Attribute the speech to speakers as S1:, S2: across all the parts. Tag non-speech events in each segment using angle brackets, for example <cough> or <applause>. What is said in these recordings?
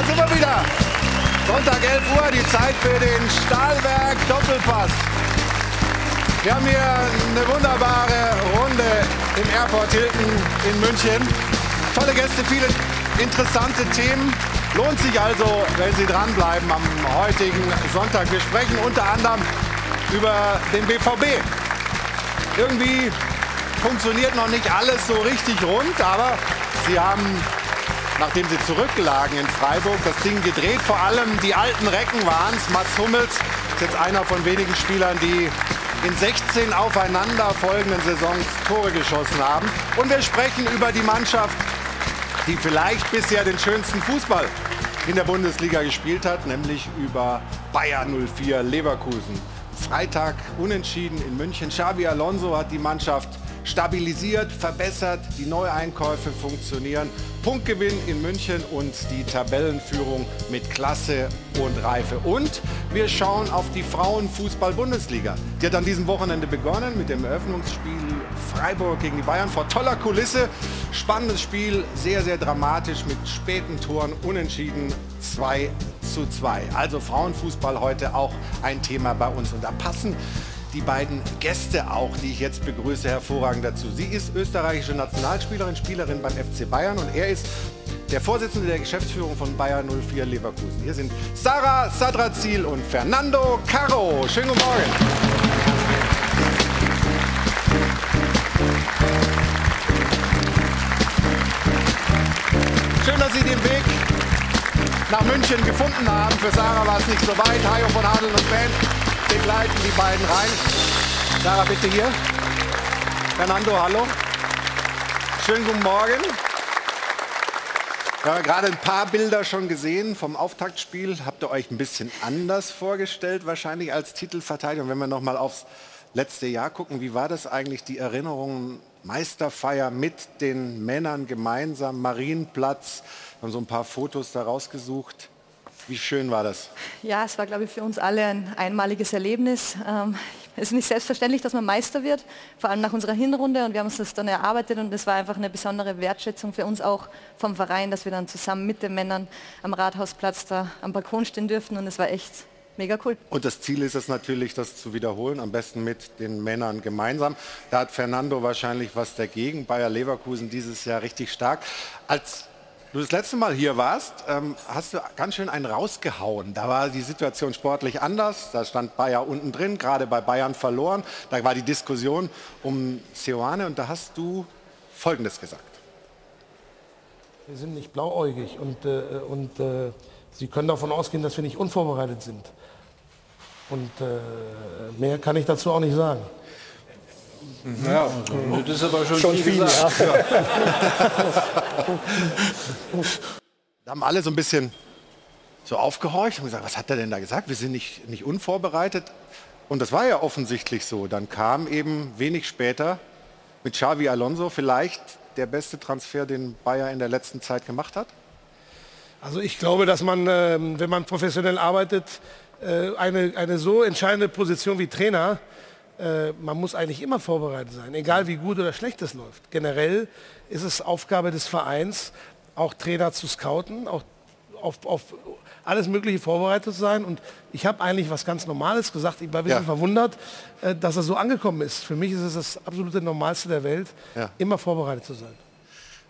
S1: Da sind wir wieder. Sonntag 11 Uhr, die Zeit für den Stahlwerk Doppelpass. Wir haben hier eine wunderbare Runde im Airport Hilton in München. Tolle Gäste, viele interessante Themen. Lohnt sich also, wenn Sie dranbleiben am heutigen Sonntag. Wir sprechen unter anderem über den BVB. Irgendwie funktioniert noch nicht alles so richtig rund, aber Sie haben, nachdem Sie zurücklagen in Freiburg, das Ding gedreht. Vor allem die alten Recken waren es. Mats Hummels ist jetzt einer von wenigen Spielern, die in 16 aufeinander folgenden Saisons Tore geschossen haben. Und wir sprechen über die Mannschaft, die vielleicht bisher den schönsten Fußball in der Bundesliga gespielt hat, nämlich über Bayer 04 Leverkusen. Freitag unentschieden in München. Xavi Alonso hat die Mannschaft stabilisiert, verbessert, die Neueinkäufe funktionieren. Punktgewinn in München und die Tabellenführung mit Klasse und Reife. Und wir schauen auf die Frauenfußball-Bundesliga. Die hat an diesem Wochenende begonnen mit dem Eröffnungsspiel Freiburg gegen die Bayern vor toller Kulisse. Spannendes Spiel, sehr, sehr dramatisch mit späten Toren, unentschieden 2 zu 2. Also Frauenfußball heute auch ein Thema bei uns. Und da passen die beiden Gäste auch, die ich jetzt begrüße, hervorragend dazu. Sie ist österreichische Nationalspielerin, Spielerin beim FC Bayern und er ist der Vorsitzende der Geschäftsführung von Bayern 04 Leverkusen. Hier sind Sarah Sadrazil und Fernando Caro. Schönen guten Morgen. Schön, dass Sie den Weg nach München gefunden haben. Für Sarah war es nicht so weit. Hajo von Hadeln und Band begleiten die beiden rein. Sarah, bitte hier. Fernando, hallo. Schönen guten Morgen. Wir haben gerade ein paar Bilder schon gesehen vom Auftaktspiel. Habt ihr euch ein bisschen anders vorgestellt, wahrscheinlich als Titelverteidiger? Und wenn wir noch mal aufs letzte Jahr gucken, wie war das eigentlich, die Erinnerungen, Meisterfeier mit den Männern gemeinsam, Marienplatz, haben so ein paar Fotos da rausgesucht. Wie schön war das?
S2: Ja, es war, glaube ich, für uns alle ein einmaliges Erlebnis. Ähm, es ist nicht selbstverständlich, dass man Meister wird, vor allem nach unserer Hinrunde. Und wir haben uns das dann erarbeitet und es war einfach eine besondere Wertschätzung für uns auch vom Verein, dass wir dann zusammen mit den Männern am Rathausplatz da am Balkon stehen dürften. Und es war echt mega cool.
S1: Und das Ziel ist es natürlich, das zu wiederholen, am besten mit den Männern gemeinsam. Da hat Fernando wahrscheinlich was dagegen. Bayer Leverkusen dieses Jahr richtig stark. Als du das letzte Mal hier warst, ähm, hast du ganz schön einen rausgehauen. Da war die Situation sportlich anders. Da stand Bayer unten drin, gerade bei Bayern verloren. Da war die Diskussion um Seoane und da hast du Folgendes gesagt.
S3: Wir sind nicht blauäugig und, äh, und äh, Sie können davon ausgehen, dass wir nicht unvorbereitet sind. Und äh, mehr kann ich dazu auch nicht sagen.
S1: Ja, das ist aber schon, schon viel, viel. Ja. da haben alle so ein bisschen so aufgehorcht und gesagt, was hat er denn da gesagt? Wir sind nicht, nicht unvorbereitet. Und das war ja offensichtlich so. Dann kam eben wenig später mit Xavi Alonso vielleicht der beste Transfer, den Bayer in der letzten Zeit gemacht hat.
S3: Also ich glaube, dass man, ähm, wenn man professionell arbeitet, äh, eine, eine so entscheidende Position wie Trainer, äh, man muss eigentlich immer vorbereitet sein, egal wie gut oder schlecht es läuft. Generell ist es Aufgabe des Vereins, auch Trainer zu scouten, auch auf, auf alles Mögliche vorbereitet zu sein. Und ich habe eigentlich was ganz Normales gesagt. Ich war ein bisschen ja. verwundert, äh, dass er so angekommen ist. Für mich ist es das absolute Normalste der Welt, ja. immer vorbereitet zu sein.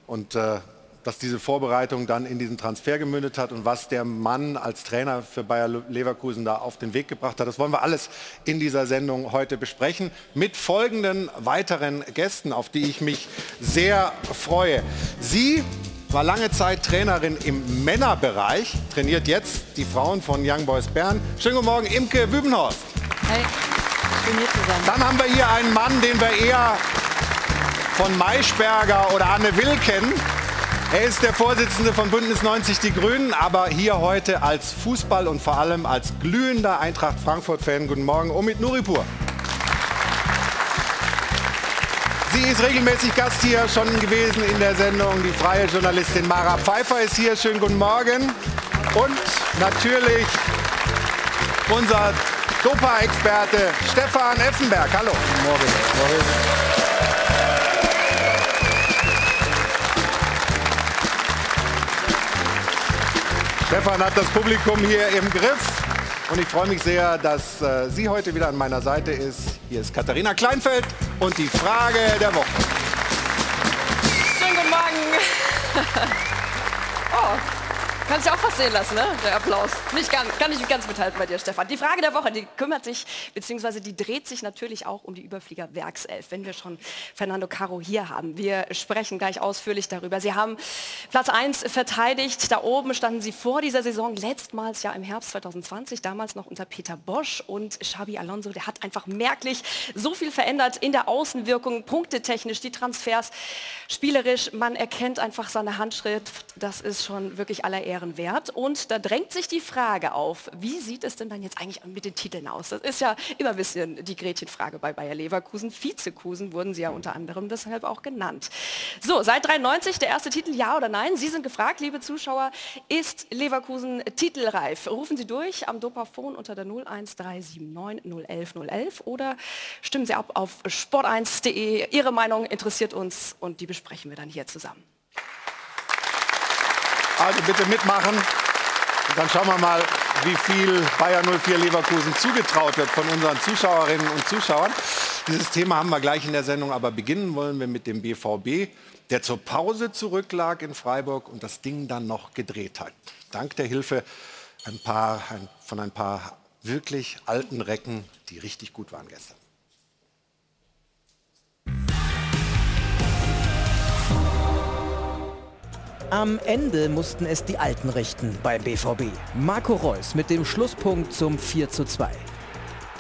S1: Und äh, dass diese Vorbereitung dann in diesen Transfer gemündet hat und was der Mann als Trainer für Bayer Leverkusen da auf den Weg gebracht hat. Das wollen wir alles in dieser Sendung heute besprechen mit folgenden weiteren Gästen, auf die ich mich sehr freue. Sie war lange Zeit Trainerin im Männerbereich, trainiert jetzt die Frauen von Young Boys Bern. Schönen guten Morgen, Imke Wübenhorst. Hey, schön hier zu sein. Dann haben wir hier einen Mann, den wir eher von Maischberger oder Anne Will kennen. Er ist der Vorsitzende von Bündnis 90 Die Grünen, aber hier heute als Fußball und vor allem als glühender Eintracht Frankfurt-Fan. Guten Morgen, Omid Nuripur. Sie ist regelmäßig Gast hier schon gewesen in der Sendung. Die freie Journalistin Mara Pfeiffer ist hier. Schönen guten Morgen. Und natürlich unser Dopa-Experte Stefan Effenberg. Hallo. Guten Morgen. Morgen. Stefan hat das Publikum hier im Griff. Und ich freue mich sehr, dass äh, sie heute wieder an meiner Seite ist. Hier ist Katharina Kleinfeld und die Frage der Woche.
S4: Schönen guten Morgen. <laughs> Oh, kann sich auch fast sehen lassen, ne? Der Applaus. Nicht ganz, kann ich ganz mithalten bei dir, Stefan. Die Frage der Woche, die kümmert sich, beziehungsweise die dreht sich natürlich auch um die Überflieger Werkself, wenn wir schon Fernando Caro hier haben. Wir sprechen gleich ausführlich darüber. Sie haben Platz 1 verteidigt. Da oben standen sie vor dieser Saison, letztmals ja im Herbst 2020, damals noch unter Peter Bosch und Xabi Alonso, der hat einfach merklich so viel verändert in der Außenwirkung, punktetechnisch, die Transfers, spielerisch. Man erkennt einfach seine Handschrift. Das ist schon wirklich aller Ehren wert. Und da drängt sich die Frage auf, wie sieht es denn dann jetzt eigentlich mit den Titeln aus? Das ist ja immer ein bisschen die Gretchenfrage bei Bayer Leverkusen. Vizekusen wurden sie ja unter anderem deshalb auch genannt. So, seit 93 der erste Titel, ja oder nein? Sie sind gefragt, liebe Zuschauer, ist Leverkusen titelreif? Rufen Sie durch am Dopafon unter der 01379 011 011 oder stimmen Sie ab auf sport1.de. Ihre Meinung interessiert uns und die besprechen wir dann hier zusammen.
S1: Also bitte mitmachen. Und dann schauen wir mal, wie viel Bayer 04 Leverkusen zugetraut wird von unseren Zuschauerinnen und Zuschauern. Dieses Thema haben wir gleich in der Sendung, aber beginnen wollen wir mit dem BVB, der zur Pause zurücklag in Freiburg und das Ding dann noch gedreht hat. Dank der Hilfe ein paar, ein, von ein paar wirklich alten Recken, die richtig gut waren gestern.
S5: Am Ende mussten es die Alten richten beim BVB. Marco Reus mit dem Schlusspunkt zum 4 zu 2.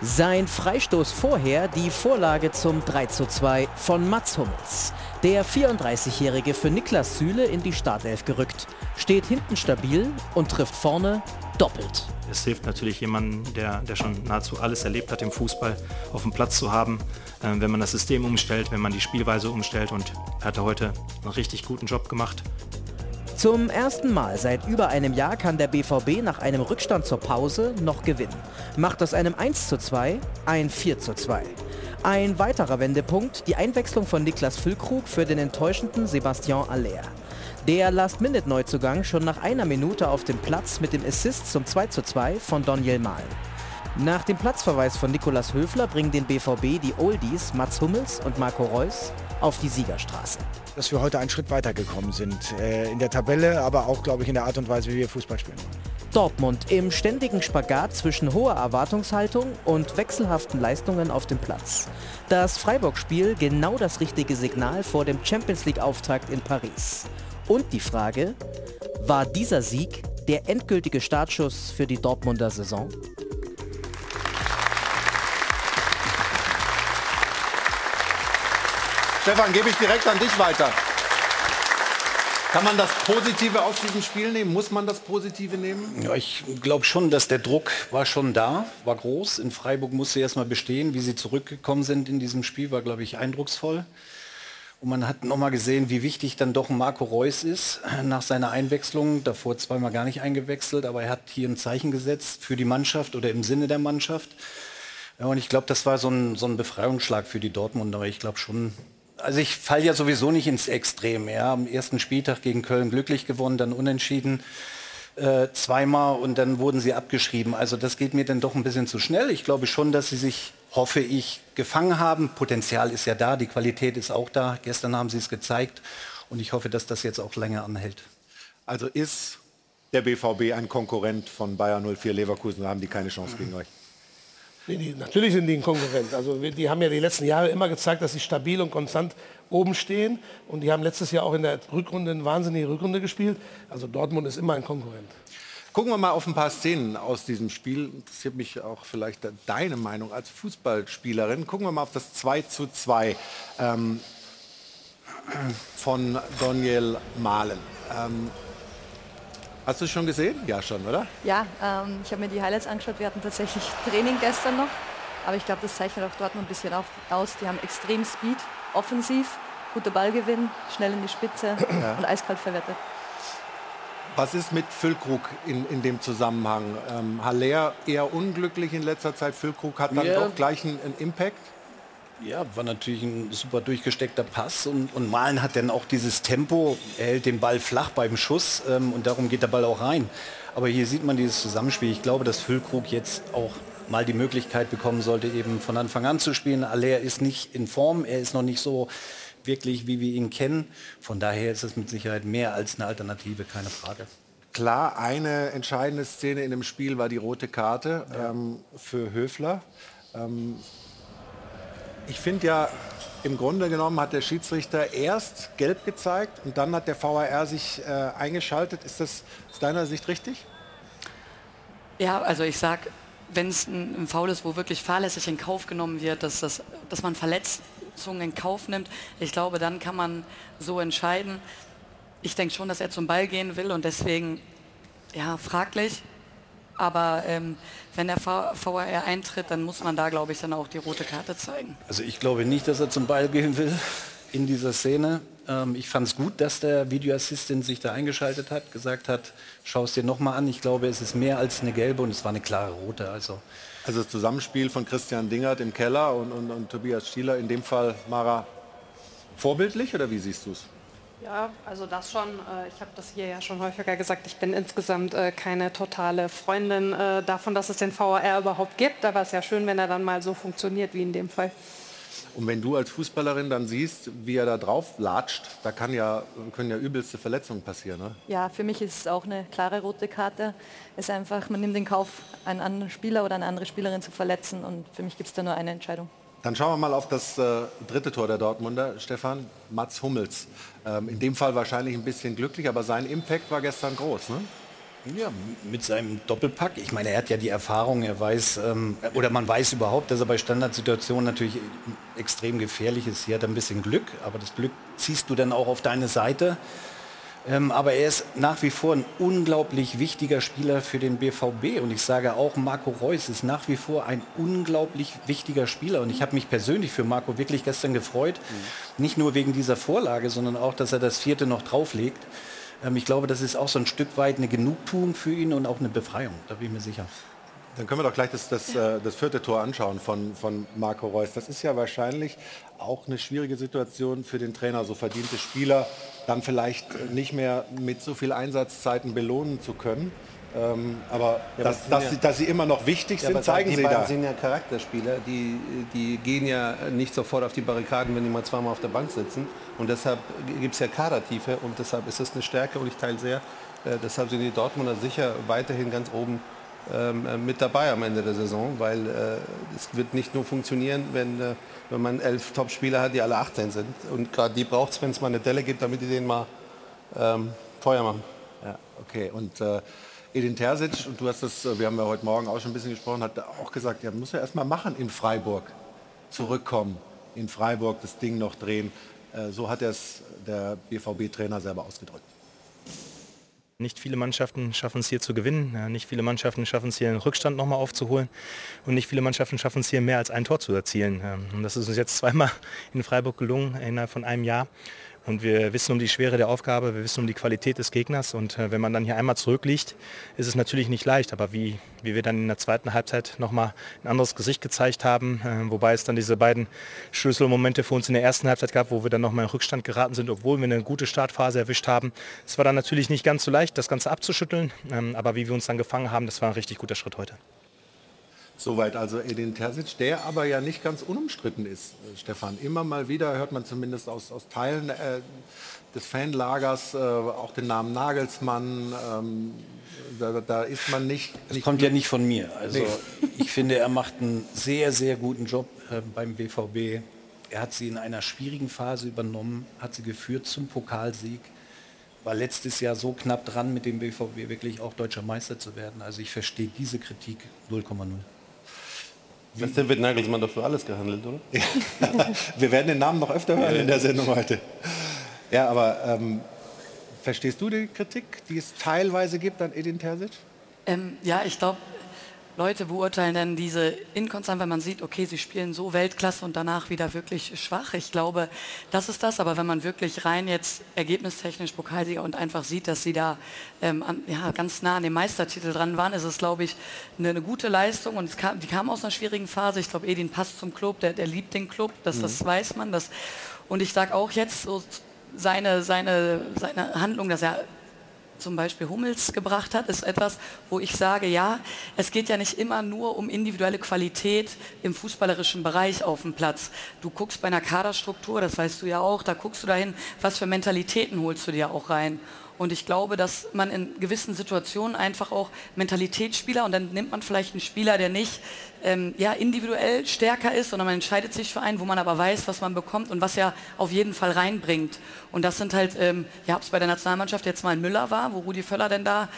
S5: Sein Freistoß vorher die Vorlage zum 3 zu 2 von Mats Hummels. Der 34-Jährige für Niklas Süle in die Startelf gerückt, steht hinten stabil und trifft vorne doppelt.
S6: Es hilft natürlich jemandem, der, der schon nahezu alles erlebt hat im Fußball, auf dem Platz zu haben, äh, wenn man das System umstellt, wenn man die Spielweise umstellt und er hatte heute einen richtig guten Job gemacht.
S5: Zum ersten Mal seit über einem Jahr kann der BVB nach einem Rückstand zur Pause noch gewinnen. Macht aus einem 1 zu 2 ein 4 zu 2. Ein weiterer Wendepunkt, die Einwechslung von Niklas Füllkrug für den enttäuschenden Sebastian Aller. Der Last-Minute-Neuzugang schon nach einer Minute auf dem Platz mit dem Assist zum 2 zu 2 von Daniel Mahl. Nach dem Platzverweis von Nikolas Höfler bringen den BVB die Oldies Mats Hummels und Marco Reus auf die Siegerstraße.
S7: Dass wir heute einen Schritt weitergekommen sind. Äh, in der Tabelle, aber auch, glaube ich, in der Art und Weise, wie wir Fußball spielen
S5: Dortmund im ständigen Spagat zwischen hoher Erwartungshaltung und wechselhaften Leistungen auf dem Platz. Das Freiburg-Spiel genau das richtige Signal vor dem Champions League-Auftakt in Paris. Und die Frage, war dieser Sieg der endgültige Startschuss für die Dortmunder Saison?
S1: Stefan, gebe ich direkt an dich weiter. Kann man das Positive aus diesem Spiel nehmen? Muss man das Positive nehmen?
S8: Ja, ich glaube schon, dass der Druck war schon da, war groß. In Freiburg musste erst mal bestehen. Wie sie zurückgekommen sind in diesem Spiel, war, glaube ich, eindrucksvoll. Und man hat nochmal gesehen, wie wichtig dann doch Marco Reus ist nach seiner Einwechslung. Davor zweimal gar nicht eingewechselt, aber er hat hier ein Zeichen gesetzt für die Mannschaft oder im Sinne der Mannschaft. Ja, und ich glaube, das war so ein, so ein Befreiungsschlag für die Dortmunder. Ich glaube schon, also ich falle ja sowieso nicht ins Extrem. Ja. Am ersten Spieltag gegen Köln glücklich gewonnen, dann unentschieden äh, zweimal und dann wurden sie abgeschrieben. Also das geht mir dann doch ein bisschen zu schnell. Ich glaube schon, dass sie sich, hoffe ich, gefangen haben. Potenzial ist ja da, die Qualität ist auch da. Gestern haben sie es gezeigt und ich hoffe, dass das jetzt auch länger anhält.
S1: Also ist der BVB ein Konkurrent von Bayern 04 Leverkusen? Haben die keine Chance gegen euch?
S3: Nee, die, natürlich sind die ein Konkurrent. Also die haben ja die letzten Jahre immer gezeigt, dass sie stabil und konstant oben stehen. Und die haben letztes Jahr auch in der Rückrunde eine wahnsinnige Rückrunde gespielt. Also Dortmund ist immer ein Konkurrent.
S1: Gucken wir mal auf ein paar Szenen aus diesem Spiel. Interessiert mich auch vielleicht deine Meinung als Fußballspielerin. Gucken wir mal auf das 2 zu 2 ähm, von Daniel Mahlen. Ähm, Hast du es schon gesehen? Ja, schon, oder?
S2: Ja, ähm, ich habe mir die Highlights angeschaut. Wir hatten tatsächlich Training gestern noch. Aber ich glaube, das zeichnet auch Dortmund ein bisschen auf, aus. Die haben extrem Speed, offensiv, guter Ballgewinn, schnell in die Spitze ja. und eiskalt verwertet.
S1: Was ist mit Füllkrug in, in dem Zusammenhang? Ähm, Haller eher unglücklich in letzter Zeit. Füllkrug hat dann ja. doch gleich einen, einen Impact?
S8: Ja, war natürlich ein super durchgesteckter Pass und, und Malen hat dann auch dieses Tempo, er hält den Ball flach beim Schuss ähm, und darum geht der Ball auch rein. Aber hier sieht man dieses Zusammenspiel. Ich glaube, dass Füllkrug jetzt auch mal die Möglichkeit bekommen sollte, eben von Anfang an zu spielen. Aller ist nicht in Form, er ist noch nicht so wirklich, wie wir ihn kennen. Von daher ist es mit Sicherheit mehr als eine Alternative, keine Frage.
S1: Klar, eine entscheidende Szene in dem Spiel war die rote Karte ähm, für Höfler. Ähm, ich finde ja, im Grunde genommen hat der Schiedsrichter erst gelb gezeigt und dann hat der VAR sich äh, eingeschaltet. Ist das aus deiner Sicht richtig?
S9: Ja, also ich sag, wenn es ein, ein Foul ist, wo wirklich fahrlässig in Kauf genommen wird, dass, das, dass man Verletzungen in Kauf nimmt, ich glaube, dann kann man so entscheiden. Ich denke schon, dass er zum Ball gehen will und deswegen, ja, fraglich. Aber ähm, wenn der VAR eintritt, dann muss man da, glaube ich, dann auch die rote Karte zeigen.
S8: Also ich glaube nicht, dass er zum Ball gehen will in dieser Szene. Ähm, ich fand es gut, dass der Videoassistent sich da eingeschaltet hat, gesagt hat, schau es dir nochmal an. Ich glaube, es ist mehr als eine gelbe und es war eine klare rote. Also,
S1: also das Zusammenspiel von Christian Dingert im Keller und, und, und Tobias Stieler, in dem Fall Mara, vorbildlich oder wie siehst du es?
S10: Ja, also das schon. Äh, ich habe das hier ja schon häufiger gesagt. Ich bin insgesamt äh, keine totale Freundin äh, davon, dass es den VAR überhaupt gibt. Aber es ist ja schön, wenn er dann mal so funktioniert wie in dem Fall.
S1: Und wenn du als Fußballerin dann siehst, wie er da drauf latscht, da kann ja, können ja übelste Verletzungen passieren. Ne?
S2: Ja, für mich ist es auch eine klare rote Karte. Es ist einfach, man nimmt den Kauf, einen anderen Spieler oder eine andere Spielerin zu verletzen und für mich gibt es da nur eine Entscheidung.
S1: Dann schauen wir mal auf das äh, dritte Tor der Dortmunder, Stefan, Mats Hummels. Ähm, in dem Fall wahrscheinlich ein bisschen glücklich, aber sein Impact war gestern groß. Ne?
S8: Ja, mit seinem Doppelpack. Ich meine, er hat ja die Erfahrung, er weiß, ähm, oder man weiß überhaupt, dass er bei Standardsituationen natürlich extrem gefährlich ist. Hier hat er ein bisschen Glück, aber das Glück ziehst du dann auch auf deine Seite. Ähm, aber er ist nach wie vor ein unglaublich wichtiger Spieler für den BVB. Und ich sage auch, Marco Reus ist nach wie vor ein unglaublich wichtiger Spieler. Und ich habe mich persönlich für Marco wirklich gestern gefreut. Mhm. Nicht nur wegen dieser Vorlage, sondern auch, dass er das vierte noch drauflegt. Ähm, ich glaube, das ist auch so ein Stück weit eine Genugtuung für ihn und auch eine Befreiung, da bin ich mir sicher.
S1: Dann können wir doch gleich das, das. Äh, das vierte Tor anschauen von, von Marco Reus. Das ist ja wahrscheinlich auch eine schwierige Situation für den Trainer, so verdiente Spieler dann vielleicht nicht mehr mit so viel Einsatzzeiten belohnen zu können. Ähm, aber ja, dass, dass, ja, sie, dass, sie, immer noch wichtig sind, zeigen sie da.
S11: Die sind ja Charakterspieler, die, die gehen ja nicht sofort auf die Barrikaden, wenn die mal zweimal auf der Bank sitzen. Und deshalb gibt es ja Kadertiefe und deshalb ist das eine Stärke und ich teile sehr. Äh, deshalb sind die Dortmunder sicher weiterhin ganz oben ähm, äh, mit dabei am Ende der Saison, weil äh, es wird nicht nur funktionieren, wenn, äh, wenn man elf Top-Spieler hat, die alle 18 sind. Und gerade die braucht es, wenn es mal eine Delle gibt, damit die den mal ähm, Feuer machen.
S1: Ja, okay. Und äh, Edin Terzic, und du hast das, äh, wir haben ja heute Morgen auch schon ein bisschen gesprochen, hat auch gesagt, ja, muss ja erst mal machen in Freiburg. Zurückkommen in Freiburg, das Ding noch drehen. Äh, so hat es der BVB-Trainer selber ausgedrückt.
S6: Nicht viele Mannschaften schaffen es hier zu gewinnen, nicht viele Mannschaften schaffen es hier einen Rückstand nochmal aufzuholen und nicht viele Mannschaften schaffen es hier mehr als ein Tor zu erzielen. Und das ist uns jetzt zweimal in Freiburg gelungen innerhalb von einem Jahr. Und wir wissen um die Schwere der Aufgabe, wir wissen um die Qualität des Gegners. Und äh, wenn man dann hier einmal zurückliegt, ist es natürlich nicht leicht. Aber wie, wie wir dann in der zweiten Halbzeit nochmal ein anderes Gesicht gezeigt haben, äh, wobei es dann diese beiden Schlüsselmomente für uns in der ersten Halbzeit gab, wo wir dann nochmal in Rückstand geraten sind, obwohl wir eine gute Startphase erwischt haben. Es war dann natürlich nicht ganz so leicht, das Ganze abzuschütteln. Ähm, aber wie wir uns dann gefangen haben, das war ein richtig guter Schritt heute.
S1: Soweit also Edin Terzic, der aber ja nicht ganz unumstritten ist, äh, Stefan. Immer mal wieder hört man zumindest aus, aus Teilen äh, des Fanlagers äh, auch den Namen Nagelsmann. Ähm, da, da, ist man nicht...
S8: Das nicht kommt ja nicht von mir. Also nee. ich finde, er macht einen sehr, sehr guten Job äh, beim BVB. Er hat sie in einer schwierigen Phase übernommen, hat sie geführt zum Pokalsieg war letztes Jahr so knapp dran, mit dem BVB wirklich auch deutscher Meister zu werden. Also ich verstehe diese Kritik 0,0.
S11: Seitdem wird Nagelsmann doch für alles gehandelt, oder? <laughs>
S1: Wir werden den Namen noch öfter hören in der Sendung heute. Ja, aber ähm, verstehst du die Kritik, die es teilweise gibt an Edin Terzic?
S9: Ähm, ja, ich glaube, Leute beurteilen dann diese Inkonstant, wenn man sieht, okay, sie spielen so Weltklasse und danach wieder wirklich schwach. Ich glaube, das ist das. Aber wenn man wirklich rein jetzt ergebnistechnisch Pokalsieger und einfach sieht, dass sie da ähm, an, ja, ganz nah an dem Meistertitel dran waren, ist es, glaube ich, eine, eine, gute Leistung. Und kam, die kam aus einer schwierigen Phase. Ich glaube, Edin passt zum Club, der, der liebt den Club, das, mhm. das weiß man. Das, und ich sage auch jetzt so seine, seine, seine Handlung, dass er zum Beispiel Hummels gebracht hat, ist etwas, wo ich sage, ja, es geht ja nicht immer nur um individuelle Qualität im fußballerischen Bereich auf dem Platz. Du guckst bei einer Kaderstruktur, das weißt du ja auch, da guckst du dahin, was für Mentalitäten holst du dir auch rein. Und ich glaube, dass man in gewissen Situationen einfach auch Mentalitätsspieler und dann nimmt man vielleicht einen Spieler, der nicht ähm, ja, individuell stärker ist, sondern man entscheidet sich für einen, wo man aber weiß, was man bekommt und was er auf jeden Fall reinbringt. Und das sind halt, ähm, ja, ob es bei der Nationalmannschaft jetzt mal ein Müller war, wo Rudi Völler denn da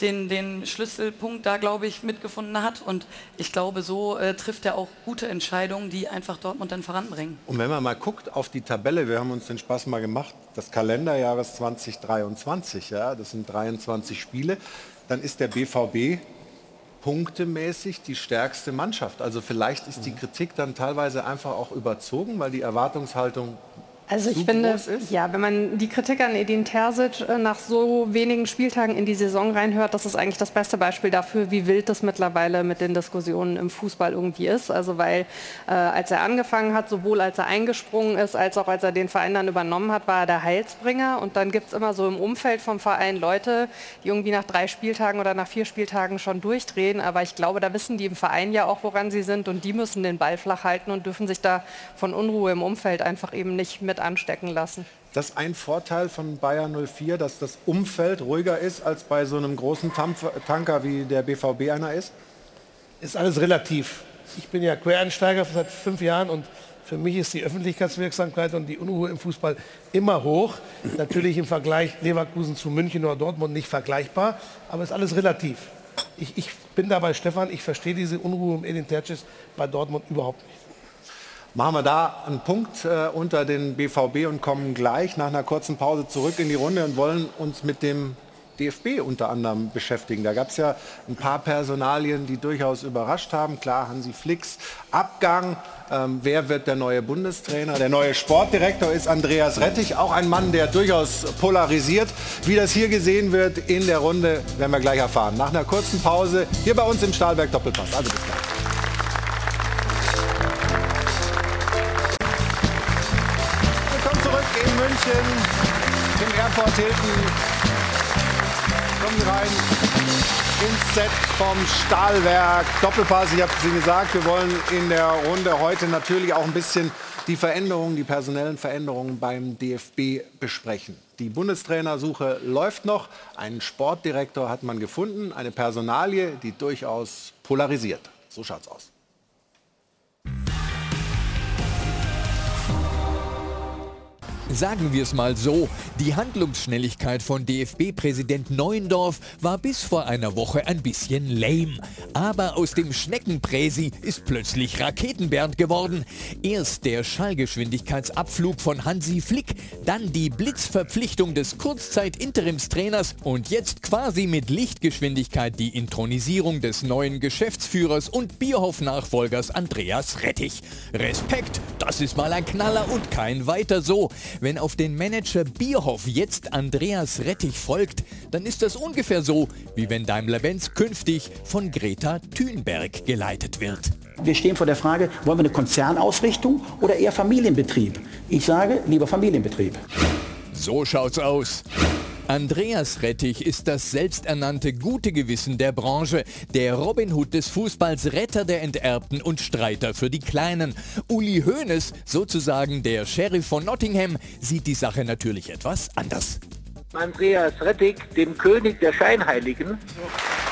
S9: den, den Schlüsselpunkt da, glaube ich, mitgefunden hat. Und ich glaube, so äh, trifft er auch gute Entscheidungen, die einfach Dortmund dann voranbringen.
S1: Und wenn man mal guckt auf die Tabelle, wir haben uns den Spaß mal gemacht, das Kalenderjahres 2023, ja, das sind 23 Spiele, dann ist der BVB punktemäßig die stärkste Mannschaft. Also vielleicht ist die Kritik dann teilweise einfach auch überzogen, weil die Erwartungshaltung
S10: also ich finde, ja, wenn man die Kritik an Edin Terzic äh, nach so wenigen Spieltagen in die Saison reinhört, das ist eigentlich das beste Beispiel dafür, wie wild das mittlerweile mit den Diskussionen im Fußball irgendwie ist. Also weil äh, als er angefangen hat, sowohl als er eingesprungen ist, als auch als er den Verein dann übernommen hat, war er der Heilsbringer. Und dann gibt es immer so im Umfeld vom Verein Leute, die irgendwie nach drei Spieltagen oder nach vier Spieltagen schon durchdrehen. Aber ich glaube, da wissen die im Verein ja auch, woran sie sind. Und die müssen den Ball flach halten und dürfen sich da von Unruhe im Umfeld einfach eben nicht mit mit anstecken lassen.
S1: Das ist ein Vorteil von Bayer 04, dass das Umfeld ruhiger ist als bei so einem großen Tanker wie der BVB einer ist?
S3: Ist alles relativ. Ich bin ja Quereinsteiger seit fünf Jahren und für mich ist die Öffentlichkeitswirksamkeit und die Unruhe im Fußball immer hoch. Natürlich im Vergleich Leverkusen zu München oder Dortmund nicht vergleichbar, aber es ist alles relativ. Ich, ich bin da bei Stefan, ich verstehe diese Unruhe um Edin Terzic bei Dortmund überhaupt nicht.
S1: Machen wir da einen Punkt äh, unter den BVB und kommen gleich nach einer kurzen Pause zurück in die Runde und wollen uns mit dem DFB unter anderem beschäftigen. Da gab es ja ein paar Personalien, die durchaus überrascht haben. Klar, Hansi Flicks Abgang. Ähm, wer wird der neue Bundestrainer? Der neue Sportdirektor ist Andreas Rettich, auch ein Mann, der durchaus polarisiert. Wie das hier gesehen wird in der Runde, werden wir gleich erfahren. Nach einer kurzen Pause hier bei uns im Stahlberg Doppelpass. Also bis gleich. Airport Hilton. Kommen rein ins Set vom Stahlwerk. Doppelpass, ich habe es Ihnen gesagt, wir wollen in der Runde heute natürlich auch ein bisschen die Veränderungen, die personellen Veränderungen beim DFB besprechen. Die Bundestrainersuche läuft noch. Einen Sportdirektor hat man gefunden, eine Personalie, die durchaus polarisiert. So schaut's aus.
S12: Sagen wir es mal so, die Handlungsschnelligkeit von DFB-Präsident Neuendorf war bis vor einer Woche ein bisschen lame. Aber aus dem Schneckenpräsi ist plötzlich Raketenbernd geworden. Erst der Schallgeschwindigkeitsabflug von Hansi Flick, dann die Blitzverpflichtung des Kurzzeit-Interimstrainers und jetzt quasi mit Lichtgeschwindigkeit die Intronisierung des neuen Geschäftsführers und Bierhoff-Nachfolgers Andreas Rettich. Respekt, das ist mal ein Knaller und kein weiter so. Wenn auf den Manager Bierhoff jetzt Andreas Rettich folgt, dann ist das ungefähr so, wie wenn Daimler-Benz künftig von Greta Thunberg geleitet wird.
S13: Wir stehen vor der Frage, wollen wir eine Konzernausrichtung oder eher Familienbetrieb? Ich sage lieber Familienbetrieb.
S12: So schaut's aus. Andreas Rettich ist das selbsternannte gute Gewissen der Branche, der Robin Hood des Fußballs, Retter der Enterbten und Streiter für die Kleinen. Uli Hoeneß, sozusagen der Sheriff von Nottingham, sieht die Sache natürlich etwas anders.
S14: Andreas Rettich, dem König der Scheinheiligen.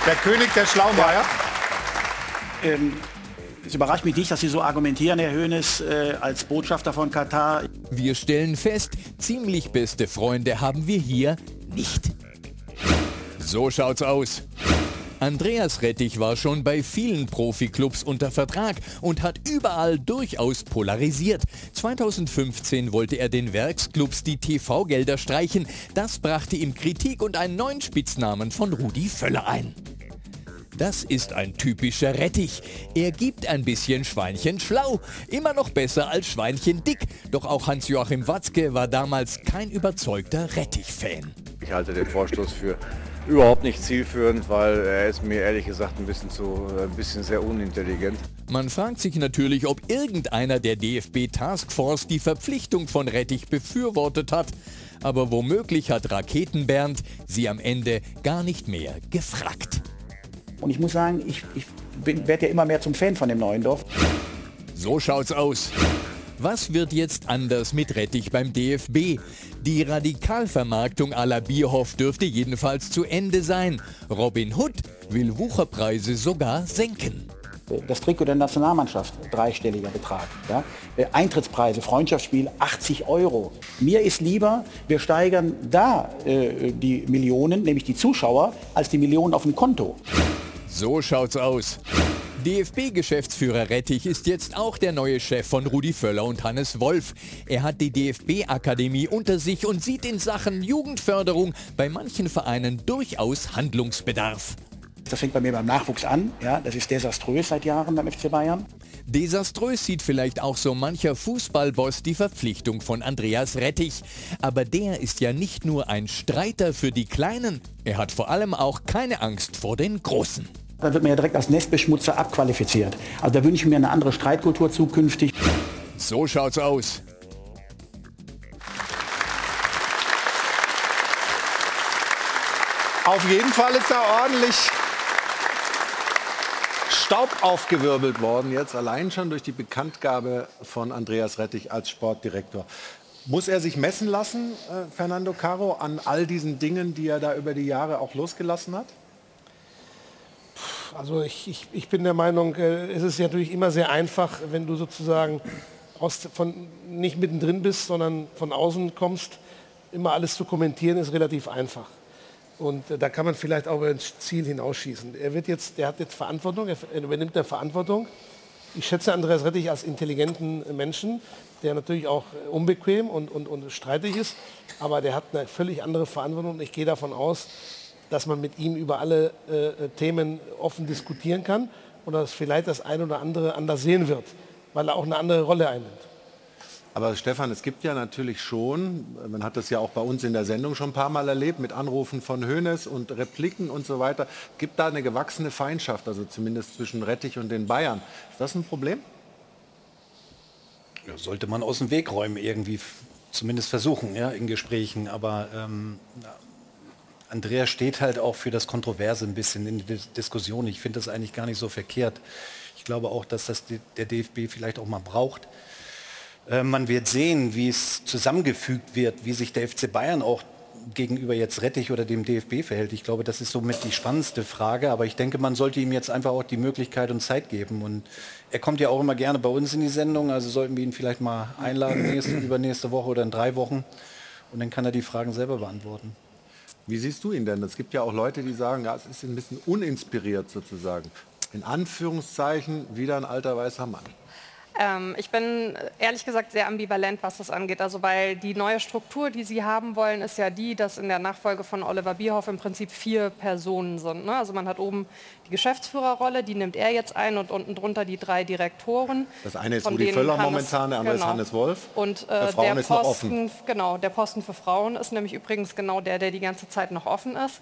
S1: Der König der Schlaumeier.
S13: Ähm, es überrascht mich nicht, dass Sie so argumentieren, Herr Hoeneß, äh, als Botschafter von Katar.
S12: Wir stellen fest, ziemlich beste Freunde haben wir hier nicht. So schaut's aus. Andreas Rettich war schon bei vielen Profiklubs unter Vertrag und hat überall durchaus polarisiert. 2015 wollte er den Werksclubs die TV-Gelder streichen. Das brachte ihm Kritik und einen neuen Spitznamen von Rudi Völler ein. Das ist ein typischer Rettich. Er gibt ein bisschen Schweinchen schlau. Immer noch besser als Schweinchen dick. Doch auch Hans-Joachim Watzke war damals kein überzeugter Rettich-Fan.
S15: Ich halte den Vorstoß für überhaupt nicht zielführend, weil er ist mir ehrlich gesagt ein bisschen zu, ein bisschen sehr unintelligent.
S12: Man fragt sich natürlich, ob irgendeiner der DFB Taskforce die Verpflichtung von Rettich befürwortet hat. Aber womöglich hat Raketenbernd sie am Ende gar nicht mehr gefragt.
S13: Und ich muss sagen, ich, ich werde ja immer mehr zum Fan von dem Neuendorf.
S12: So schaut's aus. Was wird jetzt anders mit Rettich beim DFB? Die Radikalvermarktung à la Bierhoff dürfte jedenfalls zu Ende sein. Robin Hood will Wucherpreise sogar senken.
S13: Das Trikot der Nationalmannschaft, dreistelliger Betrag. Ja? Äh, Eintrittspreise, Freundschaftsspiel, 80 Euro. Mir ist lieber, wir steigern da äh, die Millionen, nämlich die Zuschauer, als die Millionen auf dem Konto.
S12: So schaut's aus. DFB-Geschäftsführer Rettich ist jetzt auch der neue Chef von Rudi Völler und Hannes Wolf. Er hat die DFB-Akademie unter sich und sieht in Sachen Jugendförderung bei manchen Vereinen durchaus Handlungsbedarf.
S13: Das fängt bei mir beim Nachwuchs an. Ja, das ist desaströs seit Jahren beim FC Bayern.
S12: Desaströs sieht vielleicht auch so mancher Fußballboss die Verpflichtung von Andreas Rettich. Aber der ist ja nicht nur ein Streiter für die Kleinen, er hat vor allem auch keine Angst vor den Großen.
S13: Da wird man ja direkt als Nestbeschmutzer abqualifiziert. Also da wünsche ich mir eine andere Streitkultur zukünftig.
S12: So schaut's aus.
S1: Auf jeden Fall ist da ordentlich Staub aufgewirbelt worden, jetzt allein schon durch die Bekanntgabe von Andreas Rettich als Sportdirektor. Muss er sich messen lassen, äh, Fernando Caro, an all diesen Dingen, die er da über die Jahre auch losgelassen hat?
S3: Also ich, ich, ich bin der Meinung, äh, es ist natürlich immer sehr einfach, wenn du sozusagen aus, von, nicht mittendrin bist, sondern von außen kommst, immer alles zu kommentieren, ist relativ einfach. Und äh, da kann man vielleicht auch über ins Ziel hinausschießen. Er wird jetzt, der hat jetzt Verantwortung, er übernimmt der Verantwortung. Ich schätze Andreas Rettich als intelligenten Menschen, der natürlich auch äh, unbequem und, und, und streitig ist, aber der hat eine völlig andere Verantwortung ich gehe davon aus, dass man mit ihm über alle äh, Themen offen diskutieren kann und dass vielleicht das eine oder andere anders sehen wird, weil er auch eine andere Rolle einnimmt.
S1: Aber Stefan, es gibt ja natürlich schon, man hat das ja auch bei uns in der Sendung schon ein paar Mal erlebt, mit Anrufen von Hoeneß und Repliken und so weiter, gibt da eine gewachsene Feindschaft, also zumindest zwischen Rettich und den Bayern. Ist das ein Problem?
S8: Ja, sollte man aus dem Weg räumen, irgendwie zumindest versuchen, ja, in Gesprächen. Aber ähm, Andrea steht halt auch für das Kontroverse ein bisschen in der Diskussion. Ich finde das eigentlich gar nicht so verkehrt. Ich glaube auch, dass das der DFB vielleicht auch mal braucht. Äh, man wird sehen, wie es zusammengefügt wird, wie sich der FC Bayern auch gegenüber jetzt Rettich oder dem DFB verhält. Ich glaube, das ist somit die spannendste Frage. Aber ich denke, man sollte ihm jetzt einfach auch die Möglichkeit und Zeit geben. Und er kommt ja auch immer gerne bei uns in die Sendung. Also sollten wir ihn vielleicht mal einladen, nächste, übernächste Woche oder in drei Wochen. Und dann kann er die Fragen selber beantworten.
S1: Wie siehst du ihn denn? Es gibt ja auch Leute, die sagen, ja, es ist ein bisschen uninspiriert sozusagen. In Anführungszeichen wieder ein alter weißer Mann.
S10: Ähm, ich bin ehrlich gesagt sehr ambivalent, was das angeht. Also weil die neue Struktur, die Sie haben wollen, ist ja die, dass in der Nachfolge von Oliver Bierhoff im Prinzip vier Personen sind. Ne? Also man hat oben die Geschäftsführerrolle, die nimmt er jetzt ein und unten drunter die drei Direktoren.
S1: Das eine ist Rudi Völler Hannes, momentan, der andere genau. ist Hannes Wolf.
S10: Und äh, der Posten, genau, der Posten für Frauen ist nämlich übrigens genau der, der die ganze Zeit noch offen ist.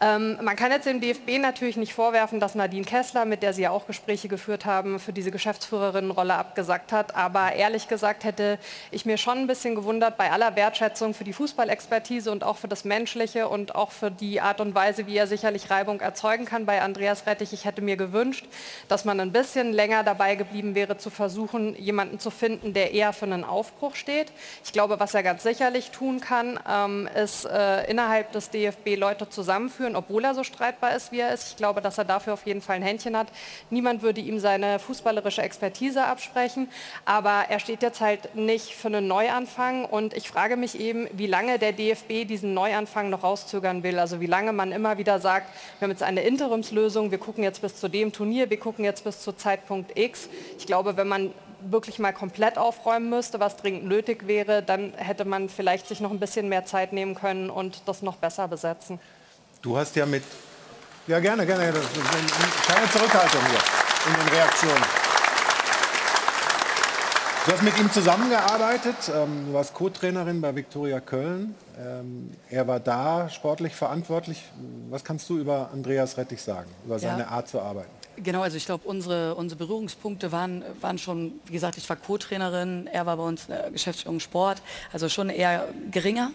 S10: Ähm, man kann jetzt dem DFB natürlich nicht vorwerfen, dass Nadine Kessler, mit der Sie ja auch Gespräche geführt haben, für diese Geschäftsführerinnenrolle abgesagt hat. Aber ehrlich gesagt hätte ich mir schon ein bisschen gewundert, bei aller Wertschätzung für die Fußballexpertise und auch für das Menschliche und auch für die Art und Weise, wie er sicherlich Reibung erzeugen kann bei Andreas Rettich. Ich hätte mir gewünscht, dass man ein bisschen länger dabei geblieben wäre, zu versuchen, jemanden zu finden, der eher für einen Aufbruch steht. Ich glaube, was er ganz sicherlich tun kann, ähm, ist äh, innerhalb des DFB Leute zusammenführen führen, obwohl er so streitbar ist, wie er ist. Ich glaube, dass er dafür auf jeden Fall ein Händchen hat. Niemand würde ihm seine fußballerische Expertise absprechen, aber er steht jetzt halt nicht für einen Neuanfang und ich frage mich eben, wie lange der DFB diesen Neuanfang noch rauszögern will. Also wie lange man immer wieder sagt, wir haben jetzt eine Interimslösung, wir gucken jetzt bis zu dem Turnier, wir gucken jetzt bis zu Zeitpunkt X. Ich glaube, wenn man wirklich mal komplett aufräumen müsste, was dringend nötig wäre, dann hätte man vielleicht sich noch ein bisschen mehr Zeit nehmen können und das noch besser besetzen.
S1: Du hast ja mit... Ja, gerne, gerne. Keine Zurückhaltung hier in den Reaktionen. Du hast mit ihm zusammengearbeitet. Ähm, du warst Co-Trainerin bei Viktoria Köln. Ähm, er war da sportlich verantwortlich. Was kannst du über Andreas Rettich sagen, über seine
S9: Ja.
S1: Art zu arbeiten?
S9: Genau, also ich glaube, unsere, unsere Berührungspunkte waren, waren schon, wie gesagt, ich war Co-Trainerin, er war bei uns in der Geschäftsführung Sport, also schon eher geringer.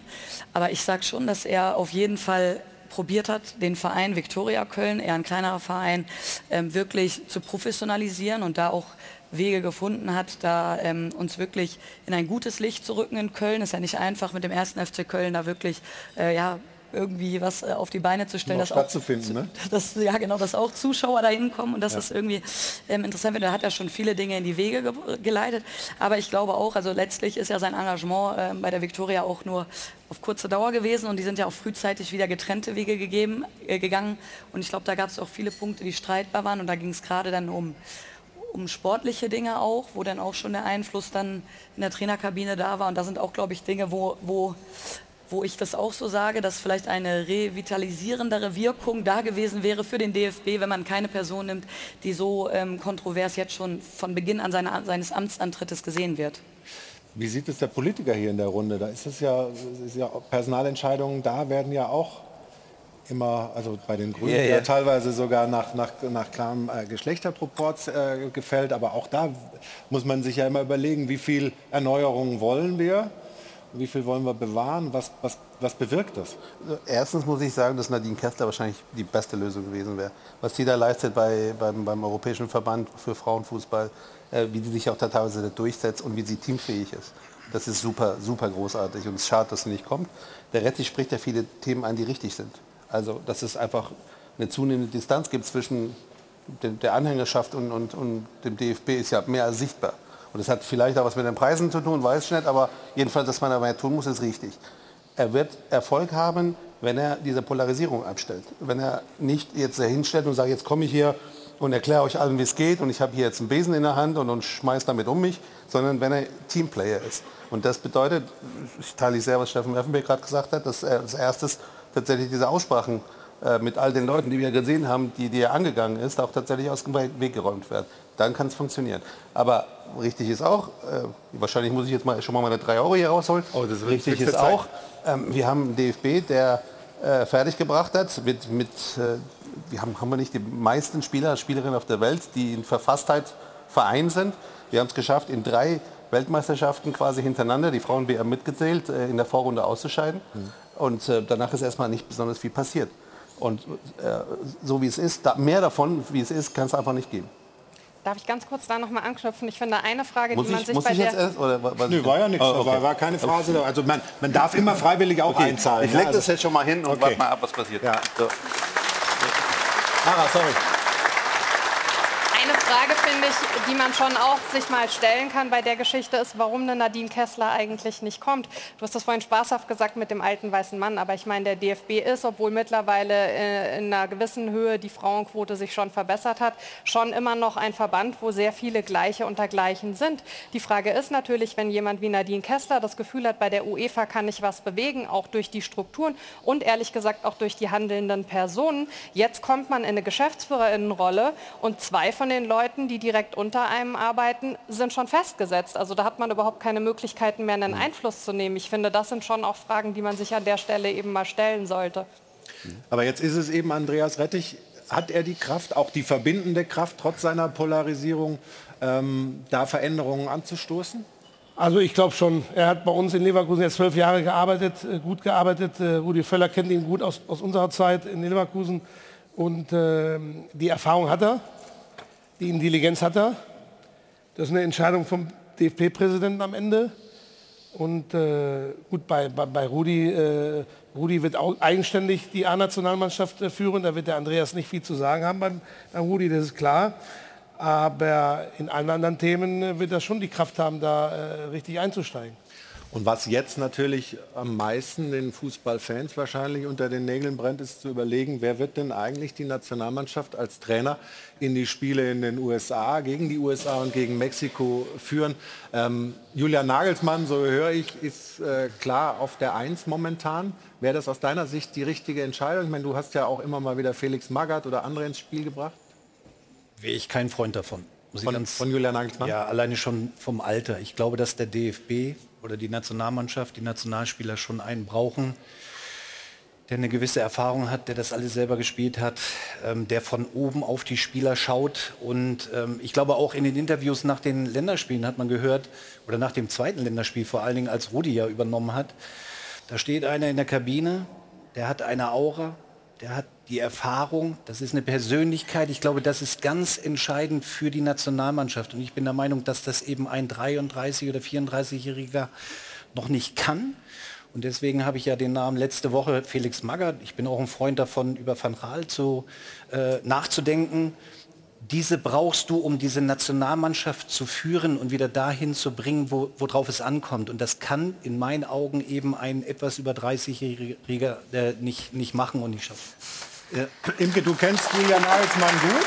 S9: Aber ich sage schon, dass er auf jeden Fall probiert hat, den Verein Viktoria Köln, eher ein kleinerer Verein, ähm, wirklich zu professionalisieren und da auch Wege gefunden hat, da ähm, uns wirklich in ein gutes Licht zu rücken in Köln. Ist ja nicht einfach mit dem ersten FC Köln da wirklich äh, ja, irgendwie was äh, auf die Beine zu stellen.
S1: Um auch
S9: dass auch-
S1: stattzufinden, ne? <laughs>
S9: dass, ja genau, dass auch Zuschauer da hinkommen und dass
S1: Ja.
S9: das irgendwie ähm, interessant wird. Da hat er schon viele Dinge in die Wege ge geleitet. Aber ich glaube auch, also letztlich ist ja sein Engagement ähm, bei der Viktoria auch nur auf kurze Dauer gewesen und die sind ja auch frühzeitig wieder getrennte Wege gegeben, äh, gegangen. Und ich glaube, da gab es auch viele Punkte, die streitbar waren und da ging es gerade dann um um sportliche Dinge auch, wo dann auch schon der Einfluss dann in der Trainerkabine da war. Und da sind auch, glaube ich, Dinge, wo, wo, wo ich das auch so sage, dass vielleicht eine revitalisierendere Wirkung da gewesen wäre für den DFB, wenn man keine Person nimmt, die so ähm, kontrovers jetzt schon von Beginn an seine, seines Amtsantrittes gesehen wird.
S1: Wie sieht es der Politiker hier in der Runde? Da ist es ja, ist ja Personalentscheidungen, da werden ja auch immer, also bei den Grünen
S8: Ja,
S1: ja,
S8: ja.
S1: teilweise sogar nach, nach, nach klarem äh, Geschlechterproporz äh, gefällt, aber auch da muss man sich ja immer überlegen, wie viel Erneuerung wollen wir, wie viel wollen wir bewahren, was, was, was bewirkt das?
S16: Also Erstens muss ich sagen, dass Nadine Kessler wahrscheinlich die beste Lösung gewesen wäre. Was die da leistet bei, beim, beim Europäischen Verband für Frauenfußball, äh, wie sie sich auch da teilweise durchsetzt und wie sie teamfähig ist. Das ist super, super großartig und es ist schade, dass sie nicht kommt. Der Rettich spricht ja viele Themen an, die richtig sind. Also, dass es einfach eine zunehmende Distanz gibt zwischen der, der Anhängerschaft und, und, und dem DFB ist ja mehr als sichtbar. Und das hat vielleicht auch was mit den Preisen zu tun, weiß ich nicht, aber jedenfalls, dass man da mehr tun muss, ist richtig. Er wird Erfolg haben, wenn er diese Polarisierung abstellt. Wenn er nicht jetzt hinstellt und sagt, jetzt komme ich hier und erkläre euch allen, wie es geht und ich habe hier jetzt einen Besen in der Hand und, und schmeiß damit um mich, sondern wenn er Teamplayer ist. Und das bedeutet, ich teile sehr, was Steffen Effenberg gerade gesagt hat, dass er als erstes tatsächlich diese Aussprachen äh, mit all den Leuten, die wir gesehen haben, die, die er angegangen ist, auch tatsächlich aus dem Weg geräumt werden. Dann kann es funktionieren. Aber richtig ist auch, äh, wahrscheinlich muss ich jetzt mal schon mal meine 3 Euro hier rausholen.
S1: Oh, das
S16: richtig ist auch, ähm, wir haben einen DFB, der äh, fertiggebracht hat mit, mit äh, wir haben, haben wir nicht die meisten Spieler, Spielerinnen auf der Welt, die in Verfasstheit vereint sind. Wir haben es geschafft, in drei Weltmeisterschaften quasi hintereinander, die Frauen-WM mitgezählt, äh, in der Vorrunde auszuscheiden. Und äh, danach ist erstmal nicht besonders viel passiert. Und äh, so wie es ist, mehr davon, wie es ist, kann es einfach nicht geben.
S10: Darf ich ganz kurz da nochmal anknüpfen? Ich finde eine Frage,
S16: Muss
S10: die man
S16: ich,
S10: sich
S16: muss
S10: bei
S16: ich
S10: der...
S16: jetzt erst? Oder, wa- was
S1: Nö, war ja nichts,
S16: Oh, okay.
S1: war, war keine Phrase. Also man, man darf immer freiwillig auch
S16: Okay,
S1: einzahlen.
S16: ich
S1: ja,
S16: leg
S1: also-
S16: das jetzt schon mal hin und
S1: Okay.
S16: warte mal ab, was passiert.
S1: Ja.
S16: So.
S1: Ara, sorry.
S10: Eine Frage finde ich, die man schon auch sich mal stellen kann bei der Geschichte ist, warum eine Nadine Kessler eigentlich nicht kommt. Du hast das vorhin spaßhaft gesagt mit dem alten weißen Mann, aber ich meine, der DFB ist, obwohl mittlerweile äh, in einer gewissen Höhe die Frauenquote sich schon verbessert hat, schon immer noch ein Verband, wo sehr viele Gleiche unter Gleichen sind. Die Frage ist natürlich, wenn jemand wie Nadine Kessler das Gefühl hat, bei der UEFA kann ich was bewegen, auch durch die Strukturen und ehrlich gesagt auch durch die handelnden Personen. Jetzt kommt man in eine Geschäftsführerinnenrolle und zwei von den Leuten, die direkt unter einem arbeiten, sind schon festgesetzt. Also da hat man überhaupt keine Möglichkeiten mehr, einen Einfluss zu nehmen. Ich finde, das sind schon auch Fragen, die man sich an der Stelle eben mal stellen sollte.
S1: Aber jetzt ist es eben Andreas Rettich. Hat er die Kraft, auch die verbindende Kraft, trotz seiner Polarisierung, ähm, da Veränderungen anzustoßen?
S3: Also ich glaube schon, er hat bei uns in Leverkusen jetzt zwölf Jahre gearbeitet, äh, gut gearbeitet. Äh, Rudi Völler kennt ihn gut aus, aus unserer Zeit in Leverkusen. Und ähm, die Erfahrung hat er, die Intelligenz hat er. Das ist eine Entscheidung vom DFB-Präsidenten am Ende. Und äh, gut, bei, bei, bei Rudi, äh, Rudi wird auch eigenständig die A-Nationalmannschaft äh, führen. Da wird der Andreas nicht viel zu sagen haben beim, beim Rudi, das ist klar. Aber in allen anderen Themen äh, wird er schon die Kraft haben, da äh, richtig einzusteigen.
S1: Und was jetzt natürlich am meisten den Fußballfans wahrscheinlich unter den Nägeln brennt, ist zu überlegen, wer wird denn eigentlich die Nationalmannschaft als Trainer in die Spiele in den USA, gegen die USA und gegen Mexiko führen. Ähm, Julian Nagelsmann, so höre ich, ist äh, klar auf der Eins momentan. Wäre das aus deiner Sicht die richtige Entscheidung? Ich meine, du hast ja auch immer mal wieder Felix Magath oder andere ins Spiel gebracht.
S8: Wäre ich kein Freund davon.
S16: Von-
S8: ganz,
S16: von Julian Nagelsmann?
S8: Ja, alleine schon vom Alter. Ich glaube, dass der DFB oder die Nationalmannschaft, die Nationalspieler schon einen brauchen, der eine gewisse Erfahrung hat, der das alles selber gespielt hat, ähm, der von oben auf die Spieler schaut. Und ähm, ich glaube auch in den Interviews nach den Länderspielen hat man gehört, oder nach dem zweiten Länderspiel vor allen Dingen, als Rudi ja übernommen hat, da steht einer in der Kabine, der hat eine Aura, der hat die Erfahrung, das ist eine Persönlichkeit. Ich glaube, das ist ganz entscheidend für die Nationalmannschaft. Und ich bin der Meinung, dass das eben ein 33- oder 34-Jähriger noch nicht kann. Und deswegen habe ich ja den Namen letzte Woche Felix Magath. Ich bin auch ein Freund davon, über Van Raal zu, äh, nachzudenken. Diese brauchst du, um diese Nationalmannschaft zu führen und wieder dahin zu bringen, wo, worauf es ankommt. Und das kann in meinen Augen eben ein etwas über 30-Jähriger äh, nicht, nicht machen und nicht schaffen.
S16: Ja. Imke, du kennst Julian Nagelsmann gut.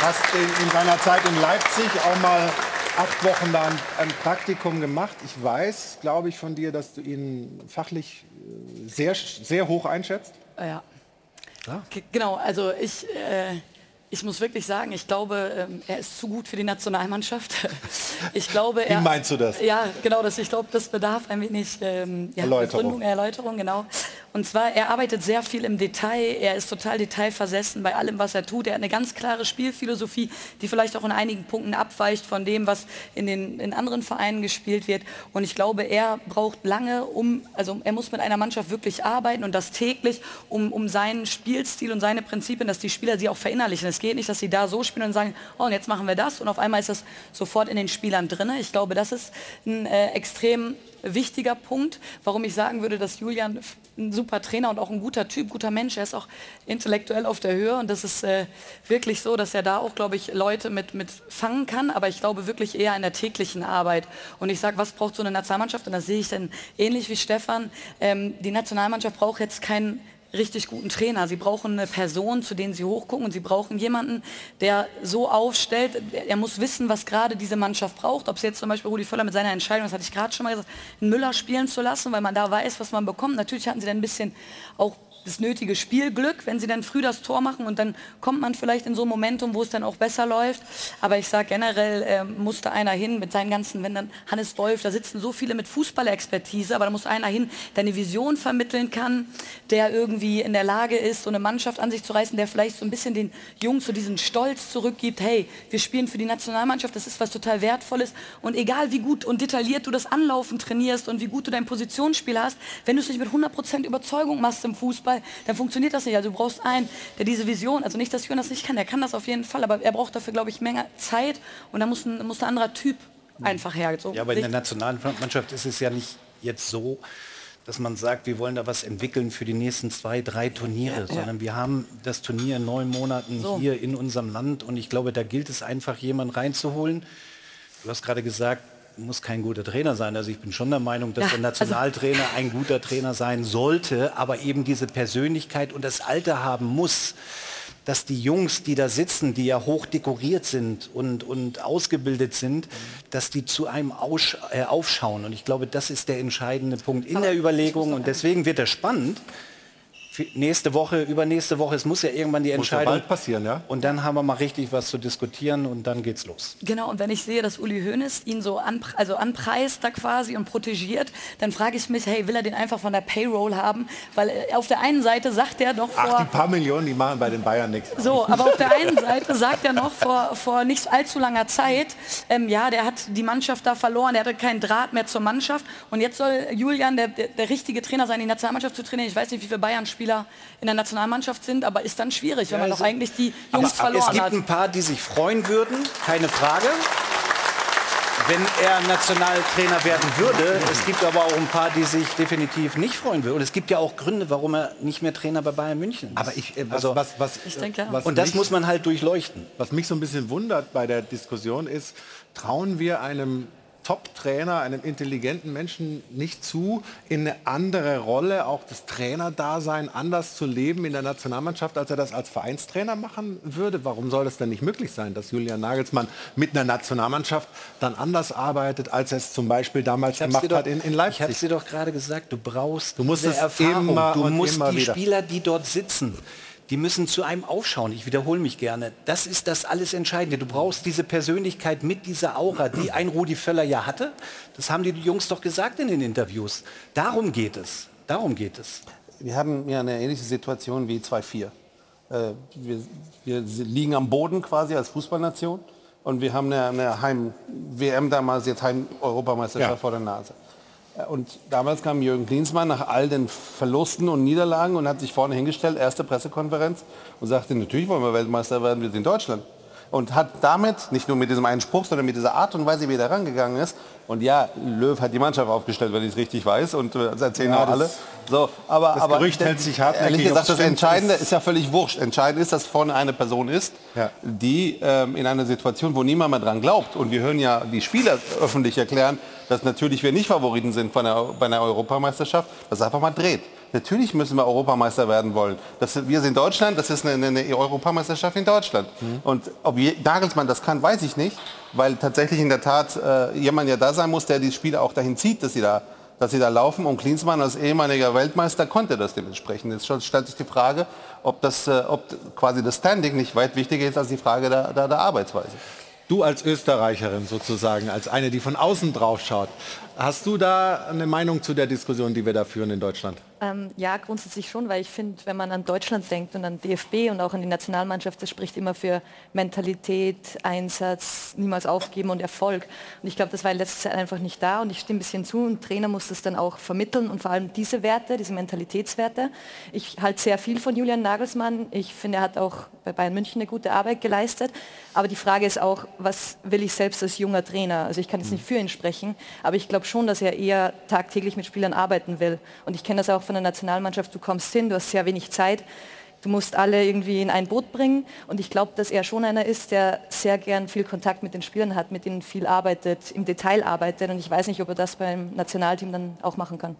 S16: Hast in, in deiner Zeit in Leipzig auch mal acht Wochen da ein, ein Praktikum gemacht. Ich weiß, glaube ich, von dir, dass du ihn fachlich äh, sehr, sehr hoch einschätzt.
S9: Ja. G- Genau, also ich, äh, ich muss wirklich sagen, ich glaube, ähm, er ist zu gut für die Nationalmannschaft. <laughs> Ich glaube,
S16: Wie
S9: er,
S16: meinst du das?
S9: Ja, genau, das, ich glaube, das bedarf ein wenig ähm, ja,
S16: Erläuterung.
S9: Begründung, Erläuterung, genau. Und zwar, er arbeitet sehr viel im Detail, er ist total detailversessen bei allem, was er tut. Er hat eine ganz klare Spielphilosophie, die vielleicht auch in einigen Punkten abweicht von dem, was in den in anderen Vereinen gespielt wird. Und ich glaube, er braucht lange, um, also er muss mit einer Mannschaft wirklich arbeiten und das täglich, um, um seinen Spielstil und seine Prinzipien, dass die Spieler sie auch verinnerlichen. Es geht nicht, dass sie da so spielen und sagen, oh, und jetzt machen wir das und auf einmal ist das sofort in den Spielern drin. Ich glaube, das ist ein äh, extrem wichtiger Punkt, warum ich sagen würde, dass Julian ein super Trainer und auch ein guter Typ, guter Mensch, er ist auch intellektuell auf der Höhe und das ist äh, wirklich so, dass er da auch, glaube ich, Leute mit, mit fangen kann, aber ich glaube wirklich eher in der täglichen Arbeit. Und ich sage, was braucht so eine Nationalmannschaft? Und das sehe ich dann ähnlich wie Stefan. Ähm, die Nationalmannschaft braucht jetzt keinen richtig guten Trainer. Sie brauchen eine Person, zu denen sie hochgucken und sie brauchen jemanden, der so aufstellt, er muss wissen, was gerade diese Mannschaft braucht. Ob es jetzt zum Beispiel Rudi Völler mit seiner Entscheidung, das hatte ich gerade schon mal gesagt, einen Müller spielen zu lassen, weil man da weiß, was man bekommt. Natürlich hatten sie dann ein bisschen auch das nötige Spielglück, wenn sie dann früh das Tor machen und dann kommt man vielleicht in so ein Momentum, wo es dann auch besser läuft. Aber ich sage generell ähm, musste einer hin mit seinen ganzen, wenn dann Hannes Wolf, da sitzen so viele mit Fußballerexpertise, aber da muss einer hin, der eine Vision vermitteln kann, der irgendwie in der Lage ist, so eine Mannschaft an sich zu reißen, der vielleicht so ein bisschen den Jungs so diesen Stolz zurückgibt, hey, wir spielen für die Nationalmannschaft, das ist was total Wertvolles und egal wie gut und detailliert du das Anlaufen trainierst und wie gut du dein Positionsspiel hast, wenn du es nicht mit 100% Überzeugung machst im Fußball, dann funktioniert das nicht. Also du brauchst einen, der diese Vision, also nicht, dass Jürgen das nicht kann, der kann das auf jeden Fall, aber er braucht dafür, glaube ich, mehr Zeit und da muss ein, muss ein anderer Typ einfach her. So
S8: Ja, aber in der
S9: sich-
S8: Nationalmannschaft ist es ja nicht jetzt so, dass man sagt, wir wollen da was entwickeln für die nächsten zwei, drei Turniere,
S9: ja.
S8: sondern wir haben das Turnier in neun Monaten
S9: So.
S8: hier in unserem Land und ich glaube, da gilt es einfach, jemanden reinzuholen. Du hast gerade gesagt, muss kein guter Trainer sein. Also ich bin schon der Meinung, dass
S9: Ja,
S8: der Nationaltrainer ein guter Trainer sein sollte, aber eben diese Persönlichkeit und das Alter haben muss, dass die Jungs, die da sitzen, die ja hoch dekoriert sind und, und ausgebildet sind, dass die zu einem Aussch äh, aufschauen. Und ich glaube, das ist der entscheidende Punkt in der Überlegung. Und deswegen wird es spannend. Nächste Woche, übernächste Woche, es muss ja irgendwann die
S16: Muss ja
S8: Entscheidung
S16: bald passieren, ja?
S8: Und dann haben wir mal richtig was zu diskutieren und dann geht's los.
S9: Genau, und wenn ich sehe, dass Uli Hoeneß ihn so anpre also anpreist da quasi und protegiert, dann frage ich mich, hey, will er den einfach von der Payroll haben? Weil äh, auf der einen Seite sagt er doch
S16: Ach, die
S9: vor...
S16: paar Millionen, die machen bei den Bayern nichts.
S9: So, aber auf der einen Seite sagt er noch vor, vor nicht allzu langer Zeit, ähm, ja, der hat die Mannschaft da verloren, der hatte keinen Draht mehr zur Mannschaft und jetzt soll Julian der, der, der richtige Trainer sein, die Nationalmannschaft zu trainieren. Ich weiß nicht, wie viele Bayern-Spieler in der Nationalmannschaft sind, aber ist dann schwierig, wenn man doch eigentlich die Jungs
S8: Aber es
S9: verloren
S8: gibt
S9: hat.
S8: ein paar, die sich freuen würden, keine Frage. Wenn er Nationaltrainer werden würde. Es gibt aber auch ein paar, die sich definitiv nicht freuen würden. Und es gibt ja auch Gründe, warum er nicht mehr Trainer bei Bayern München ist.
S16: Aber ich, äh, was,
S8: Also-
S16: was, was,
S9: Ich denke, ja.
S16: was
S8: Und das
S16: mich-
S8: muss man halt durchleuchten.
S16: Was mich so ein bisschen wundert bei der Diskussion ist, trauen wir einem Top-Trainer, einem intelligenten Menschen nicht zu, in eine andere Rolle, auch das Trainerdasein anders zu leben in der Nationalmannschaft, als er das als Vereinstrainer machen würde? Warum soll das denn nicht möglich sein, dass Julian Nagelsmann mit einer Nationalmannschaft dann anders arbeitet, als er es zum Beispiel damals gemacht
S8: doch-
S16: hat in, in
S8: Ich habe
S16: Leipzig?
S8: es dir doch gerade gesagt, du brauchst
S16: Du musst
S8: diese
S16: es
S8: Erfahrung. du musst die
S16: wieder.
S8: Spieler, die dort sitzen, die müssen zu einem aufschauen. Ich wiederhole mich gerne. Das ist das alles Entscheidende. Du brauchst diese Persönlichkeit mit dieser Aura, die ein Rudi Völler ja hatte. Das haben die Jungs doch gesagt in den Interviews. Darum geht es. Darum geht es.
S16: Wir haben ja eine ähnliche Situation wie 2-4. Äh, wir, wir liegen am Boden quasi als Fußballnation und wir haben eine, eine Heim-WM damals, jetzt Heim-Europameisterschaft
S8: Ja.
S16: vor der Nase. Und damals kam Jürgen Klinsmann nach all den Verlusten und Niederlagen und hat sich vorne hingestellt, erste Pressekonferenz und sagte, natürlich wollen wir Weltmeister werden, wir sind in Deutschland. Und hat damit, nicht nur mit diesem einen Spruch, sondern mit dieser Art und Weise, wie er rangegangen ist. Und ja, Löw hat die Mannschaft aufgestellt, wenn ich es richtig weiß. Und äh, das erzählen
S11: Ja,
S16: auch alle.
S11: Das-
S16: So, aber,
S11: das
S16: aber
S11: Gerücht hält sich hartnäckig,
S16: Ehrlich gesagt, das Entscheidende
S11: ist-
S16: ist ja völlig wurscht. Entscheidend ist, dass vorne eine Person ist, die ähm, in einer Situation, wo niemand mehr dran glaubt. Und wir hören ja die Spieler öffentlich erklären, dass natürlich wir nicht Favoriten sind von der, bei einer Europameisterschaft, das einfach mal dreht. Natürlich müssen wir Europameister werden wollen. Das, wir sind Deutschland, das ist eine, eine Europameisterschaft in Deutschland. Und ob je, Nagelsmann das kann, weiß ich nicht, weil tatsächlich in der Tat äh, jemand ja da sein muss, der die Spieler auch dahin zieht, dass sie da dass sie da laufen. Und Klinsmann als ehemaliger Weltmeister konnte das dementsprechend. Jetzt stellt sich die Frage, ob, das, äh, ob quasi das Standing nicht weit wichtiger ist als die Frage der, der, der Arbeitsweise.
S11: Du als Österreicherin sozusagen, als eine, die von außen drauf schaut, hast du da eine Meinung zu der Diskussion, die wir da führen in Deutschland?
S2: Ähm, ja, grundsätzlich schon, weil ich finde, wenn man an Deutschland denkt und an DFB und auch an die Nationalmannschaft, das spricht immer für Mentalität, Einsatz, niemals aufgeben und Erfolg. Und ich glaube, das war in letzter Zeit einfach nicht da und ich stimme ein bisschen zu und Trainer muss das dann auch vermitteln und vor allem diese Werte, diese Mentalitätswerte. Ich halte sehr viel von Julian Nagelsmann. Ich finde, er hat auch bei Bayern München eine gute Arbeit geleistet. Aber die Frage ist auch, was will ich selbst als junger Trainer? Also ich kann jetzt nicht für ihn sprechen, aber ich glaube schon, dass er eher tagtäglich mit Spielern arbeiten will. Und ich kenne das auch von der Nationalmannschaft. Du kommst hin, du hast sehr wenig Zeit. Du musst alle irgendwie in ein Boot bringen. Und ich glaube, dass er schon einer ist, der sehr gern viel Kontakt mit den Spielern hat, mit denen viel arbeitet, im Detail arbeitet. Und ich weiß nicht, ob er das beim Nationalteam dann auch machen kann.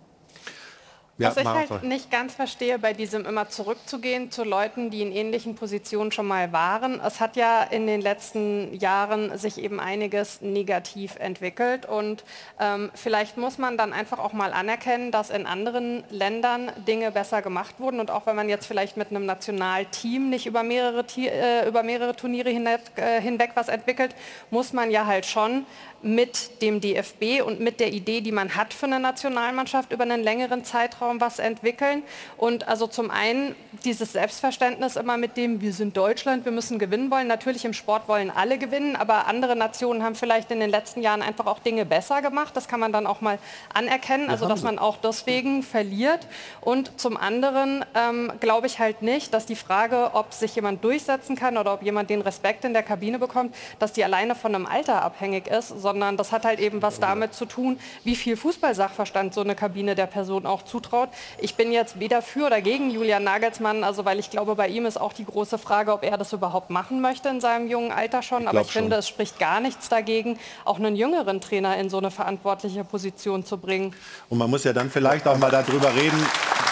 S11: Ja,
S10: Was ich halt nicht ganz verstehe, bei diesem immer zurückzugehen zu Leuten, die in ähnlichen Positionen schon mal waren. Es hat ja in den letzten Jahren sich eben einiges negativ entwickelt und ähm, vielleicht muss man dann einfach auch mal anerkennen, dass in anderen Ländern Dinge besser gemacht wurden und auch wenn man jetzt vielleicht mit einem Nationalteam nicht über mehrere, äh, über mehrere Turniere hinweg, äh, hinweg was entwickelt, muss man ja halt schon mit dem DFB und mit der Idee, die man hat für eine Nationalmannschaft über einen längeren Zeitraum was entwickeln. Und also zum einen dieses Selbstverständnis immer mit dem, wir sind Deutschland, wir müssen gewinnen wollen. Natürlich im Sport wollen alle gewinnen, aber andere Nationen haben vielleicht in den letzten Jahren einfach auch Dinge besser gemacht. Das kann man dann auch mal anerkennen, also dass man auch deswegen verliert. Und zum anderen ähm, glaube ich halt nicht, dass die Frage, ob sich jemand durchsetzen kann oder ob jemand den Respekt in der Kabine bekommt, dass die alleine von einem Alter abhängig ist, sondern das hat halt eben was damit zu tun, wie viel Fußballsachverstand so eine Kabine der Person auch zutraut. Ich bin jetzt weder für oder gegen Julian Nagelsmann, also weil ich glaube, bei ihm ist auch die große Frage, ob er das überhaupt machen möchte in seinem jungen Alter schon.
S11: Ich
S10: Aber ich finde,
S11: schon.
S10: es spricht gar nichts dagegen, auch einen jüngeren Trainer in so eine verantwortliche Position zu bringen.
S11: Und man muss ja dann vielleicht auch mal darüber reden,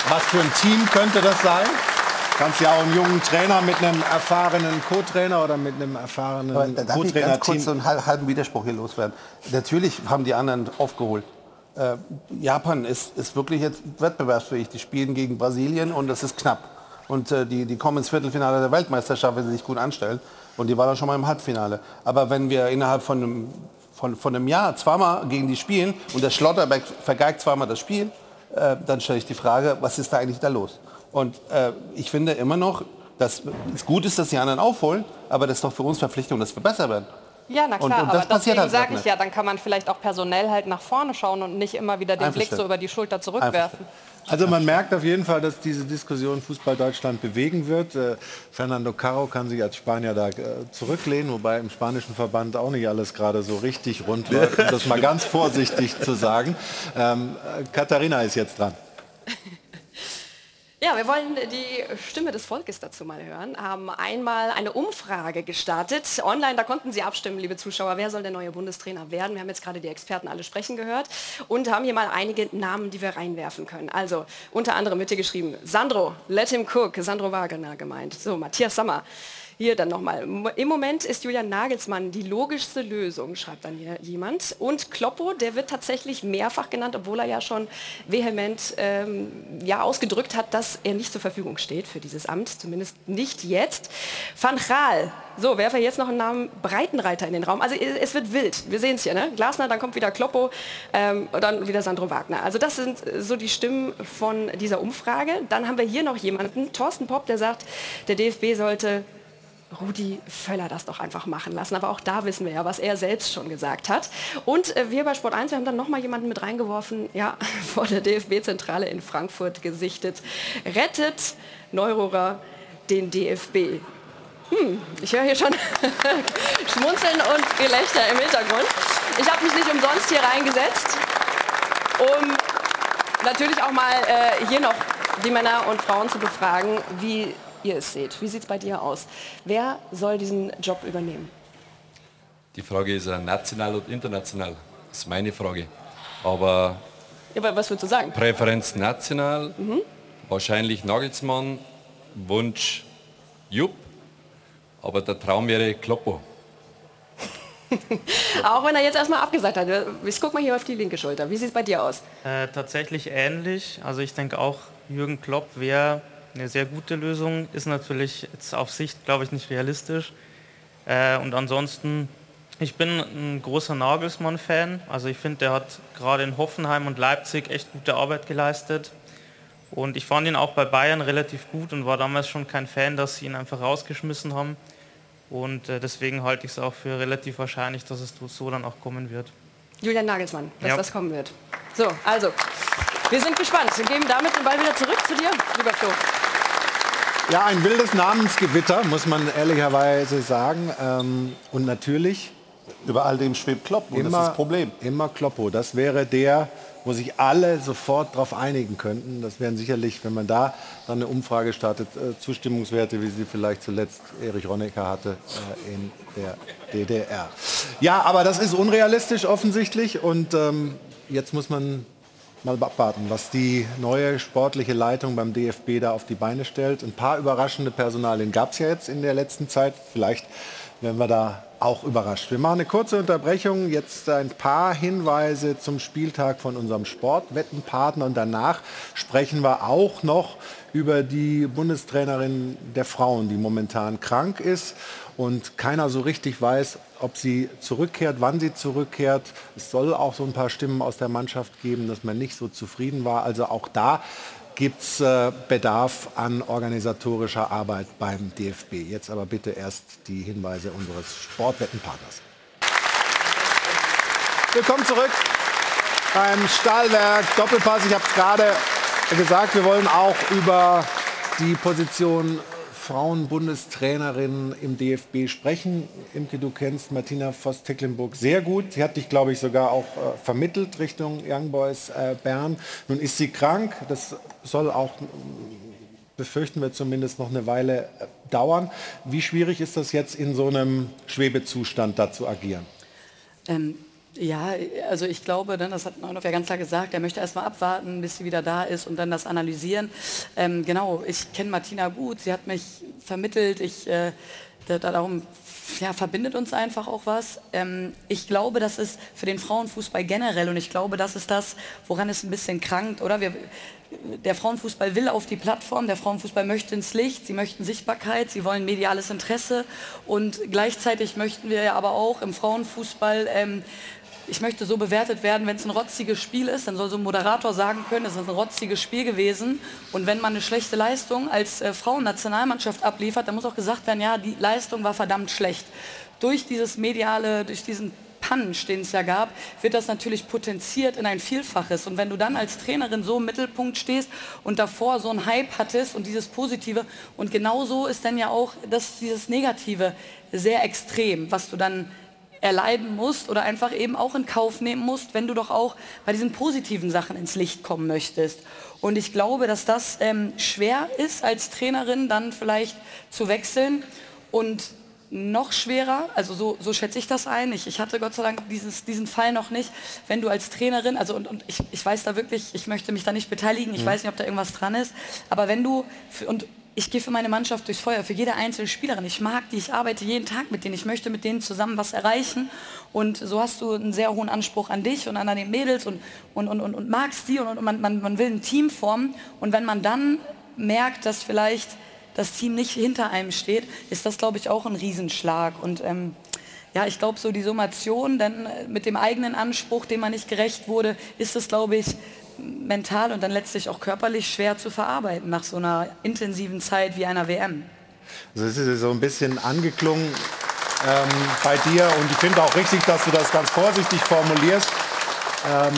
S11: was für ein Team könnte das sein? Kannst ja auch einen jungen Trainer mit einem erfahrenen Co-Trainer oder mit einem erfahrenen
S16: Aber da darf ich ganz kurz so einen hal- halben Widerspruch hier loswerden. Natürlich haben die anderen aufgeholt. Äh, Japan ist, ist wirklich jetzt wettbewerbsfähig. Die spielen gegen Brasilien und das ist knapp. Und äh, die, die kommen ins Viertelfinale der Weltmeisterschaft, wenn sie sich gut anstellen. Und die waren dann schon mal im Halbfinale. Aber wenn wir innerhalb von einem, von, von einem Jahr zweimal gegen die spielen und der Schlotterbeck vergeigt zweimal das Spiel, äh, dann stelle ich die Frage, was ist da eigentlich da los? Und äh, ich finde immer noch, dass es gut ist, dass die anderen aufholen, aber das ist doch für uns Verpflichtung, dass wir besser werden.
S10: Ja, na
S16: Und-
S10: klar,
S16: und das
S10: aber
S16: passiert
S10: deswegen
S16: halt
S10: sage ich ja, dann kann man vielleicht auch personell halt nach vorne schauen und nicht immer wieder den Blick so über die Schulter zurückwerfen.
S11: Also man merkt auf jeden Fall, dass diese Diskussion Fußball Deutschland bewegen wird. Äh, Fernando Caro kann sich als Spanier da äh, zurücklehnen, wobei im spanischen Verband auch nicht alles gerade so richtig rund läuft, um das mal ganz vorsichtig zu sagen. Ähm, äh, Katharina ist jetzt dran. <laughs>
S4: Ja, wir wollen die Stimme des Volkes dazu mal hören. Haben einmal eine Umfrage gestartet. Online, da konnten Sie abstimmen, liebe Zuschauer. Wer soll der neue Bundestrainer werden? Wir haben jetzt gerade die Experten alle sprechen gehört und haben hier mal einige Namen, die wir reinwerfen können. Also unter anderem wird hier geschrieben, Sandro, let him cook, Sandro Wagner gemeint. So, Matthias Sammer. Hier dann nochmal. Im Moment ist Julian Nagelsmann die logischste Lösung, schreibt dann hier jemand. Und Kloppo, der wird tatsächlich mehrfach genannt, obwohl er ja schon vehement ähm, ja, ausgedrückt hat, dass er nicht zur Verfügung steht für dieses Amt, zumindest nicht jetzt. Van Gaal, so, werfe jetzt noch einen Namen Breitenreiter in den Raum. Also es wird wild, wir sehen es hier. Ne? Glasner, dann kommt wieder Kloppo, ähm, dann wieder Sandro Wagner. Also das sind so die Stimmen von dieser Umfrage. Dann haben wir hier noch jemanden, Thorsten Popp, der sagt, der DFB sollte Rudi Völler das doch einfach machen lassen. Aber auch da wissen wir ja, was er selbst schon gesagt hat. Und äh, wir bei Sport 1, wir haben dann noch mal jemanden mit reingeworfen, ja, <laughs> vor der DFB-Zentrale in Frankfurt gesichtet. Rettet Neurohrer den DFB. Hm, ich höre hier schon <laughs> Schmunzeln und Gelächter im Hintergrund. Ich habe mich nicht umsonst hier reingesetzt, um natürlich auch mal äh, hier noch die Männer und Frauen zu befragen, wie ihr es seht. Wie sieht es bei dir aus? Wer soll diesen Job übernehmen?
S17: Die Frage ist national und international. Das ist meine Frage. Aber
S4: ja, was würdest du sagen?
S17: Präferenz national, mhm. wahrscheinlich Nagelsmann, Wunsch Jupp, aber der Traum wäre Kloppo. <laughs>
S4: Auch wenn er jetzt erstmal abgesagt hat. Ich gucke mal hier auf die linke Schulter. Wie sieht es bei dir aus?
S18: Äh, tatsächlich ähnlich. Also ich denke auch, Jürgen Klopp wäre eine sehr gute Lösung, ist natürlich jetzt auf Sicht, glaube ich, nicht realistisch. Äh, und ansonsten, ich bin ein großer Nagelsmann-Fan. Also ich finde, der hat gerade in Hoffenheim und Leipzig echt gute Arbeit geleistet. Und ich fand ihn auch bei Bayern relativ gut und war damals schon kein Fan, dass sie ihn einfach rausgeschmissen haben. Und äh, deswegen halte ich es auch für relativ wahrscheinlich, dass es so dann auch kommen wird.
S4: Julian Nagelsmann, dass ja. das kommen wird. So, also, wir sind gespannt. Wir geben damit den Ball wieder zurück zu dir, lieber Flo.
S1: Ja, ein wildes Namensgewitter, muss man ehrlicherweise sagen. Ähm, und natürlich. Über all dem schwebt Kloppo, immer, das ist das Problem. Immer Kloppo. Das wäre der, wo sich alle sofort darauf einigen könnten. Das wären sicherlich, wenn man da dann eine Umfrage startet, äh, Zustimmungswerte, wie sie vielleicht zuletzt Erich Honecker hatte äh, in der DDR. Ja, aber das ist unrealistisch offensichtlich und ähm, jetzt muss man mal abwarten, was die neue sportliche Leitung beim DFB da auf die Beine stellt. Ein paar überraschende Personalien gab es ja jetzt in der letzten Zeit. Vielleicht werden wir da auch überrascht. Wir machen eine kurze Unterbrechung, jetzt ein paar Hinweise zum Spieltag von unserem Sportwettenpartner und danach sprechen wir auch noch über die Bundestrainerin der Frauen, die momentan krank ist und keiner so richtig weiß, ob sie zurückkehrt, wann sie zurückkehrt. Es soll auch so ein paar Stimmen aus der Mannschaft geben, dass man nicht so zufrieden war. Also auch da gibt es äh, Bedarf an organisatorischer Arbeit beim DFB. Jetzt aber bitte erst die Hinweise unseres Sportwettenpartners. Willkommen zurück beim Stahlwerk Doppelpass. Ich habe es gerade gesagt, wir wollen auch über die Position Frauenbundestrainerin im DFB sprechen. Imke, du kennst Martina Voss-Tecklenburg sehr gut. Sie hat dich, glaube ich, sogar auch äh, vermittelt Richtung Young Boys äh, Bern. Nun ist sie krank. Das soll auch, befürchten wir zumindest, noch eine Weile äh, dauern. Wie schwierig ist das jetzt in so einem Schwebezustand da zu agieren?
S9: Ähm, ja, also ich glaube, ne, das hat Neunhoff ja ganz klar gesagt, er möchte erstmal abwarten, bis sie wieder da ist und dann das analysieren. Ähm, genau, ich kenne Martina gut, sie hat mich vermittelt, ich, äh, darum ja, verbindet uns einfach auch was. Ähm, ich glaube, das ist für den Frauenfußball generell und ich glaube, das ist das, woran es ein bisschen krankt, oder? Wir, der Frauenfußball will auf die Plattform, der Frauenfußball möchte ins Licht, sie möchten Sichtbarkeit, sie wollen mediales Interesse und gleichzeitig möchten wir ja aber auch im Frauenfußball ähm, ich möchte so bewertet werden, wenn es ein rotziges Spiel ist, dann soll so ein Moderator sagen können, es ist ein rotziges Spiel gewesen. Und wenn man eine schlechte Leistung als äh, Frauennationalmannschaft abliefert, dann muss auch gesagt werden, ja, die Leistung war verdammt schlecht. Durch dieses mediale, durch diesen Punch, den es ja gab, wird das natürlich potenziert in ein Vielfaches. Und wenn du dann als Trainerin so im Mittelpunkt stehst und davor so einen Hype hattest und dieses Positive und genauso ist dann ja auch das, dieses Negative sehr extrem, was du dann erleiden musst oder einfach eben auch in Kauf nehmen musst, wenn du doch auch bei diesen positiven Sachen ins Licht kommen möchtest. Und ich glaube, dass das ähm, schwer ist, als Trainerin dann vielleicht zu wechseln und noch schwerer, also so, so schätze ich das ein. Ich, ich hatte Gott sei Dank dieses, diesen Fall noch nicht. Wenn du als Trainerin, also und, und ich, ich weiß da wirklich, ich möchte mich da nicht beteiligen, ich mhm. weiß nicht, ob da irgendwas dran ist, aber wenn du, und ich gehe für meine Mannschaft durchs Feuer, für jede einzelne Spielerin. Ich mag die, ich arbeite jeden Tag mit denen, ich möchte mit denen zusammen was erreichen. Und so hast du einen sehr hohen Anspruch an dich und an den Mädels und, und, und, und, und magst die und, und man, man, man will ein Team formen. Und wenn man dann merkt, dass vielleicht das Team nicht hinter einem steht, ist das, glaube ich, auch ein Riesenschlag. Und ähm, ja, ich glaube, so die Summation, dann äh, mit dem eigenen Anspruch, dem man nicht gerecht wurde, ist es, glaube ich, mental und dann letztlich auch körperlich schwer zu verarbeiten nach so einer intensiven Zeit wie einer WM.
S1: Also es ist so ein bisschen angeklungen ähm, bei dir und ich finde auch richtig, dass du das ganz vorsichtig formulierst. Ähm,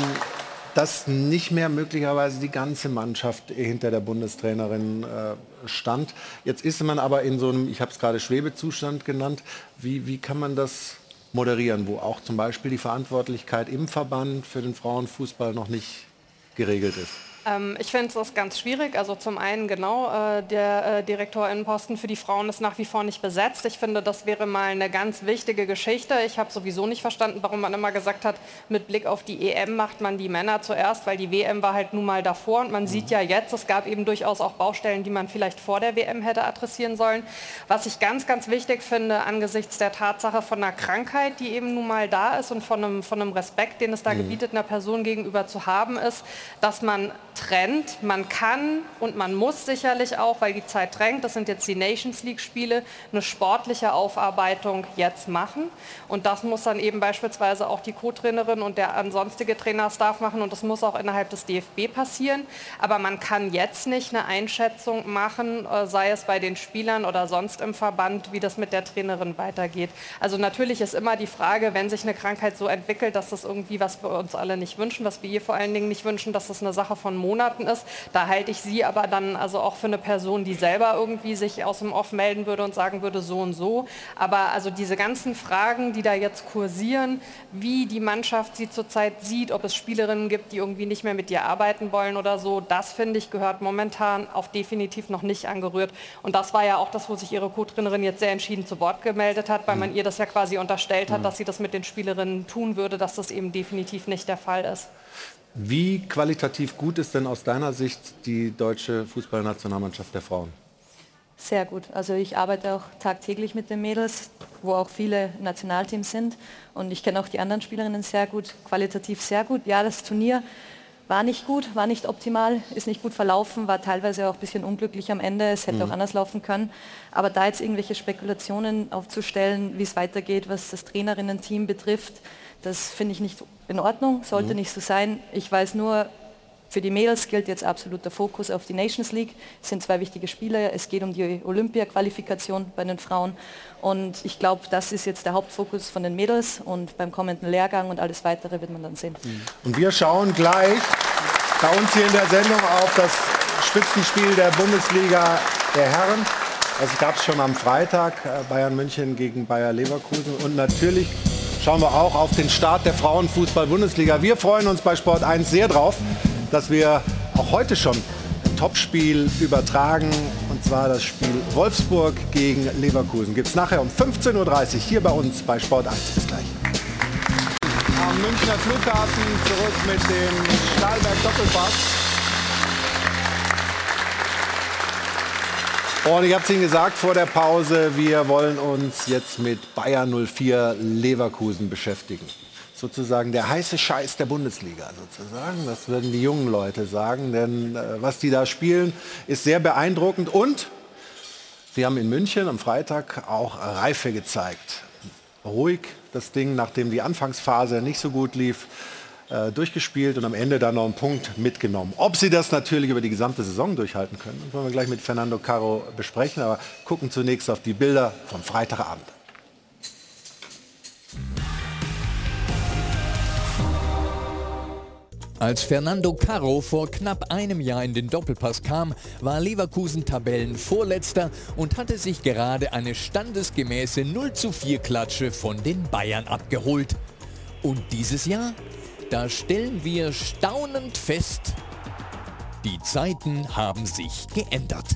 S1: dass nicht mehr möglicherweise die ganze Mannschaft hinter der Bundestrainerin äh, stand. Jetzt ist man aber in so einem, ich habe es gerade Schwebezustand genannt. Wie, wie kann man das moderieren, wo auch zum Beispiel die Verantwortlichkeit im Verband für den Frauenfußball noch nicht geregelt ist?
S10: Ähm, ich finde es ganz schwierig. Also zum einen genau, äh, der äh, Direktorinnenposten für die Frauen ist nach wie vor nicht besetzt. Ich finde, das wäre mal eine ganz wichtige Geschichte. Ich habe sowieso nicht verstanden, warum man immer gesagt hat, mit Blick auf die EM macht man die Männer zuerst, weil die WM war halt nun mal davor. Und man mhm. sieht ja jetzt, es gab eben durchaus auch Baustellen, die man vielleicht vor der WM hätte adressieren sollen. Was ich ganz, ganz wichtig finde angesichts der Tatsache von einer Krankheit, die eben nun mal da ist und von einem, von einem Respekt, den es da mhm. gebietet, einer Person gegenüber zu haben, ist, dass man trennt. Man kann und man muss sicherlich auch, weil die Zeit drängt, das sind jetzt die Nations League-Spiele, eine sportliche Aufarbeitung jetzt machen. Und das muss dann eben beispielsweise auch die Co-Trainerin und der ansonstige Trainerstaff machen und das muss auch innerhalb des DFB passieren. Aber man kann jetzt nicht eine Einschätzung machen, äh, sei es bei den Spielern oder sonst im Verband, wie das mit der Trainerin weitergeht. Also natürlich ist immer die Frage, wenn sich eine Krankheit so entwickelt, dass das irgendwie, was wir uns alle nicht wünschen, was wir hier vor allen Dingen nicht wünschen, dass das eine Sache von Monaten ist. Da halte ich sie aber dann also auch für eine Person, die selber irgendwie sich aus dem Off melden würde und sagen würde, so und so. Aber also diese ganzen Fragen, die da jetzt kursieren, wie die Mannschaft sie zurzeit sieht, ob es Spielerinnen gibt, die irgendwie nicht mehr mit dir arbeiten wollen oder so, das finde ich gehört momentan auf definitiv noch nicht angerührt. Und das war ja auch das, wo sich ihre Co-Trainerin jetzt sehr entschieden zu Wort gemeldet hat, weil man mhm. ihr das ja quasi unterstellt hat, mhm. dass sie das mit den Spielerinnen tun würde, dass das eben definitiv nicht der Fall ist.
S1: Wie qualitativ gut ist denn aus deiner Sicht die deutsche Fußballnationalmannschaft der Frauen?
S2: Sehr gut. Also ich arbeite auch tagtäglich mit den Mädels, wo auch viele Nationalteams sind. Und ich kenne auch die anderen Spielerinnen sehr gut, qualitativ sehr gut. Ja, das Turnier war nicht gut, war nicht optimal, ist nicht gut verlaufen, war teilweise auch ein bisschen unglücklich am Ende. Es hätte mhm. auch anders laufen können. Aber da jetzt irgendwelche Spekulationen aufzustellen, wie es weitergeht, was das Trainerinnen-Team betrifft, das finde ich nicht in Ordnung, sollte mhm. nicht so sein. Ich weiß nur, für die Mädels gilt jetzt absoluter Fokus auf die Nations League. Es sind zwei wichtige Spiele. Es geht um die Olympia-Qualifikation bei den Frauen. Und ich glaube, das ist jetzt der Hauptfokus von den Mädels. Und beim kommenden Lehrgang und alles Weitere wird man dann sehen.
S1: Mhm. Und wir schauen gleich bei uns hier in der Sendung auf das Spitzenspiel der Bundesliga der Herren. Das gab es schon am Freitag, äh, Bayern München gegen Bayer Leverkusen. Und natürlich schauen wir auch auf den Start der Frauenfußball-Bundesliga. Wir freuen uns bei Sport 1 sehr drauf, dass wir auch heute schon ein Topspiel übertragen. Und zwar das Spiel Wolfsburg gegen Leverkusen. Gibt es nachher um 15.30 Uhr hier bei uns bei Sport 1. Bis gleich. Am Münchner Flughafen zurück mit dem Stahlberg Doppelpass. Und ich habe es Ihnen gesagt vor der Pause, wir wollen uns jetzt mit Bayer 04 Leverkusen beschäftigen. Sozusagen der heiße Scheiß der Bundesliga sozusagen. Das würden die jungen Leute sagen, denn äh, was die da spielen, ist sehr beeindruckend und sie haben in München am Freitag auch Reife gezeigt. Ruhig das Ding, nachdem die Anfangsphase nicht so gut lief, äh, durchgespielt und am Ende dann noch einen Punkt mitgenommen. Ob sie das natürlich über die gesamte Saison durchhalten können, wollen wir gleich mit Fernando Caro besprechen, aber gucken zunächst auf die Bilder vom Freitagabend.
S12: Als Fernando Caro vor knapp einem Jahr in den Doppelpass kam, war Leverkusen Tabellenvorletzter und hatte sich gerade eine standesgemäße 0 zu 4 Klatsche von den Bayern abgeholt. Und dieses Jahr da stellen wir staunend fest, die Zeiten haben sich geändert.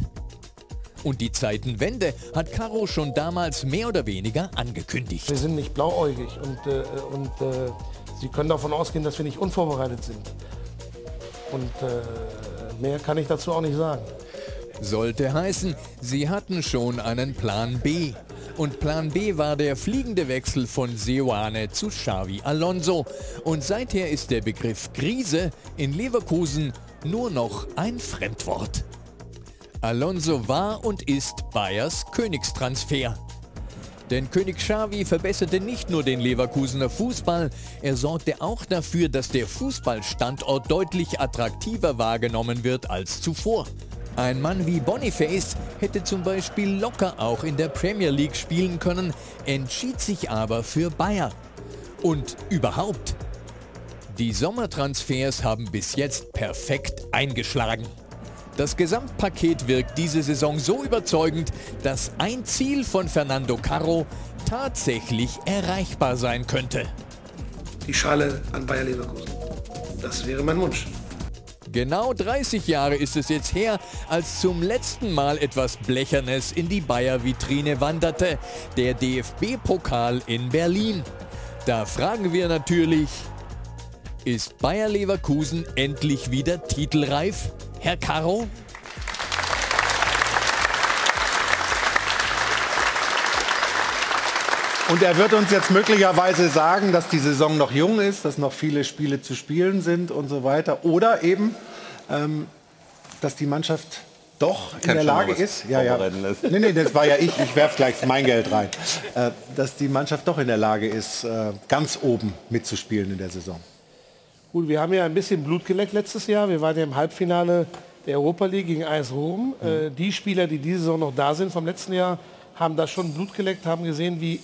S12: Und die Zeitenwende hat Caro schon damals mehr oder weniger angekündigt.
S3: Wir sind nicht blauäugig und, äh, und äh, Sie können davon ausgehen, dass wir nicht unvorbereitet sind. Und äh, mehr kann ich dazu auch nicht sagen.
S12: Sollte heißen, sie hatten schon einen Plan B. Und Plan B war der fliegende Wechsel von Seoane zu Xavi Alonso. Und seither ist der Begriff Krise in Leverkusen nur noch ein Fremdwort. Alonso war und ist Bayers Königstransfer. Denn König Xavi verbesserte nicht nur den Leverkusener Fußball, er sorgte auch dafür, dass der Fußballstandort deutlich attraktiver wahrgenommen wird als zuvor. Ein Mann wie Boniface hätte zum Beispiel locker auch in der Premier League spielen können, entschied sich aber für Bayer. Und überhaupt, die Sommertransfers haben bis jetzt perfekt eingeschlagen. Das Gesamtpaket wirkt diese Saison so überzeugend, dass ein Ziel von Fernando Carro tatsächlich erreichbar sein könnte.
S3: Die Schale an Bayer Leverkusen. Das wäre mein Wunsch.
S12: Genau 30 Jahre ist es jetzt her, als zum letzten Mal etwas Blechernes in die Bayer-Vitrine wanderte, der DFB-Pokal in Berlin. Da fragen wir natürlich, ist Bayer Leverkusen endlich wieder titelreif? Herr Caro?
S16: Und er wird uns jetzt möglicherweise sagen, dass die Saison noch jung ist, dass noch viele Spiele zu spielen sind und so weiter. Oder eben, ähm, dass die Mannschaft doch in der Lage ist. Ja, ja. Nee, nee, das war ja ich. Ich werfe gleich mein Geld rein. Äh, dass die Mannschaft doch in der Lage ist, äh, ganz oben mitzuspielen in der Saison.
S3: Gut, wir haben ja ein bisschen Blut geleckt letztes Jahr. Wir waren ja im Halbfinale der Europa League gegen AS Rom. Mhm. Äh, die Spieler, die diese Saison noch da sind vom letzten Jahr, haben da schon Blut geleckt, haben gesehen, wie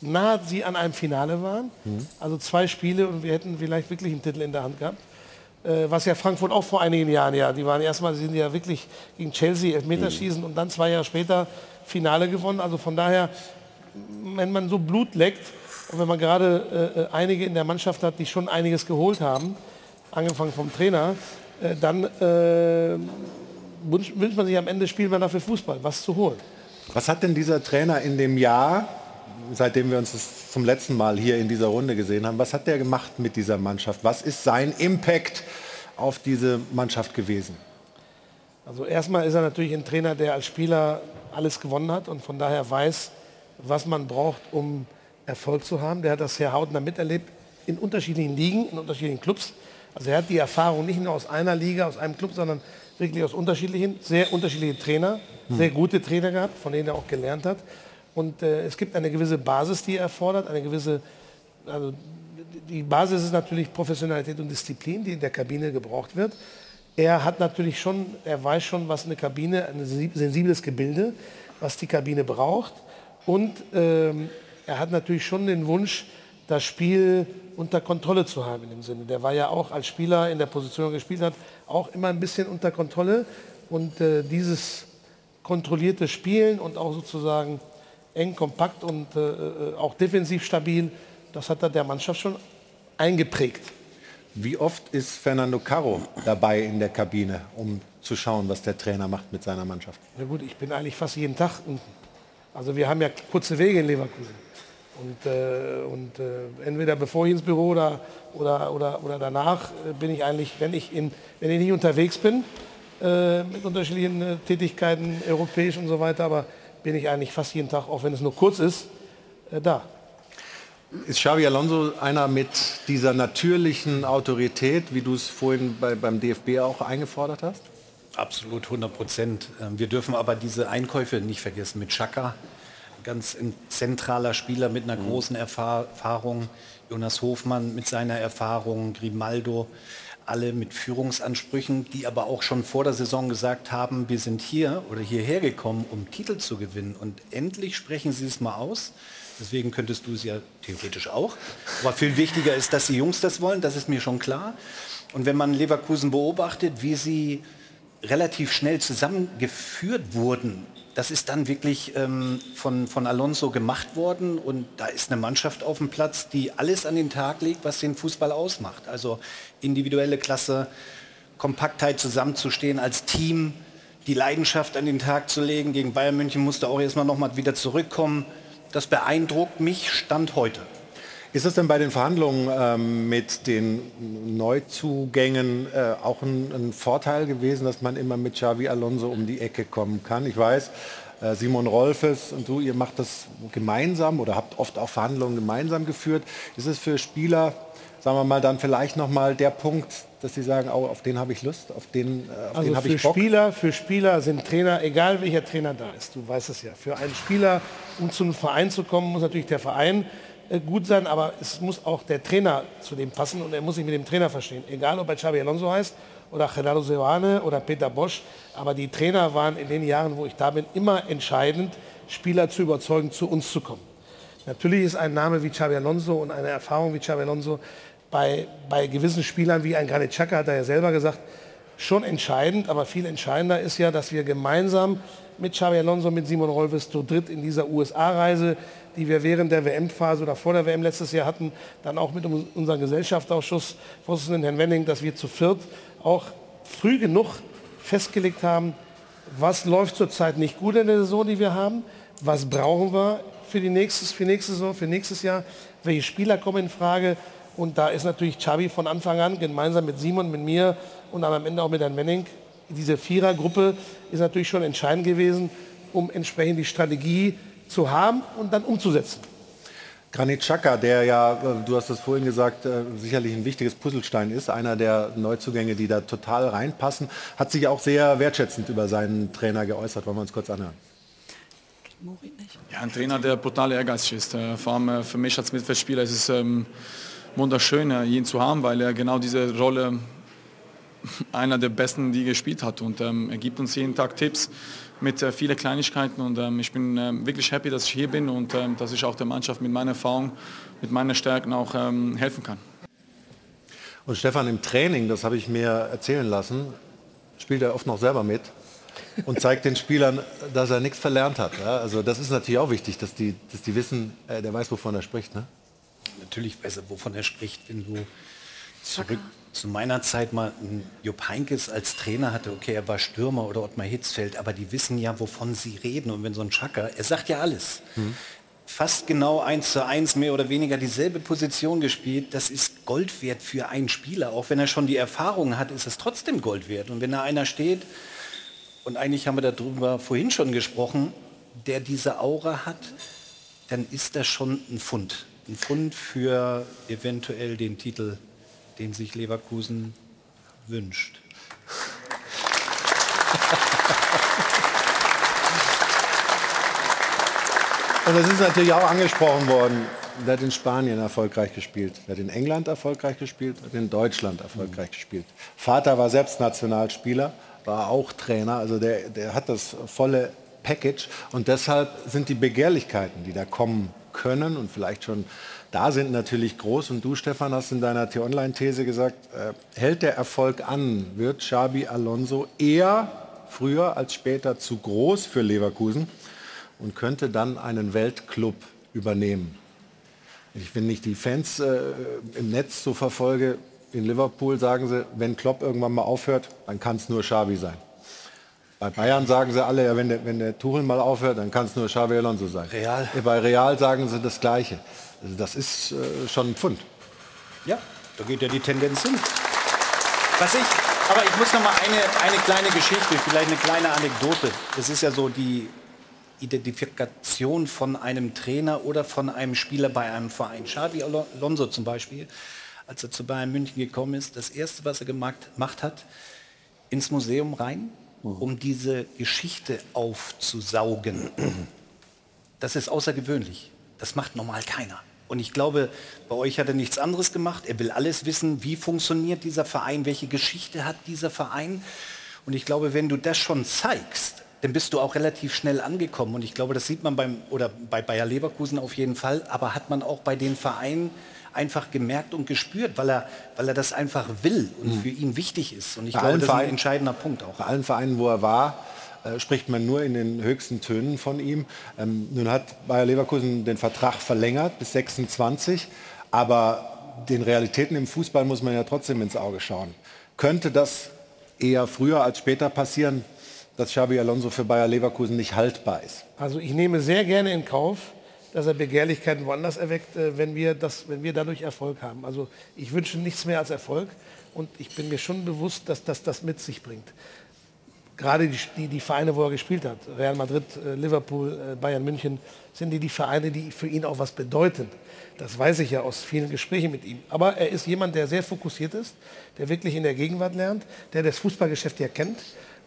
S3: nah sie an einem Finale waren. Mhm. Also zwei Spiele und wir hätten vielleicht wirklich einen Titel in der Hand gehabt. Äh, was ja Frankfurt auch vor einigen Jahren, ja, die waren erstmal, sie sind ja wirklich gegen Chelsea Elfmeterschießen mhm. und dann zwei Jahre später Finale gewonnen. Also von daher, wenn man so Blut leckt, und wenn man gerade äh, äh, einige in der Mannschaft hat, die schon einiges geholt haben, angefangen vom Trainer, äh, dann äh, wünscht, wünscht man sich am Ende, spielt man dafür Fußball, was zu holen.
S16: Was hat denn dieser Trainer in dem Jahr, seitdem wir uns das zum letzten Mal hier in dieser Runde gesehen haben, was hat der gemacht mit dieser Mannschaft? Was ist sein Impact auf diese Mannschaft gewesen?
S3: Also erstmal ist er natürlich ein Trainer, der als Spieler alles gewonnen hat und von daher weiß, was man braucht, um Erfolg zu haben. Der hat das sehr hautnah miterlebt in unterschiedlichen Ligen, in unterschiedlichen Clubs. Also er hat die Erfahrung nicht nur aus einer Liga, aus einem Club, sondern wirklich aus unterschiedlichen, sehr unterschiedliche Trainer, hm. sehr gute Trainer gehabt, von denen er auch gelernt hat. Und äh, es gibt eine gewisse Basis, die er erfordert, eine gewisse, also die Basis ist natürlich Professionalität und Disziplin, die in der Kabine gebraucht wird. Er hat natürlich schon, er weiß schon, was eine Kabine, ein sensibles Gebilde, was die Kabine braucht. Und ähm, er hat natürlich schon den Wunsch, das Spiel unter Kontrolle zu haben in dem Sinne. Der war ja auch als Spieler in der Position gespielt hat, auch immer ein bisschen unter Kontrolle. Und äh, dieses kontrollierte Spielen und auch sozusagen eng, kompakt und äh, äh auch defensiv stabil, das hat er der Mannschaft schon eingeprägt.
S16: Wie oft ist Fernando Caro dabei in der Kabine, um zu schauen, was der Trainer macht mit seiner Mannschaft?
S3: Na gut, ich bin eigentlich fast jeden Tag. Also wir haben ja kurze Wege in Leverkusen. Und, äh, und äh, entweder bevor ich ins Büro oder, oder, oder, oder danach äh, bin ich eigentlich, wenn ich, in, wenn ich nicht unterwegs bin, äh, mit unterschiedlichen äh, Tätigkeiten, europäisch und so weiter, aber bin ich eigentlich fast jeden Tag, auch wenn es nur kurz ist, äh, da.
S16: Ist Xavi Alonso einer mit dieser natürlichen Autorität, wie du es vorhin bei, beim DFB auch eingefordert hast?
S8: Absolut 100 Prozent. Ähm, wir dürfen aber diese Einkäufe nicht vergessen mit Chaka, ganz ein zentraler Spieler mit einer mhm. großen Erfahrung. Jonas Hofmann mit seiner Erfahrung, Grimaldo, alle mit Führungsansprüchen, die aber auch schon vor der Saison gesagt haben, wir sind hier oder hierher gekommen, um Titel zu gewinnen. Und endlich sprechen sie es mal aus. Deswegen könntest du es ja theoretisch auch. Aber viel wichtiger ist, dass die Jungs das wollen, das ist mir schon klar. Und wenn man Leverkusen beobachtet, wie sie relativ schnell zusammengeführt wurden das ist dann wirklich ähm, von, von Alonso gemacht worden und da ist eine Mannschaft auf dem Platz, die alles an den Tag legt, was den Fußball ausmacht. Also individuelle Klasse, Kompaktheit zusammenzustehen als Team, die Leidenschaft an den Tag zu legen. Gegen Bayern München musste auch erstmal noch mal wieder zurückkommen. Das beeindruckt mich Stand heute.
S1: Ist das denn bei den Verhandlungen ähm, mit den Neuzugängen äh, auch ein, ein, Vorteil gewesen, dass man immer mit Xavi Alonso um die Ecke kommen kann? Ich weiß, äh, Simon Rolfes und du, ihr macht das gemeinsam oder habt oft auch Verhandlungen gemeinsam geführt. Ist es für Spieler, sagen wir mal, dann vielleicht noch mal der Punkt, dass sie sagen, oh, auf den habe ich Lust, auf den, äh, auf
S3: also
S1: den habe ich
S3: Bock? Spieler, für Spieler sind Trainer, egal welcher Trainer da ist, du weißt es ja, für einen Spieler, um zum Verein zu kommen, muss natürlich der Verein gut sein, aber es muss auch der Trainer zu dem passen und er muss sich mit dem Trainer verstehen. Egal, ob er Xabi Alonso heißt oder Gerardo Seoane oder Peter Bosch, aber die Trainer waren in den Jahren, wo ich da bin, immer entscheidend, Spieler zu überzeugen, zu uns zu kommen. Natürlich ist ein Name wie Xabi Alonso und eine Erfahrung wie Xabi Alonso bei, bei gewissen Spielern wie ein Granit Xhaka, hat er ja selber gesagt, schon entscheidend, aber viel entscheidender ist ja, dass wir gemeinsam mit Xabi Alonso, mit Simon Rolfes zu dritt in dieser USA-Reise, die wir während der WM-Phase oder vor der WM letztes Jahr hatten, dann auch mit unserem Gesellschaftsausschuss, Vorsitzenden Herrn Wenning, dass wir zu viert auch früh genug festgelegt haben, was läuft zurzeit nicht gut in der Saison, die wir haben, was brauchen wir für die nächstes, für nächste Saison, für nächstes Jahr, welche Spieler kommen in Frage, und da ist natürlich Xabi von Anfang an, gemeinsam mit Simon, mit mir und am Ende auch mit Herrn Menning, diese Vierergruppe ist natürlich schon entscheidend gewesen, um entsprechend die Strategie zu haben und dann umzusetzen.
S1: Granit Xhaka, der ja, äh, du hast das vorhin gesagt, äh, sicherlich ein wichtiges Puzzlestein ist, einer der Neuzugänge, die da total reinpassen, hat sich auch sehr wertschätzend über seinen Trainer geäußert. Wollen wir uns kurz anhören?
S19: Ja, ein Trainer, der brutal ehrgeizig ist. Äh, vor allem für mich als Mittelfeldspieler ist es ähm, wunderschön, ihn zu haben, weil er genau diese Rolle <laughs> einer der besten, die gespielt hat. Und ähm, er gibt uns jeden Tag Tipps mit äh, vielen Kleinigkeiten. Und ähm, ich bin ähm, wirklich happy, dass ich hier bin und ähm, dass ich auch der Mannschaft mit meiner Erfahrung, mit meinen Stärken auch ähm, helfen kann.
S1: Und Stefan, im Training, das habe ich mir erzählen lassen, spielt er oft noch selber mit und zeigt den Spielern, dass er nichts verlernt hat. Ja? Also das ist natürlich auch wichtig, dass die, dass die wissen, äh, der weiß, wovon er spricht. Ne? natürlich besser, wovon er spricht, wenn du zurück zu meiner Zeit mal Jupp Heinkes als Trainer hatte, okay, er war Stürmer oder Ottmar Hitzfeld, aber die wissen ja, wovon sie reden. Und wenn so ein Chaka, er sagt ja alles. Mhm. Fast genau eins zu eins, mehr oder weniger dieselbe Position gespielt, das ist Gold wert für einen Spieler. Auch wenn er schon die Erfahrung hat, ist es trotzdem Gold wert. Und wenn da einer steht, und eigentlich haben wir darüber vorhin schon gesprochen, der diese Aura hat, dann ist das schon ein Fund ein Fund für eventuell den Titel, den sich Leverkusen wünscht. Und es ist natürlich auch angesprochen worden, der hat in Spanien erfolgreich gespielt, der hat in England erfolgreich gespielt, hat in Deutschland erfolgreich mhm. gespielt. Vater war selbst Nationalspieler, war auch Trainer, also der, der hat das volle Package und deshalb sind die Begehrlichkeiten, die da kommen können und vielleicht schon da sind, natürlich groß. Und du, Stefan, hast in deiner T-Online-These gesagt, äh, hält der Erfolg an, wird Xabi Alonso eher früher als später zu groß für Leverkusen und könnte dann einen Weltclub übernehmen. Ich, wenn ich die Fans äh, im Netz so verfolge, in Liverpool sagen sie, wenn Klopp irgendwann mal aufhört, dann kann es nur Xabi sein. Bei Bayern sagen sie alle, ja, wenn der, wenn der Tuchel mal aufhört, dann kann es nur Xabi Alonso sein. Real. Bei Real sagen sie das Gleiche. Also das ist äh, schon ein Pfund.
S8: Ja, da geht ja die Tendenz hin. Was ich, aber ich muss noch mal eine, eine kleine Geschichte, vielleicht eine kleine Anekdote. Das ist ja so die Identifikation von einem Trainer oder von einem Spieler bei einem Verein. Xavi Alonso zum Beispiel, als er zu Bayern München gekommen ist, das erste, was er gemacht, gemacht hat, ins Museum rein, Mhm. um diese Geschichte aufzusaugen. Das ist außergewöhnlich. Das macht normal keiner. Und ich glaube, bei euch hat er nichts anderes gemacht. Er will alles wissen, wie funktioniert dieser Verein, welche Geschichte hat dieser Verein. Und ich glaube, wenn du das schon zeigst, dann bist du auch relativ schnell angekommen. Und ich glaube, das sieht man beim, oder bei Bayer Leverkusen auf jeden Fall, aber hat man auch bei den Vereinen, einfach gemerkt und gespürt, weil er, weil er das einfach will und mhm. für ihn wichtig ist. Und ich bei glaube, das ist ein entscheidender Punkt auch.
S1: Bei allen Vereinen, wo er war, äh, spricht man nur in den höchsten Tönen von ihm. Ähm, nun hat Bayer Leverkusen den Vertrag verlängert bis 26, aber den Realitäten im Fußball muss man ja trotzdem ins Auge schauen. Könnte das eher früher als später passieren, dass Xabi Alonso für Bayer Leverkusen nicht haltbar ist?
S3: Also ich nehme sehr gerne in Kauf, dass er Begehrlichkeiten woanders erweckt, äh, wenn, wir das, wenn wir dadurch Erfolg haben. Also ich wünsche nichts mehr als Erfolg und ich bin mir schon bewusst, dass das das mit sich bringt. Gerade die, die, die Vereine, wo er gespielt hat, Real Madrid, äh, Liverpool, äh, Bayern München, sind die die Vereine, die für ihn auch was bedeuten. Das weiß ich ja aus vielen Gesprächen mit ihm. Aber er ist jemand, der sehr fokussiert ist, der wirklich in der Gegenwart lernt, der das Fußballgeschäft ja kennt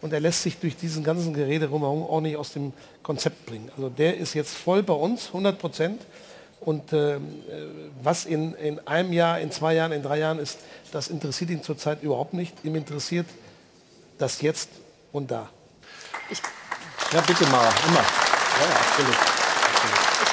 S3: und er lässt sich durch diesen ganzen Gerede rumherum auch nicht aus dem Konzept bringen. Also der ist jetzt voll bei uns, 100 Prozent. Und äh, was in, in einem Jahr, in zwei Jahren, in drei Jahren ist, das interessiert ihn zurzeit überhaupt nicht. Ihm interessiert das Jetzt und da.
S1: Ich ja, bitte mal, immer. Ja, ja, absolut.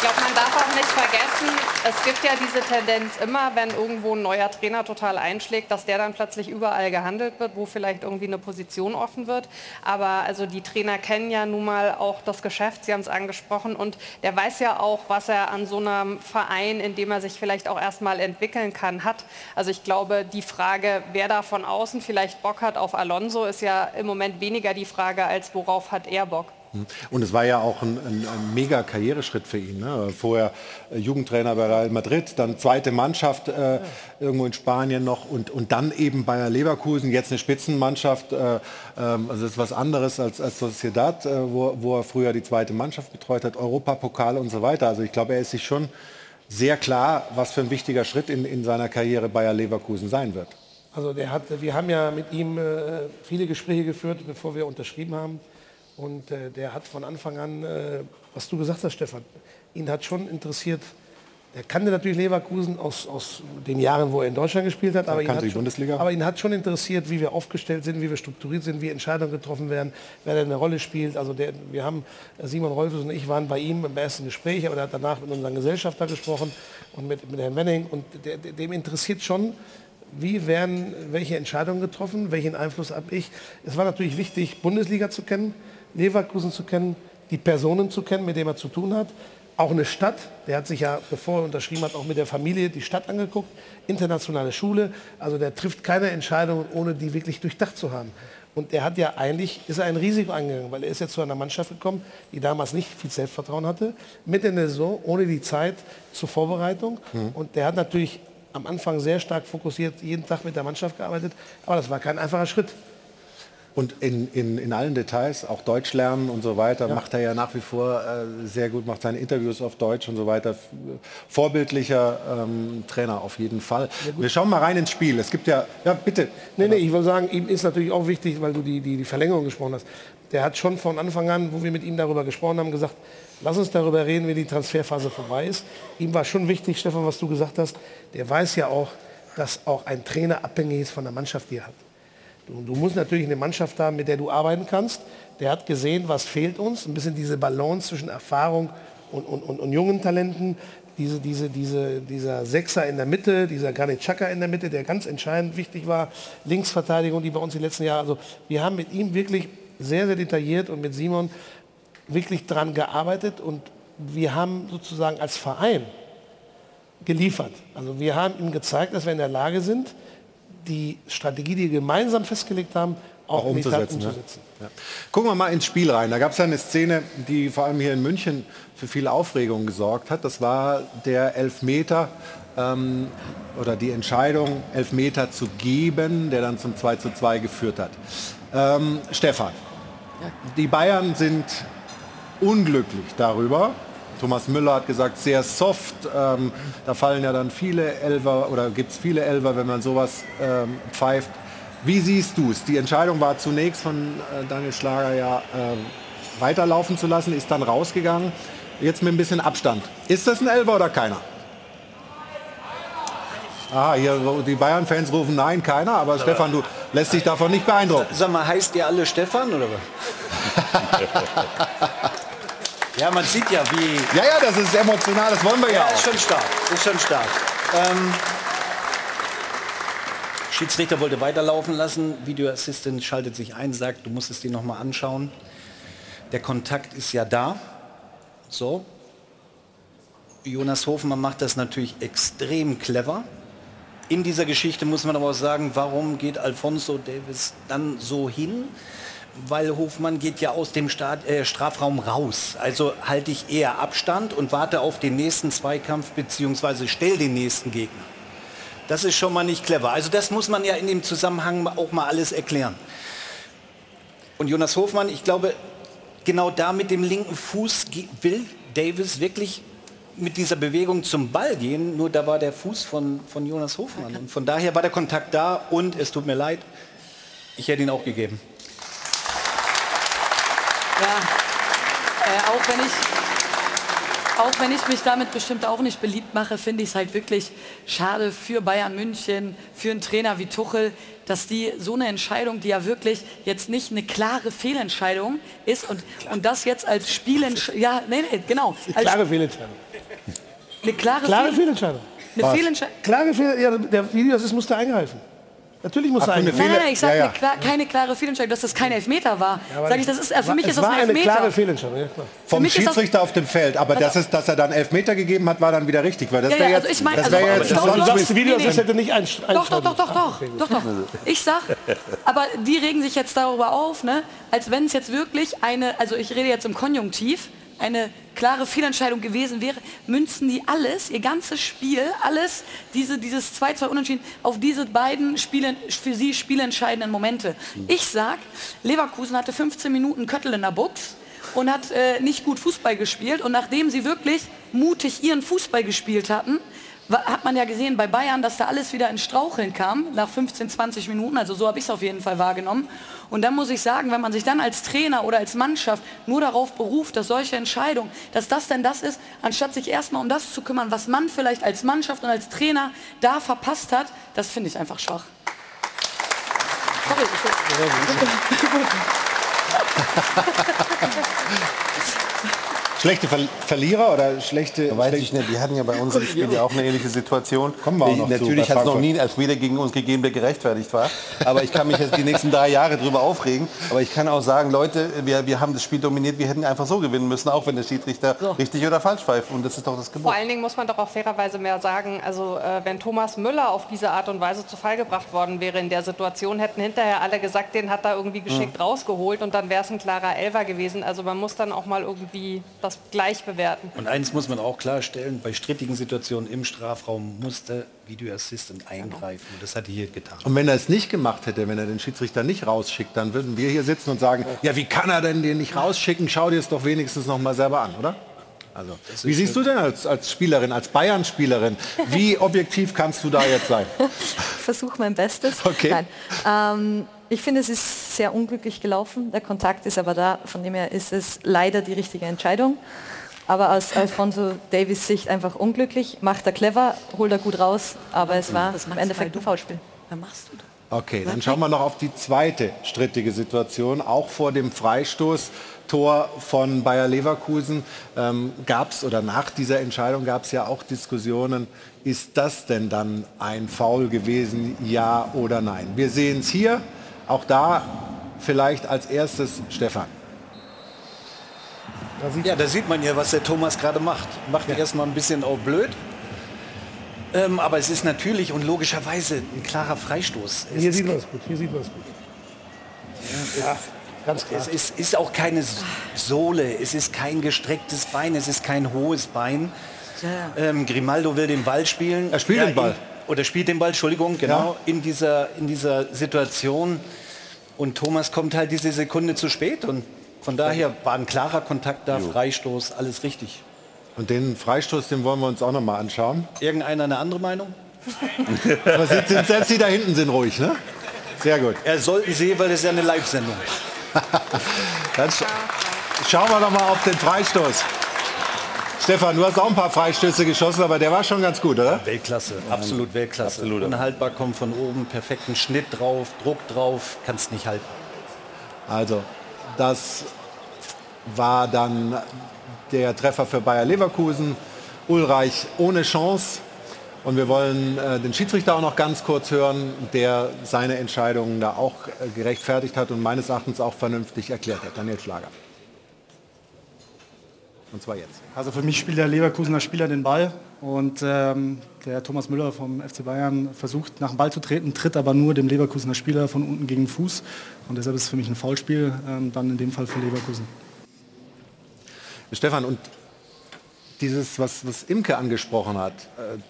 S10: Ich glaube, man darf auch nicht vergessen, es gibt ja diese Tendenz immer, wenn irgendwo ein neuer Trainer total einschlägt, dass der dann plötzlich überall gehandelt wird, wo vielleicht irgendwie eine Position offen wird. Aber also die Trainer kennen ja nun mal auch das Geschäft, Sie haben es angesprochen, und der weiß ja auch, was er an so einem Verein, in dem er sich vielleicht auch erstmal entwickeln kann, hat. Also ich glaube, die Frage, wer da von außen vielleicht Bock hat auf Alonso, ist ja im Moment weniger die Frage, als worauf hat er Bock.
S1: Hm. Und es war ja auch ein, ein, ein mega Karriereschritt für ihn. Ne? Vorher äh, Jugendtrainer bei Real Madrid, dann zweite Mannschaft äh, irgendwo in Spanien noch und, und dann eben Bayer Leverkusen, jetzt eine Spitzenmannschaft. Äh, äh, also das ist was anderes als, als Sociedad, äh, wo, wo er früher die zweite Mannschaft betreut hat, Europapokal und so weiter. Also ich glaube, er ist sich schon sehr klar, was für ein wichtiger Schritt in, in seiner Karriere Bayer Leverkusen sein wird.
S3: Also der hat, wir haben ja mit ihm äh, viele Gespräche geführt, bevor wir unterschrieben haben. Und äh, der hat von Anfang an, äh, was du gesagt hast, Stefan, ihn hat schon interessiert. Er kannte natürlich Leverkusen aus, aus den Jahren, wo er in Deutschland gespielt hat. Aber, ihn hat, schon, aber ihn hat schon interessiert, wie wir aufgestellt sind, wie wir strukturiert sind, wie Entscheidungen getroffen werden, wer da eine Rolle spielt. Also der, wir haben, äh, Simon Rolfes und ich waren bei ihm im ersten Gespräch, aber er hat danach mit unserem Gesellschafter gesprochen und mit, mit Herrn Wenning. Und der, dem interessiert schon, wie werden welche Entscheidungen getroffen, welchen Einfluss habe ich. Es war natürlich wichtig, Bundesliga zu kennen Leverkusen zu kennen, die Personen zu kennen, mit denen er zu tun hat. Auch eine Stadt, der hat sich ja, bevor er unterschrieben hat, auch mit der Familie die Stadt angeguckt. Internationale Schule, also der trifft keine Entscheidungen, ohne die wirklich durchdacht zu haben. Und er hat ja eigentlich, ist er ein Risiko eingegangen, weil er ist jetzt zu einer Mannschaft gekommen, die damals nicht viel Selbstvertrauen hatte, mit in der Saison, ohne die Zeit zur Vorbereitung. Mhm. Und der hat natürlich am Anfang sehr stark fokussiert, jeden Tag mit der Mannschaft gearbeitet. Aber das war kein einfacher Schritt.
S1: Und in, in, in allen Details, auch Deutsch lernen und so weiter, ja. macht er ja nach wie vor äh, sehr gut, macht seine Interviews auf Deutsch und so weiter. Vorbildlicher ähm, Trainer auf jeden Fall. Ja, Wir schauen mal rein ins Spiel. Es gibt ja, ja bitte.
S3: Nee, nee, ich will sagen, ihm ist natürlich auch wichtig, weil du die, die, die Verlängerung gesprochen hast. Der hat schon von Anfang an, wo wir mit ihm darüber gesprochen haben, gesagt, lass uns darüber reden, wenn die Transferphase vorbei ist. Ihm war schon wichtig, Stefan, was du gesagt hast, der weiß ja auch, dass auch ein Trainer abhängig ist von der Mannschaft, die er hat. Du, du musst natürlich eine Mannschaft haben, mit der du arbeiten kannst. Der hat gesehen, was fehlt uns. Ein bisschen diese Balance zwischen Erfahrung und, und, und, und jungen Talenten. Diese, diese, diese, dieser Sechser in der Mitte, dieser Granit Xhaka in der Mitte, der ganz entscheidend wichtig war. Linksverteidigung, die bei uns die letzten Jahre, also wir haben mit ihm wirklich sehr, sehr detailliert und mit Simon wirklich daran gearbeitet und wir haben sozusagen als Verein geliefert. Also wir haben ihm gezeigt, dass wir in der Lage sind, die Strategie, die wir gemeinsam festgelegt haben, auch, auch umzusetzen. umzusetzen.
S1: Ja. Ja. Gucken wir mal ins Spiel rein. Da gab es eine Szene, die vor allem hier in München für viel Aufregung gesorgt hat. Das war der Elfmeter ähm, oder die Entscheidung, Elfmeter zu geben, der dann zum 2 zu 2 geführt hat. Ähm, Stefan, ja. die Bayern sind unglücklich darüber, Thomas Müller hat gesagt, sehr soft. Ähm, da fallen ja dann viele Elfer oder gibt es viele Elfer, wenn man sowas ähm, pfeift. Wie siehst du es? Die Entscheidung war zunächst von äh, Daniel Schlager ja äh, weiterlaufen zu lassen, ist dann rausgegangen. Jetzt mit ein bisschen Abstand. Ist das ein Elfer oder keiner? Ah, hier die Bayern-Fans rufen nein, keiner. Aber Stefan, du lässt dich davon nicht beeindrucken.
S8: Sag mal, heißt ihr alle Stefan oder was? <laughs> Ja, man sieht ja, wie.
S1: Ja, ja, das ist emotional, das wollen wir ja.
S8: ja ist schon stark, ist schon stark. Ähm, Schiedsrichter wollte weiterlaufen lassen. Videoassistent schaltet sich ein, sagt, du musst es dir noch mal anschauen. Der Kontakt ist ja da. So. Jonas Hofmann macht das natürlich extrem clever. In dieser Geschichte muss man aber auch sagen, warum geht Alfonso Davis dann so hin? Weil Hofmann geht ja aus dem Start, äh, Strafraum raus. Also halte ich eher Abstand und warte auf den nächsten Zweikampf beziehungsweise stell den nächsten Gegner. Das ist schon mal nicht clever. Also das muss man ja in dem Zusammenhang auch mal alles erklären. Und Jonas Hofmann, ich glaube, genau da mit dem linken Fuß will Davis wirklich mit dieser Bewegung zum Ball gehen, nur da war der Fuß von, von Jonas Hofmann. Und von daher war der Kontakt da und es tut mir leid, ich hätte ihn auch gegeben.
S9: Ja, äh, auch wenn ich auch wenn ich mich damit bestimmt auch nicht beliebt mache, finde ich es halt wirklich schade für Bayern München, für einen Trainer wie Tuchel, dass die so eine Entscheidung, die ja wirklich jetzt nicht eine klare Fehlentscheidung ist und, und das jetzt als Spielentscheidung, ja, nee, nee, genau.
S3: Eine klare Fehlentscheidung.
S9: Eine klare,
S3: klare
S9: Fehl
S3: Fehlentscheidung.
S9: Eine Fehlentscheidung.
S3: Klare Fehlentscheidung. Ja, der Videoassist musste eingreifen. Natürlich muss er
S9: nein,
S3: eingreifen.
S9: nein, nein, ich sage ja, ja. klar, keine klare Fehlentscheidung, dass das kein Elfmeter war.
S3: Ja,
S9: Sag ich, das ist, äh, für mich
S3: es
S9: ist das
S3: war
S9: ein
S3: eine
S9: Elfmeter.
S3: klare Fehlentscheidung. Ja.
S1: Vom
S9: mich ist das-
S1: Schiedsrichter auf dem Feld, aber
S9: Also-
S1: das ist, dass er dann Elfmeter gegeben hat, war dann wieder richtig, weil das
S9: Ja,
S1: wäre
S9: ja,
S1: jetzt,
S9: also ich mein,
S1: das
S9: also-
S1: jetzt
S9: das-
S1: sonst
S9: du sagst,
S3: Videoassist
S9: Nee,
S3: hätte nicht einsch-
S9: Doch, doch,
S3: einschalten
S9: doch, doch, doch, doch, doch. Ich sag, aber die regen sich jetzt darüber auf, ne, als wenn es jetzt wirklich eine, also ich rede jetzt im Konjunktiv, eine klare Fehlentscheidung gewesen wäre, münzen die alles, ihr ganzes Spiel, alles, diese, dieses 2-2 Unentschieden, auf diese beiden Spiele, für sie spielentscheidenden Momente. Ich sag, Leverkusen hatte 15 Minuten Köttel in der Box und hat äh, nicht gut Fußball gespielt und nachdem sie wirklich mutig ihren Fußball gespielt hatten, hat man ja gesehen bei Bayern, dass da alles wieder ins Straucheln kam nach 15, 20 Minuten. Also so habe ich es auf jeden Fall wahrgenommen. Und dann muss ich sagen, wenn man sich dann als Trainer oder als Mannschaft nur darauf beruft, dass solche Entscheidungen, dass das denn das ist, anstatt sich erstmal um das zu kümmern, was man vielleicht als Mannschaft und als Trainer da verpasst hat, das finde ich einfach schwach. Sorry, <laughs>
S1: Schlechte Ver Verlierer oder schlechte...
S16: Weiß ich nicht, die hatten ja bei uns im Spiel ja auch eine ähnliche Situation.
S1: Kommen wir auch noch
S16: Natürlich hat es noch nie einen Elfmeter gegen uns gegeben, der gerechtfertigt war. Aber ich kann mich jetzt die nächsten drei Jahre drüber aufregen. Aber ich kann auch sagen, Leute, wir, wir haben das Spiel dominiert, wir hätten einfach so gewinnen müssen, auch wenn der Schiedsrichter richtig oder falsch pfeift. Und das ist doch das Gebot.
S10: Vor allen Dingen muss man doch auch fairerweise mehr sagen, also äh, wenn Thomas Müller auf diese Art und Weise zu Fall gebracht worden wäre in der Situation, hätten hinterher alle gesagt, den hat er irgendwie geschickt rausgeholt und dann wäre es ein klarer Elfer gewesen. Also man muss dann auch mal irgendwie das gleich bewerten.
S8: Und eins muss man auch klarstellen, bei strittigen Situationen im Strafraum muss der Video Assistant eingreifen. Und das hat er hier getan.
S1: Und wenn er es nicht gemacht hätte, wenn er den Schiedsrichter nicht rausschickt, dann würden wir hier sitzen und sagen, ja, wie kann er denn den nicht rausschicken? Schau dir es doch wenigstens noch mal selber an, oder? Also, wie siehst du denn als, als Spielerin, als Bayern-Spielerin, wie objektiv kannst du da jetzt sein? <laughs>
S2: Ich versuche mein Bestes.
S1: Okay.
S2: Nein. Ähm, ich finde, es ist sehr unglücklich gelaufen. Der Kontakt ist aber da. Von dem her ist es leider die richtige Entscheidung. Aber aus Alfonso Davis Sicht einfach unglücklich. Macht er clever, holt er gut raus. Aber es war im Endeffekt ein Foulspiel.
S9: Was machst du da?
S1: Okay, dann schauen wir noch auf die zweite strittige Situation. Auch vor dem Freistoßtor von Bayer Leverkusen ähm, gab es, oder nach dieser Entscheidung gab es ja auch Diskussionen, ist das denn dann ein Foul gewesen, ja oder nein? Wir sehen es hier, auch da vielleicht als erstes Stefan.
S8: Ja, da sieht man ja, was der Thomas gerade macht. Macht erstmal ein bisschen auch blöd. Ähm, aber es ist natürlich und logischerweise ein klarer Freistoß. Es
S3: Hier
S8: ist-
S3: sieht man es gut, hier sieht man es gut. Ja, ganz klar.
S8: Es ist, ist auch keine Sohle, es ist kein gestrecktes Bein, es ist kein hohes Bein. Ähm, Grimaldo will den Ball spielen.
S1: Er spielt den Ball.
S8: Oder spielt den Ball, Entschuldigung, genau, in, dieser, in dieser Situation. Und Thomas kommt halt diese Sekunde zu spät. Und von daher war ein klarer Kontakt da, Freistoß, alles richtig.
S1: Und den Freistoß, den wollen wir uns auch noch mal anschauen.
S8: Irgendeiner eine andere Meinung? <laughs>
S1: Aber sind, selbst die da hinten sind ruhig, ne? Sehr gut.
S8: Er sollten sehen, weil das ist ja eine Live-Sendung. <laughs>
S1: Dann sch schauen wir doch mal auf den Freistoß. Stefan, du hast auch ein paar Freistöße geschossen, aber der war schon ganz gut, oder?
S8: Weltklasse, absolut Weltklasse. Unhaltbar, kommt von oben, perfekten Schnitt drauf, Druck drauf, kannst nicht halten.
S1: Also, das war dann der Treffer für Bayer Leverkusen. Ulreich ohne Chance. Und wir wollen äh, den Schiedsrichter auch noch ganz kurz hören, der seine Entscheidungen da auch äh, gerechtfertigt hat und meines Erachtens auch vernünftig erklärt hat. Daniel Schlager. Und zwar jetzt.
S20: Also für mich spielt der Leverkusener Spieler den Ball und ähm, der Thomas Müller vom FC Bayern versucht nach dem Ball zu treten, tritt aber nur dem Leverkusener Spieler von unten gegen den Fuß und deshalb ist es für mich ein Foulspiel, ähm, dann in dem Fall für Leverkusen.
S1: Stefan, und dieses, was, was Imke angesprochen hat,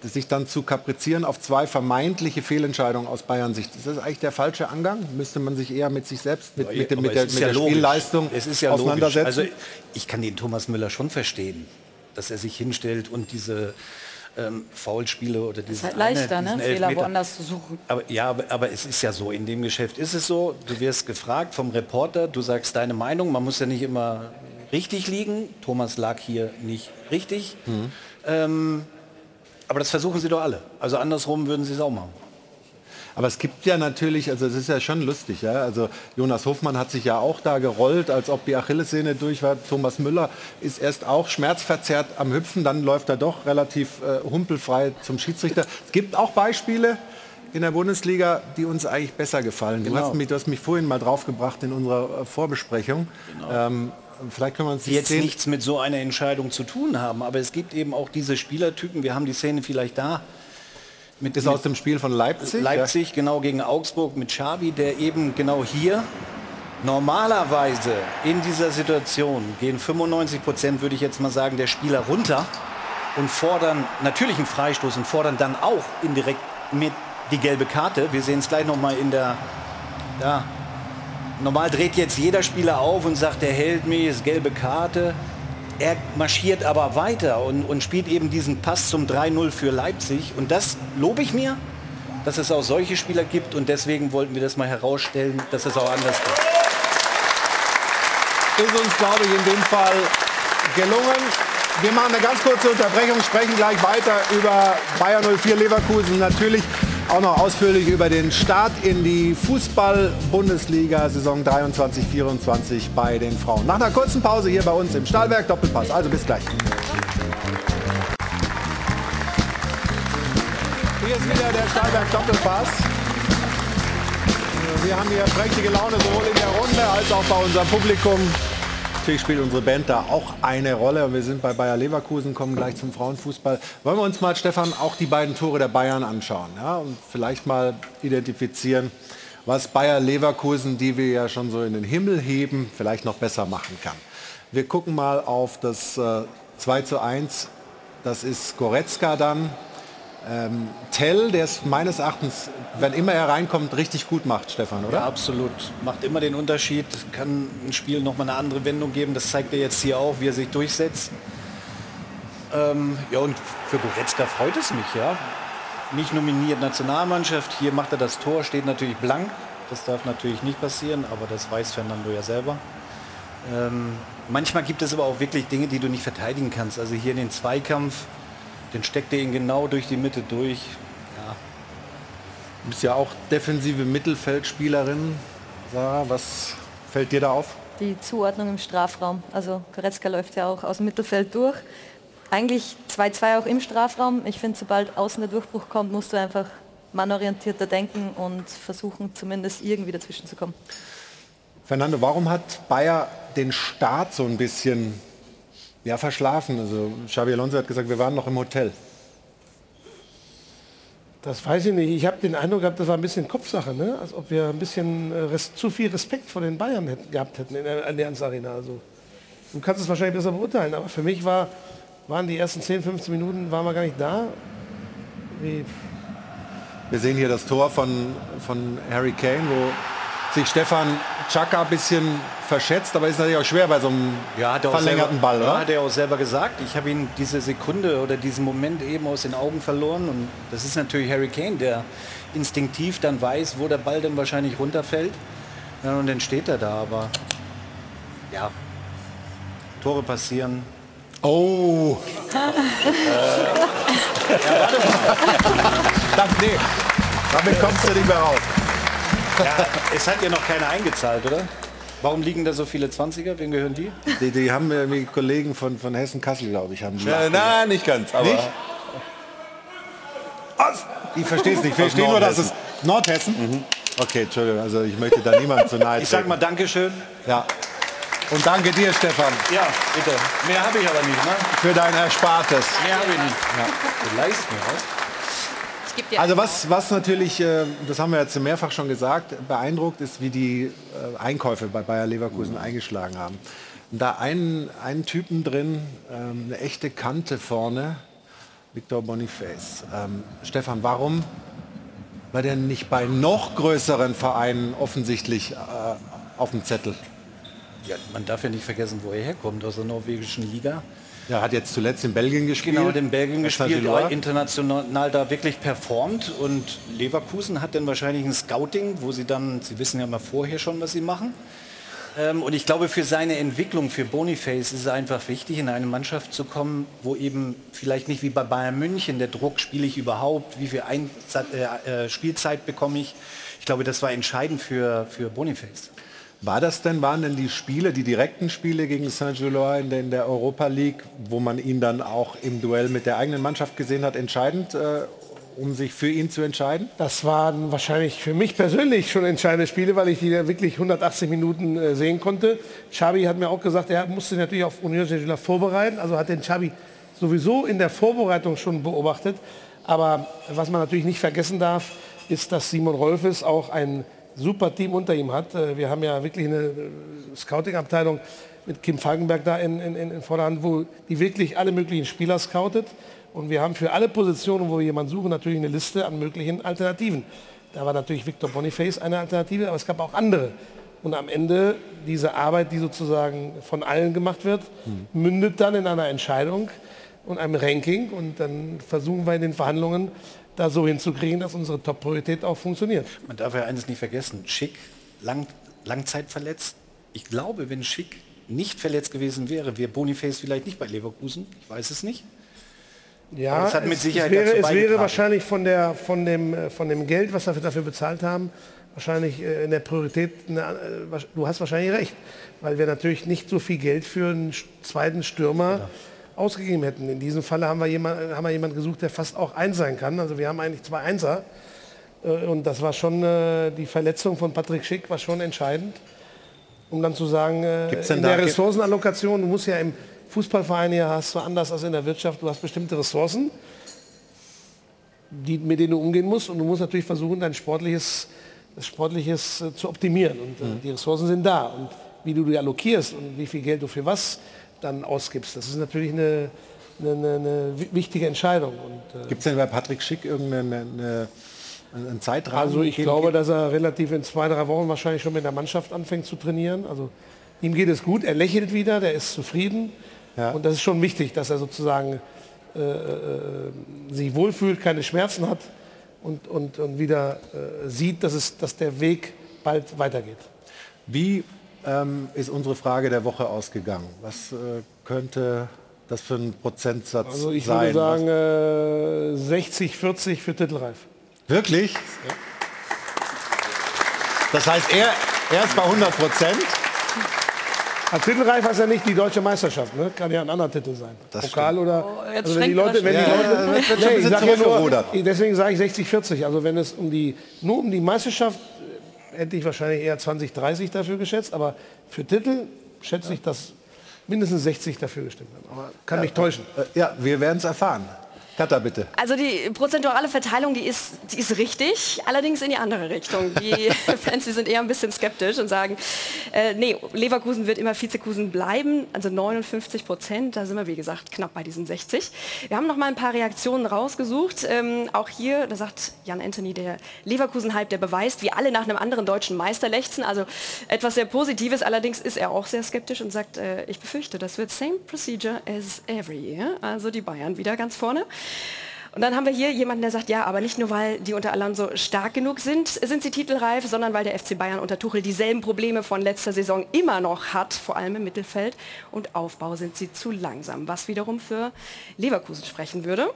S1: äh, sich dann zu kaprizieren auf zwei vermeintliche Fehlentscheidungen aus Bayern Sicht, ist das eigentlich der falsche Angang? Müsste man sich eher mit sich selbst, mit, mit, dem, mit der, mit
S8: ja
S1: der. Spielleistung
S8: es ist ja
S1: auseinandersetzen?
S8: Logisch. Also ich kann den Thomas Müller schon verstehen, dass er sich hinstellt und diese ähm, Foulspiele oder
S9: ist
S8: dieses
S9: halt leichter,
S8: eine,
S9: ne? Fehler woanders zu suchen.
S8: Aber, ja, aber, aber es ist ja so, in dem Geschäft ist es so, du wirst gefragt vom Reporter, du sagst deine Meinung, man muss ja nicht immer richtig liegen. Thomas lag hier nicht richtig.
S1: Mhm.
S8: Ähm, aber das versuchen sie doch alle. Also andersrum würden sie es auch machen.
S1: Aber es gibt ja natürlich, also es ist ja schon lustig, ja. Also Jonas Hofmann hat sich ja auch da gerollt, als ob die Achillessehne durch war. Thomas Müller ist erst auch schmerzverzerrt am Hüpfen, dann läuft er doch relativ äh, humpelfrei zum Schiedsrichter. Es gibt auch Beispiele in der Bundesliga, die uns eigentlich besser gefallen. Du,
S8: Genau.
S1: hast mich, du hast mich vorhin mal draufgebracht in unserer äh, Vorbesprechung. Ähm, vielleicht können wir uns
S8: die jetzt
S1: Szenen-
S8: nichts mit so einer Entscheidung zu tun haben. Aber es gibt eben auch diese Spielertypen, wir haben die Szene vielleicht da. Mit,
S1: Ist aus dem Spiel von Leipzig?
S8: Leipzig, genau gegen Augsburg mit Xavi, der eben genau hier normalerweise in dieser Situation gehen 95 Prozent, würde ich jetzt mal sagen, der Spieler runter und fordern natürlich einen Freistoß und fordern dann auch indirekt mit die gelbe Karte. Wir sehen es gleich noch mal in der ja, Normal dreht jetzt jeder Spieler auf und sagt, der hält mich, ist gelbe Karte. Er marschiert aber weiter und, und spielt eben diesen Pass zum 3-0 für Leipzig. Und das lobe ich mir, dass es auch solche Spieler gibt. Und deswegen wollten wir das mal herausstellen, dass es auch anders geht.
S1: ist uns, glaube ich, in dem Fall gelungen. Wir machen eine ganz kurze Unterbrechung, sprechen gleich weiter über Bayern 04 Leverkusen. Natürlich auch noch ausführlich über den Start in die Fußball-Bundesliga-Saison 23-24 bei den Frauen. Nach einer kurzen Pause hier bei uns im Stahlberg Doppelpass. Also bis gleich. Hier ist wieder der Stahlberg Doppelpass. Wir haben hier prächtige Laune sowohl in der Runde als auch bei unserem Publikum. Natürlich spielt unsere Band da auch eine Rolle. Wir sind bei Bayer Leverkusen, kommen gleich zum Frauenfußball. Wollen wir uns mal, Stefan, auch die beiden Tore der Bayern anschauen ja? und vielleicht mal identifizieren, was Bayer Leverkusen, die wir ja schon so in den Himmel heben, vielleicht noch besser machen kann. Wir gucken mal auf das äh, 2 zu 1. Das ist Goretzka dann. Ähm, Tell, der es meines Erachtens, wenn immer er reinkommt, richtig gut macht, Stefan, oder?
S8: Ja, absolut. Macht immer den Unterschied, kann ein Spiel noch mal eine andere Wendung geben. Das zeigt er jetzt hier auch, wie er sich durchsetzt. Ähm, ja, und für Goretzka freut es mich, ja. Nicht nominiert Nationalmannschaft, hier macht er das Tor, steht natürlich blank. Das darf natürlich nicht passieren, aber das weiß Fernando ja selber. Ähm, manchmal gibt es aber auch wirklich Dinge, die du nicht verteidigen kannst. Also hier in den Zweikampf, den steckt er ihn genau durch die Mitte durch. Ja,
S1: Du bist ja auch defensive Mittelfeldspielerin. Sarah, was fällt dir da auf?
S2: Die Zuordnung im Strafraum. Also Goretzka läuft ja auch aus dem Mittelfeld durch. Eigentlich 2-2 auch im Strafraum. Ich finde, sobald außen der Durchbruch kommt, musst du einfach mannorientierter denken und versuchen, zumindest irgendwie dazwischen zu kommen.
S1: Fernando, warum hat Bayer den Start so ein bisschen ja, verschlafen? Also Xabi Alonso hat gesagt, wir waren noch im Hotel.
S3: Das weiß ich nicht. Ich habe den Eindruck gehabt, das war ein bisschen Kopfsache, ne? als ob wir ein bisschen äh, res zu viel Respekt vor den Bayern hätten, gehabt hätten in der Allianz Arena. Also, du kannst es wahrscheinlich besser beurteilen, aber für mich war, waren die ersten 10, 15 Minuten waren wir gar nicht da. Wie,
S1: Wir sehen hier das Tor von, von Harry Kane, wo sich Stefan Chaka ein bisschen verschätzt, aber ist natürlich auch schwer bei so einem
S8: Ja, er
S1: verlängerten
S8: selber,
S1: Ball,
S8: ja,
S1: oder?
S8: hat er auch selber gesagt. Ich habe ihn diese Sekunde oder diesen Moment eben aus den Augen verloren. Und das ist natürlich Harry Kane, der instinktiv dann weiß, wo der Ball dann wahrscheinlich runterfällt. Ja, und dann steht er da. Aber ja, Tore passieren.
S1: Oh! <laughs> Ach, <laughs> nee, damit kommst du nicht mehr raus.
S8: Ja, es hat ja noch keiner eingezahlt, oder? Warum liegen da so viele 20er? Wem gehören die?
S1: Die, die haben irgendwie Kollegen von, von Hessen-Kassel, glaube ich, haben die.
S16: Ja, nein, nicht ganz, aber-
S1: Nicht? Was? Ich verstehe es nicht. Ich
S8: Aus
S1: verstehe nur, dass es
S8: Nordhessen.
S1: Nordhessen. Okay, Entschuldigung, also ich möchte da niemand zu nahe
S8: Ich sag mal Dankeschön.
S1: Ja. Und danke dir, Stefan.
S8: Ja, bitte. Mehr habe ich aber nicht, ne?
S1: Für dein Erspartes.
S8: Mehr habe ich nicht. Ja. Du leist mir was.
S1: Also was, was natürlich, äh, das haben wir jetzt mehrfach schon gesagt, beeindruckt ist, wie die äh, Einkäufe bei Bayer Leverkusen eingeschlagen haben. Da einen, einen Typen drin, ähm, eine echte Kante vorne, Victor Boniface. Ähm, Stefan, warum war der nicht bei noch größeren Vereinen offensichtlich äh, auf dem Zettel?
S8: Ja, man darf ja nicht vergessen, wo er herkommt, aus der norwegischen Liga.
S1: Er hat jetzt zuletzt in Belgien gespielt.
S8: Genau, in Belgien gespielt, international da wirklich performt. Und Leverkusen hat dann wahrscheinlich ein Scouting, wo sie dann, sie wissen ja mal vorher schon, was sie machen. Ähm, und ich glaube, für seine Entwicklung, für Boniface ist es einfach wichtig, in eine Mannschaft zu kommen, wo eben vielleicht nicht wie bei Bayern München der Druck, spiele ich überhaupt, wie viel Einsatz, äh, äh, Spielzeit bekomme ich. Ich glaube, das war entscheidend für, für Boniface.
S1: War das denn, waren denn die Spiele, die direkten Spiele gegen Saint-Gillois in der, in der Europa League, wo man ihn dann auch im Duell mit der eigenen Mannschaft gesehen hat, entscheidend, äh, um sich für ihn zu entscheiden?
S3: Das waren wahrscheinlich für mich persönlich schon entscheidende Spiele, weil ich die da wirklich 180 Minuten äh, sehen konnte. Xabi hat mir auch gesagt, er musste sich natürlich auf Union Saint-Gillois vorbereiten. Also hat den Xabi sowieso in der Vorbereitung schon beobachtet. Aber was man natürlich nicht vergessen darf, ist, dass Simon Rolfes auch ein super Team unter ihm hat. Äh, Wir haben ja wirklich eine äh, Scouting-Abteilung mit Kim Falkenberg da in, in, in Vorderhand, wo die wirklich alle möglichen Spieler scoutet. Und wir haben für alle Positionen, wo wir jemanden suchen, natürlich eine Liste an möglichen Alternativen. Da war natürlich Victor Boniface eine Alternative, aber es gab auch andere. Und am Ende diese Arbeit, die sozusagen von allen gemacht wird, mündet dann in einer Entscheidung und einem Ranking. Und dann versuchen wir in den Verhandlungen da so hinzukriegen, dass unsere Top-Priorität auch funktioniert.
S8: Man darf ja eines nicht vergessen, Schick, lang, Langzeit verletzt. Ich glaube, wenn Schick nicht verletzt gewesen wäre, wäre Boniface vielleicht nicht bei Leverkusen. Ich weiß es nicht.
S3: Ja,
S8: das hat mit
S3: es,
S8: Sicherheit
S3: es wäre, es wäre wahrscheinlich von, der, von, dem, äh, von dem Geld, was wir dafür bezahlt haben, wahrscheinlich äh, in der Priorität, eine, äh, du hast wahrscheinlich recht, weil wir natürlich nicht so viel Geld für einen zweiten Stürmer ausgegeben hätten. In diesem Falle haben wir, jemand, haben wir jemanden gesucht, der fast auch eins sein kann. Also wir haben eigentlich zwei Einser. Äh, Und das war schon, äh, die Verletzung von Patrick Schick war schon entscheidend, um dann zu sagen, äh, in der Ressourcenallokation, du musst ja im Fußballverein hier hast du anders als in der Wirtschaft, du hast bestimmte Ressourcen, die, mit denen du umgehen musst und du musst natürlich versuchen, dein sportliches, Sportliches zu optimieren. Und äh, die Ressourcen sind da. Und wie du die allokierst und wie viel Geld du für was dann ausgibst, das ist natürlich eine, eine, eine, eine wi- wichtige Entscheidung. Und, äh,
S1: Gibt es denn bei Patrick Schick irgendeinen eine, einen Zeitrahmen?
S3: also ich glaube, dass er relativ in zwei, drei Wochen wahrscheinlich schon mit der Mannschaft anfängt zu trainieren. Also ihm geht es gut, er lächelt wieder, der ist zufrieden. Und das ist schon wichtig, dass er sozusagen äh, äh, sich wohlfühlt, keine Schmerzen hat und, und, und wieder äh, sieht, dass, es, dass der Weg bald weitergeht.
S1: Wie ähm, ist unsere Frage der Woche ausgegangen? Was äh, könnte das für ein Prozentsatz
S3: Also ich
S1: sein?
S3: würde sagen äh, 60, 40 für Titelreif.
S1: Wirklich? Das heißt, er, er ist bei 100 Prozent.
S3: Als Titelreif heißt ja nicht die deutsche Meisterschaft, ne? kann ja ein anderer Titel sein.
S1: Das
S3: Pokal
S1: stimmt.
S3: oder
S4: Oh, jetzt
S3: also wenn die Leute, wenn die. Leute,
S1: Ja, ja,
S3: nee, ich sag ja nur, deswegen sage ich 60, 40. Also wenn es um die nur um die Meisterschaft äh, hätte ich wahrscheinlich eher 20, 30 dafür geschätzt, aber für Titel schätze ich, dass mindestens 60 dafür gestimmt haben. Aber kann mich täuschen.
S1: Äh, Ja, wir werden es erfahren. Katha, bitte.
S4: Also die prozentuale Verteilung, die ist, die ist richtig, allerdings in die andere Richtung. Die <laughs> Fans, die sind eher ein bisschen skeptisch und sagen, äh, nee, Leverkusen wird immer Vizekusen bleiben, also 59 Prozent, da sind wir wie gesagt knapp bei diesen 60. Wir haben noch mal ein paar Reaktionen rausgesucht. Ähm, auch hier, da sagt Jan Anthony, der Leverkusen-Hype, der beweist, wie alle nach einem anderen deutschen Meister lechzen. Also etwas sehr Positives, allerdings ist er auch sehr skeptisch und sagt, äh, ich befürchte, das wird same procedure as every year. Also die Bayern wieder ganz vorne. Und dann haben wir hier jemanden, der sagt, ja, aber nicht nur, weil die unter Alonso stark genug sind, sind sie titelreif, sondern weil der FC Bayern unter Tuchel dieselben Probleme von letzter Saison immer noch hat, vor allem im Mittelfeld. Und Aufbau sind sie zu langsam, was wiederum für Leverkusen sprechen würde.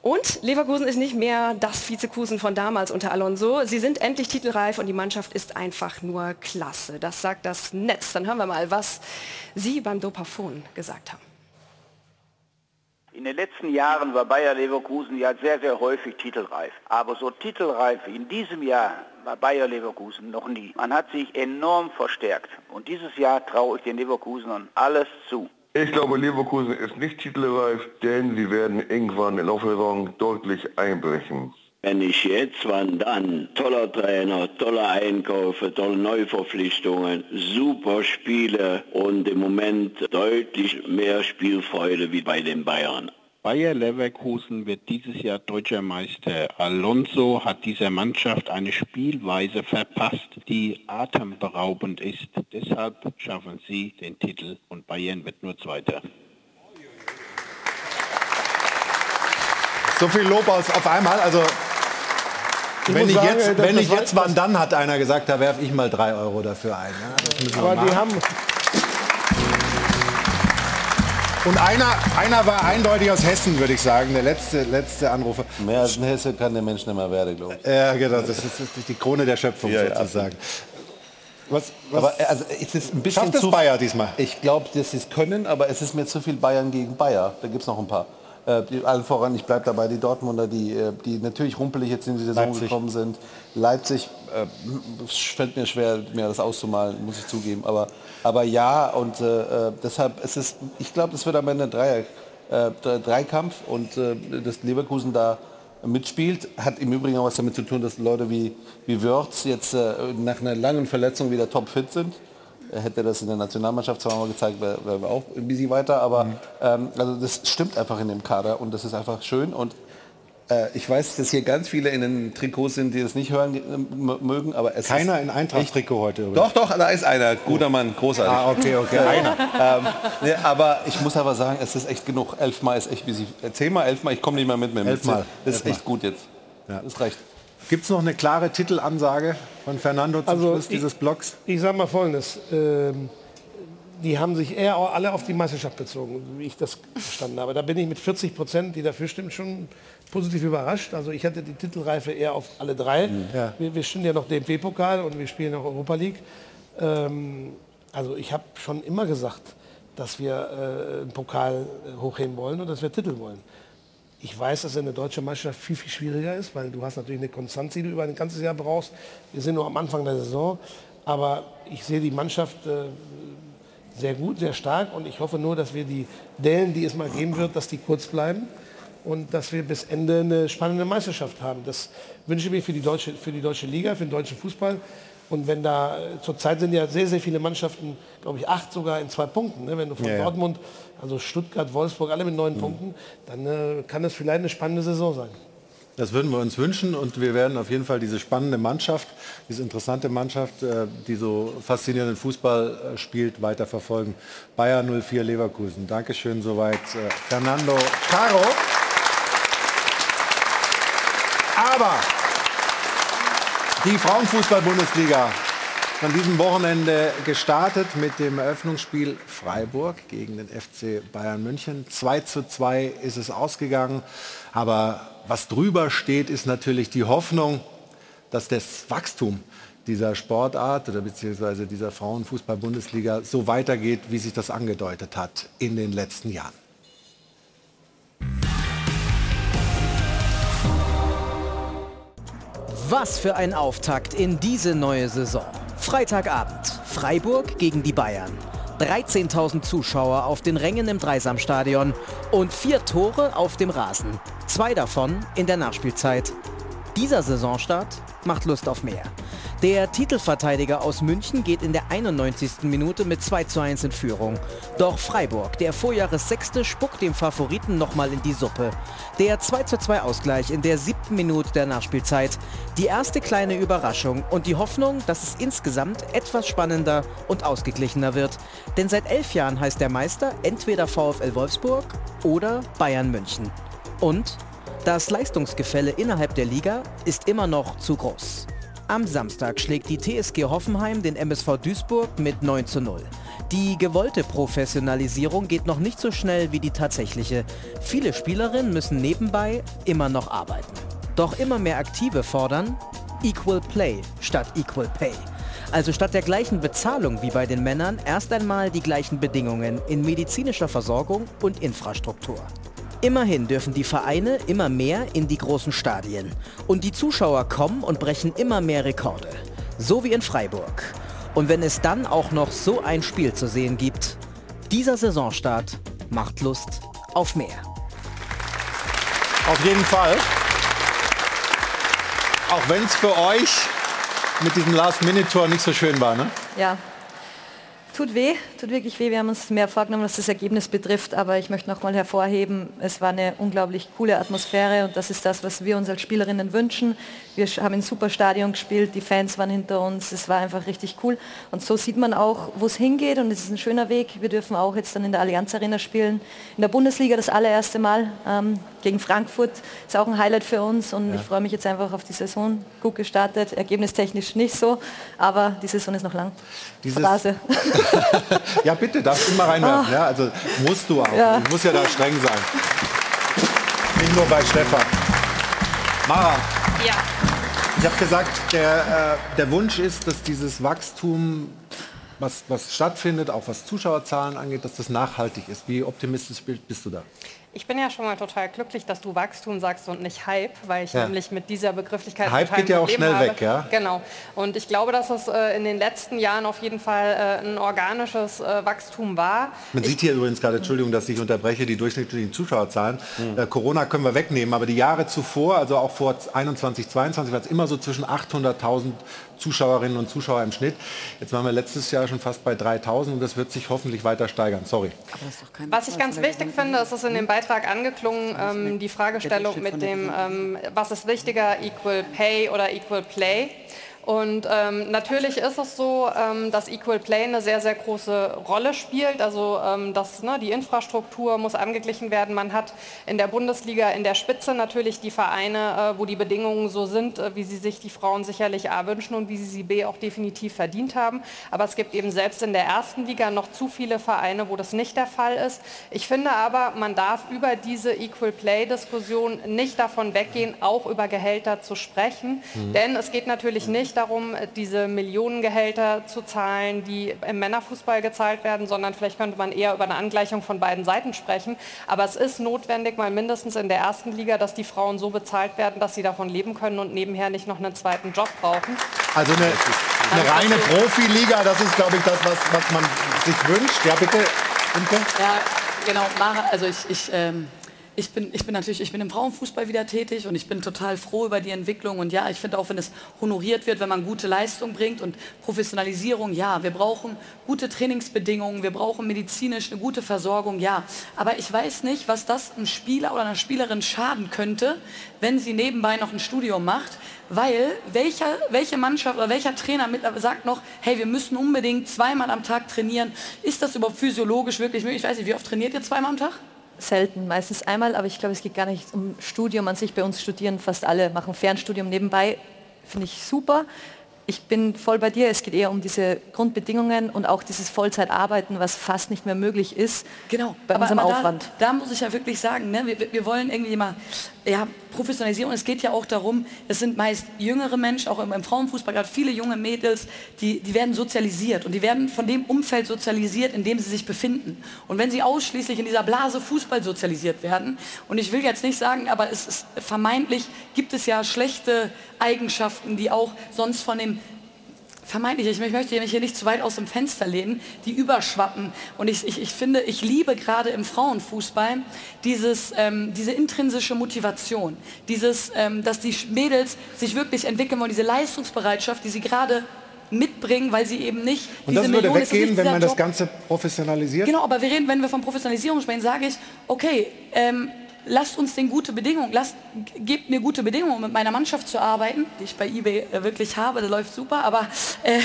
S4: Und Leverkusen ist nicht mehr das Vizekusen von damals unter Alonso. Sie sind endlich titelreif und die Mannschaft ist einfach nur klasse. Das sagt das Netz. Dann hören wir mal, was Sie beim Dopafon gesagt haben.
S21: In den letzten Jahren war Bayer Leverkusen ja sehr, sehr häufig titelreif. Aber so titelreif in diesem Jahr war Bayer Leverkusen noch nie. Man hat sich enorm verstärkt. Und dieses Jahr traue ich den Leverkusenern alles zu.
S22: Ich glaube, Leverkusen ist nicht titelreif, denn sie werden irgendwann in der Saison deutlich einbrechen.
S23: Wenn nicht jetzt, wann dann? Toller Trainer, tolle Einkäufe, tolle Neuverpflichtungen, super Spiele und im Moment deutlich mehr Spielfreude wie bei den Bayern.
S24: Bayer Leverkusen wird dieses Jahr deutscher Meister. Alonso hat dieser Mannschaft eine Spielweise verpasst, die atemberaubend ist. Deshalb schaffen sie den Titel und Bayern wird nur Zweiter.
S1: So viel Lob aus auf einmal. Also wenn ich,
S3: sagen,
S1: jetzt,
S3: das-
S1: wenn ich
S3: war-
S1: jetzt wann dann, hat einer gesagt, da werfe ich mal drei Euro dafür ein. Ja,
S3: Aber die haben,
S1: Und einer, einer war eindeutig aus Hessen, würde ich sagen, der letzte, letzte Anrufer.
S16: Mehr als ein Hesse kann der Mensch nicht mehr werden, glaube ich.
S1: Ja, genau, das ist, das ist die Krone der Schöpfung
S16: Ja, ja,
S1: sozusagen. Was,
S16: Aber äh, also, es ist ein bisschen
S1: Schafft es
S16: zu
S1: Bayer diesmal?
S16: Ich glaube, dass sie es können, aber es ist mir zu viel Bayern gegen Bayer. Da gibt es noch ein paar. Äh, die, allen voran, ich bleibe dabei, die Dortmunder, die, äh, die natürlich rumpelig jetzt in die Saison
S1: Leipzig.
S16: gekommen sind. Leipzig äh, es fällt mir schwer, mir das auszumalen, muss ich zugeben. Aber, aber ja, und äh, äh, deshalb ist es, ich glaube, es wird am Ende ein Dreier, äh, Dre- Dreikampf und äh, dass Leverkusen da mitspielt, hat im Übrigen auch was damit zu tun, dass Leute wie, wie Wörth jetzt nach einer langen Verletzung wieder topfit sind. Er hätte das in der Nationalmannschaft zweimal gezeigt, wäre wär wir auch ein bisschen weiter, aber ähm, also das stimmt einfach in dem Kader und das ist einfach schön und äh, ich weiß, dass hier ganz viele in den Trikots sind, die das nicht hören äh, m- mögen, aber es
S1: Keiner
S16: ist
S1: in Eintracht-Trikot heute übrigens.
S16: Doch, doch, da ist einer, guter Mann, großartig.
S1: Ah, okay, okay,
S16: Ja,
S1: einer.
S16: Ähm, ne, aber ich muss aber sagen, es ist echt genug. Elfmal ist echt wie sie. äh, Zehnmal, elfmal, ich komme nicht mehr mit mir.
S1: Elfmal,
S16: Das ist
S1: elfmal.
S16: echt gut jetzt. Das reicht.
S1: Gibt es noch eine klare Titelansage von Fernando zum
S3: Also
S1: Schluss
S3: ich-
S1: dieses Blocks?
S3: ich sage mal Folgendes. Ähm, die haben sich eher alle auf die Meisterschaft bezogen, wie ich das verstanden habe. Da bin ich mit 40 Prozent, die dafür stimmen, schon positiv überrascht. Also ich hatte die Titelreife eher auf alle drei.
S1: Ja.
S3: Wir, wir spielen ja noch DFB-Pokal und wir spielen noch Europa League. Ähm, also ich habe schon immer gesagt, dass wir äh, einen Pokal äh, hochheben wollen und dass wir Titel wollen. Ich weiß, dass eine deutsche Meisterschaft viel, viel schwieriger ist, weil du hast natürlich eine Konstanz, die du über ein ganzes Jahr brauchst. Wir sind nur am Anfang der Saison, aber ich sehe die Mannschaft äh, sehr gut, sehr stark und ich hoffe nur, dass wir die Dellen, die es mal geben wird, dass die kurz bleiben und dass wir bis Ende eine spannende Meisterschaft haben. Das wünsche ich mir für die deutsche, für die deutsche Liga, für den deutschen Fußball. Und wenn da, äh, zurzeit sind ja sehr, sehr viele Mannschaften, glaube ich, acht sogar in zwei Punkten. Ne? Wenn du von
S1: Ja.
S3: Dortmund, also Stuttgart, Wolfsburg, alle mit neun Punkten, dann äh, kann das vielleicht eine spannende Saison sein.
S1: Das würden wir uns wünschen und wir werden auf jeden Fall diese spannende Mannschaft, diese interessante Mannschaft, äh, die so faszinierenden Fußball äh, spielt, weiter verfolgen. Bayer 04 Leverkusen. Dankeschön soweit. Fernando Caro. Aber die Frauenfußball-Bundesliga von diesem Wochenende gestartet mit dem Eröffnungsspiel Freiburg gegen den FC Bayern München. 2 zu 2 ist es ausgegangen. Aber was drüber steht, ist natürlich die Hoffnung, dass das Wachstum dieser Sportart oder beziehungsweise dieser Frauenfußball-Bundesliga so weitergeht, wie sich das angedeutet hat in den letzten Jahren.
S5: Was für ein Auftakt in diese neue Saison. Freitagabend, Freiburg gegen die Bayern. 13.000 Zuschauer auf den Rängen im Dreisamstadion und vier Tore auf dem Rasen. Zwei davon in der Nachspielzeit. Dieser Saisonstart macht Lust auf mehr. Der Titelverteidiger aus München geht in der 91. Minute mit 2 zu 1 in Führung. Doch Freiburg, der Vorjahressechste, spuckt dem Favoriten nochmal in die Suppe. Der 2 zu 2 Ausgleich in der siebten Minute der Nachspielzeit. Die erste kleine Überraschung und die Hoffnung, dass es insgesamt etwas spannender und ausgeglichener wird. Denn seit elf Jahren heißt der Meister entweder VfL Wolfsburg oder Bayern München. Und das Leistungsgefälle innerhalb der Liga ist immer noch zu groß. Am Samstag schlägt die TSG Hoffenheim den MSV Duisburg mit 9 zu 0. Die gewollte Professionalisierung geht noch nicht so schnell wie die tatsächliche. Viele Spielerinnen müssen nebenbei immer noch arbeiten. Doch immer mehr Aktive fordern Equal Play statt Equal Pay. Also statt der gleichen Bezahlung wie bei den Männern erst einmal die gleichen Bedingungen in medizinischer Versorgung und Infrastruktur. Immerhin dürfen die Vereine immer mehr in die großen Stadien. Und die Zuschauer kommen und brechen immer mehr Rekorde. So wie in Freiburg. Und wenn es dann auch noch so ein Spiel zu sehen gibt, dieser Saisonstart macht Lust auf mehr.
S1: Auf jeden Fall. Auch wenn es für euch mit diesem Last-Minute-Tor nicht so schön war, ne?
S2: Ja, Tut weh, tut wirklich weh. Wir haben uns mehr vorgenommen, was das Ergebnis betrifft, aber ich möchte noch mal hervorheben, es war eine unglaublich coole Atmosphäre und das ist das, was wir uns als Spielerinnen wünschen. Wir haben ein super Stadion gespielt, die Fans waren hinter uns, es war einfach richtig cool und so sieht man auch, wo es hingeht und es ist ein schöner Weg. Wir dürfen auch jetzt dann in der Allianz Arena spielen, in der Bundesliga das allererste Mal ähm, gegen Frankfurt, ist auch ein Highlight für uns und ja. ich freue mich jetzt einfach auf die Saison. Gut gestartet, ergebnistechnisch nicht so, aber die Saison ist noch lang.
S1: Dieses <laughs> ja, bitte, darfst du mal reinwerfen. Oh. Ja, also musst du auch. Ja. Du musst ja da streng sein. Nicht nur bei Stefan. Mara.
S4: Ja.
S1: Ich habe gesagt, der, äh, der Wunsch ist, dass dieses Wachstum, was, was stattfindet, auch was Zuschauerzahlen angeht, dass das nachhaltig ist. Wie optimistisch bist du da?
S10: Ich bin ja schon mal total glücklich, dass du Wachstum sagst und nicht Hype, weil ich ja. nämlich mit dieser Begrifflichkeit
S1: Hype geht ja auch schnell
S10: habe.
S1: weg, ja?
S10: Genau. Und ich glaube, dass es äh, in den letzten Jahren auf jeden Fall äh, ein organisches äh, Wachstum war.
S1: Man ich sieht hier übrigens gerade, Entschuldigung, dass ich unterbreche, die durchschnittlichen Zuschauerzahlen. Mhm. Corona können wir wegnehmen, aber die Jahre zuvor, also auch vor 21, 22, war es immer so zwischen 800.000 Zuschauerinnen und Zuschauer im Schnitt. Jetzt waren wir letztes Jahr schon fast bei 3000 und das wird sich hoffentlich weiter steigern. Sorry.
S10: Was ich ganz wichtig finde, ist es in dem Beitrag angeklungen, ähm, die Fragestellung mit dem, ähm, was ist wichtiger, Equal Pay oder Equal Play. Und ähm, natürlich ist es so, ähm, dass Equal Play eine sehr, sehr große Rolle spielt. Also ähm, dass, ne, die Infrastruktur muss angeglichen werden. Man hat in der Bundesliga in der Spitze natürlich die Vereine, äh, wo die Bedingungen so sind, äh, wie sie sich die Frauen sicherlich A wünschen und wie sie sie B auch definitiv verdient haben. Aber es gibt eben selbst in der ersten Liga noch zu viele Vereine, wo das nicht der Fall ist. Ich finde aber, man darf über diese Equal Play-Diskussion nicht davon weggehen, auch über Gehälter zu sprechen. Mhm. Denn es geht natürlich nicht nicht darum, diese Millionengehälter zu zahlen, die im Männerfußball gezahlt werden, sondern vielleicht könnte man eher über eine Angleichung von beiden Seiten sprechen. Aber es ist notwendig, mal mindestens in der ersten Liga, dass die Frauen so bezahlt werden, dass sie davon leben können und nebenher nicht noch einen zweiten Job brauchen.
S1: Also eine, eine reine Profiliga, das ist, glaube ich, das, was, was man sich wünscht. Ja, bitte. Imke?
S9: Ja, genau. Mara, also ich, ich ähm ich bin, ich bin natürlich, ich bin im Frauenfußball wieder tätig und ich bin total froh über die Entwicklung. Und ja, ich finde auch, wenn es honoriert wird, wenn man gute Leistung bringt und Professionalisierung, ja, wir brauchen gute Trainingsbedingungen, wir brauchen medizinisch eine gute Versorgung, ja. Aber ich weiß nicht, was das einem Spieler oder einer Spielerin schaden könnte, wenn sie nebenbei noch ein Studium macht, weil welcher, welche Mannschaft oder welcher Trainer mit, sagt noch, hey, wir müssen unbedingt zweimal am Tag trainieren. Ist das überhaupt physiologisch wirklich möglich? Ich weiß nicht, wie oft trainiert ihr zweimal am Tag?
S2: Selten, meistens einmal, aber ich glaube, es geht gar nicht um Studium an sich. Bei uns studieren fast alle, machen Fernstudium nebenbei, finde ich super ich bin voll bei dir. Es geht eher um diese Grundbedingungen und auch dieses Vollzeitarbeiten, was fast nicht mehr möglich ist
S9: genau,
S2: bei aber, unserem aber Aufwand.
S9: Da, da, muss ich ja wirklich sagen, ne, wir, wir, wollen irgendwie mal ja, Professionalisierung. Es geht ja auch darum, es sind meist jüngere Menschen, auch im, Frauenfußball, gerade viele junge Mädels, die, die werden sozialisiert und die werden von dem Umfeld sozialisiert, in dem sie sich befinden. Und wenn sie ausschließlich in dieser Blase Fußball sozialisiert werden, und ich will jetzt nicht sagen, aber es ist vermeintlich, gibt es ja schlechte Eigenschaften, die auch sonst von dem vermeintlich, ich möchte mich hier nicht zu weit aus dem Fenster lehnen, die überschwappen. Und ich, ich, ich finde, ich liebe gerade im Frauenfußball dieses, ähm, diese intrinsische Motivation, dieses, ähm, dass die Mädels sich wirklich entwickeln wollen, diese Leistungsbereitschaft, die sie gerade mitbringen, weil sie eben nicht
S1: Und das würde Millionen, weggehen, wenn man Job. das Ganze professionalisiert?
S9: Genau, aber wir reden, wenn wir von Professionalisierung sprechen, sage ich, okay, ähm, lasst uns den gute Bedingungen, lasst, gebt mir gute Bedingungen, um mit meiner Mannschaft zu arbeiten, die ich bei eBay äh, wirklich habe, das läuft super, aber...
S1: Äh,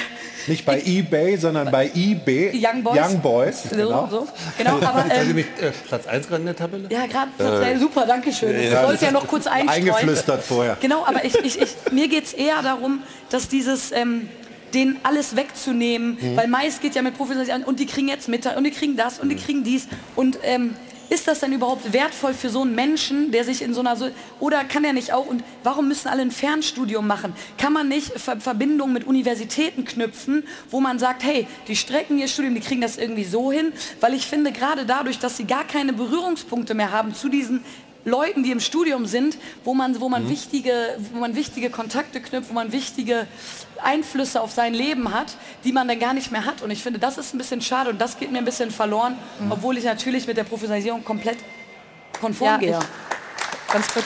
S1: Nicht bei eBay, sondern bei eBay.
S9: Young Boys.
S1: Young Boys,
S9: so, genau. So, genau <laughs> aber,
S11: ähm, mich, äh, Platz 1 gerade in der Tabelle?
S9: Ja, gerade Platz 1, äh, super, danke schön. Ich ja, wollte ja noch kurz einstreuen.
S1: Eingeflüstert vorher.
S9: Genau, aber ich, ich, ich, mir geht es eher darum, dass dieses... Ähm, denen alles wegzunehmen, mhm. weil meist geht ja mit Professionalisierung und die kriegen jetzt Mittag und die kriegen das und die mhm. kriegen dies und ähm, ist das denn überhaupt wertvoll für so einen Menschen, der sich in so einer, so oder kann er nicht auch, und warum müssen alle ein Fernstudium machen? Kann man nicht Ver Verbindungen mit Universitäten knüpfen, wo man sagt, hey, die strecken ihr Studium, die kriegen das irgendwie so hin, weil ich finde, gerade dadurch, dass sie gar keine Berührungspunkte mehr haben zu diesen Leuten, die im Studium sind, wo man, wo man, mhm. wichtige, wo man wichtige Kontakte knüpft, wo man wichtige Einflüsse auf sein Leben hat, die man dann gar nicht mehr hat. Und ich finde, das ist ein bisschen schade und das geht mir ein bisschen verloren, mhm. obwohl ich natürlich mit der Professionalisierung komplett konform ja, gehe.
S2: Ganz kurz.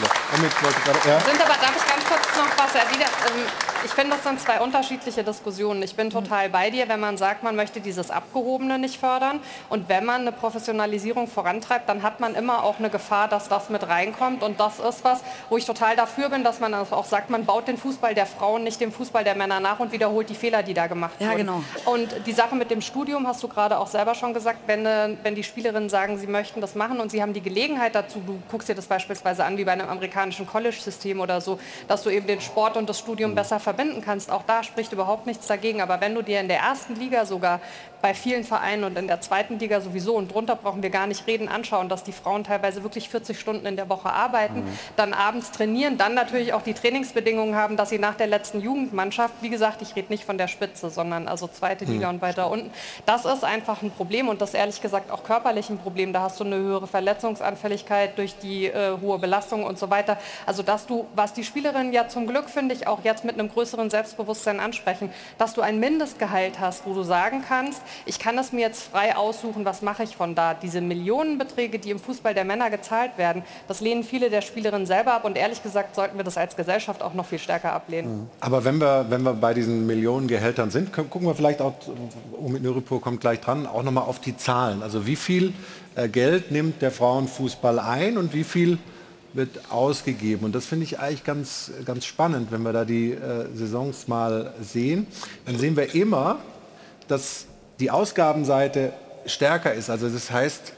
S16: Ja,
S10: Sind aber, darf ich ganz kurz noch was erwidern? Ähm, ich finde, das sind zwei unterschiedliche Diskussionen. Ich bin total bei dir, wenn man sagt, man möchte dieses Abgehobene nicht fördern. Und wenn man eine Professionalisierung vorantreibt, dann hat man immer auch eine Gefahr, dass das mit reinkommt. Und das ist was, wo ich total dafür bin, dass man auch sagt, man baut den Fußball der Frauen nicht dem Fußball der Männer nach und wiederholt die Fehler, die da gemacht
S9: ja,
S10: wurden.
S9: Genau.
S10: Und die Sache mit dem Studium hast du gerade auch selber schon gesagt, wenn, äh, wenn die Spielerinnen sagen, sie möchten das machen und sie haben die Gelegenheit dazu, du guckst dir das beispielsweise an wie bei einem amerikanischen College-System oder so, dass du eben den Sport und das Studium besser verbinden kannst. Auch da spricht überhaupt nichts dagegen. Aber wenn du dir in der ersten Liga sogar bei vielen Vereinen und in der zweiten Liga sowieso und drunter brauchen wir gar nicht reden, anschauen, dass die Frauen teilweise wirklich 40 Stunden in der Woche arbeiten, mhm. dann abends trainieren, dann natürlich auch die Trainingsbedingungen haben, dass sie nach der letzten Jugendmannschaft, wie gesagt, ich rede nicht von der Spitze, sondern also zweite Liga mhm. und weiter unten, das ist einfach ein Problem und das ehrlich gesagt auch körperlich ein Problem. Da hast du eine höhere Verletzungsanfälligkeit durch die äh, hohe Belastung und so weiter. Also dass du, was die Spielerinnen ja zum Glück, finde ich, auch jetzt mit einem größeren Selbstbewusstsein ansprechen, dass du ein Mindestgehalt hast, wo du sagen kannst, ich kann es mir jetzt frei aussuchen, was mache ich von da. Diese Millionenbeträge, die im Fußball der Männer gezahlt werden, das lehnen viele der Spielerinnen selber ab und ehrlich gesagt sollten wir das als Gesellschaft auch noch viel stärker ablehnen.
S1: Mhm. Aber wenn wir, wenn wir bei diesen Millionengehältern sind, gucken wir vielleicht auch, mit Nüripur kommt gleich dran, auch nochmal auf die Zahlen. Also wie viel äh, Geld nimmt der Frauenfußball ein und wie viel wird ausgegeben. Und das finde ich eigentlich ganz, ganz spannend, wenn wir da die äh, Saisons mal sehen. Dann sehen wir immer, dass die Ausgabenseite stärker ist. Also das heißt,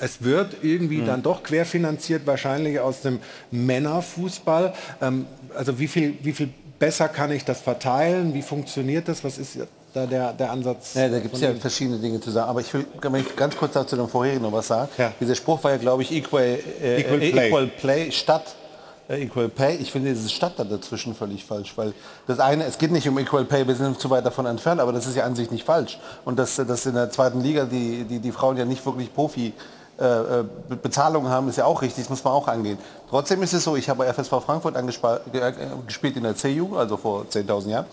S1: es wird irgendwie mhm. dann doch querfinanziert, wahrscheinlich aus dem Männerfußball. Ähm, also wie viel, wie viel besser kann ich das verteilen? Wie funktioniert das? Was ist da der, der Ansatz?
S16: Ja, da gibt es ja verschiedene Dinge zu sagen. Aber ich will ganz kurz dazu dem vorherigen noch was sagen. Ja. Dieser Spruch war ja, glaube ich, Equal, äh, Equal, Play. Equal Play statt äh, Equal Pay. Ich finde diese Stadt da dazwischen völlig falsch, weil das eine, es geht nicht um Equal Pay, wir sind zu weit davon entfernt, aber das ist ja an sich nicht falsch. Und dass, dass in der zweiten Liga die, die, die Frauen ja nicht wirklich Profi äh, äh, Bezahlungen haben, ist ja auch richtig, das muss man auch angehen. Trotzdem ist es so, ich habe FSV Frankfurt äh, gespielt in der C-Jugend, also vor 10.000 Jahren.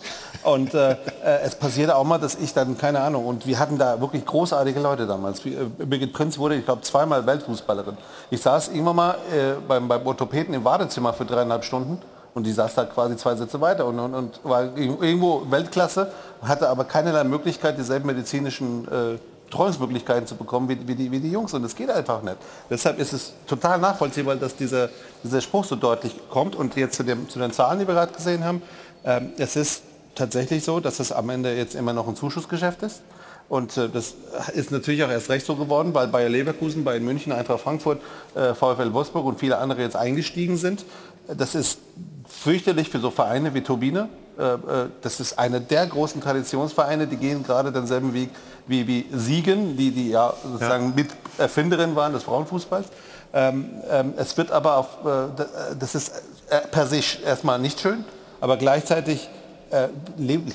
S16: Und äh, es passierte auch mal, dass ich dann, keine Ahnung, und wir hatten da wirklich großartige Leute damals. Birgit Prinz wurde, ich glaube, zweimal Weltfußballerin. Ich saß irgendwann mal äh, beim, beim Orthopäden im Wartezimmer für dreieinhalb Stunden und die saß da quasi zwei Sätze weiter und, und, und war irgendwo Weltklasse, hatte aber keinerlei Möglichkeit, dieselben medizinischen äh, Betreuungsmöglichkeiten zu bekommen wie, wie, die, wie die Jungs. Und das geht einfach nicht. Deshalb ist es total nachvollziehbar, dass dieser, dieser Spruch so deutlich kommt. Und jetzt zu, dem, zu den Zahlen, die wir gerade gesehen haben, ähm, es ist tatsächlich so, dass es am Ende jetzt immer noch ein Zuschussgeschäft ist. Und äh, das ist natürlich auch erst recht so geworden, weil Bayer Leverkusen, Bayern München, Eintracht Frankfurt, äh, VfL Wolfsburg und viele andere jetzt eingestiegen sind. Das ist fürchterlich für so Vereine wie Turbine. Äh, äh, das ist einer der großen Traditionsvereine, die gehen gerade denselben Weg wie, wie Siegen, die, die ja sozusagen ja. Miterfinderin waren des Frauenfußballs. Ähm, ähm, es wird aber auf, äh, das ist äh, per sich erstmal nicht schön, aber gleichzeitig äh,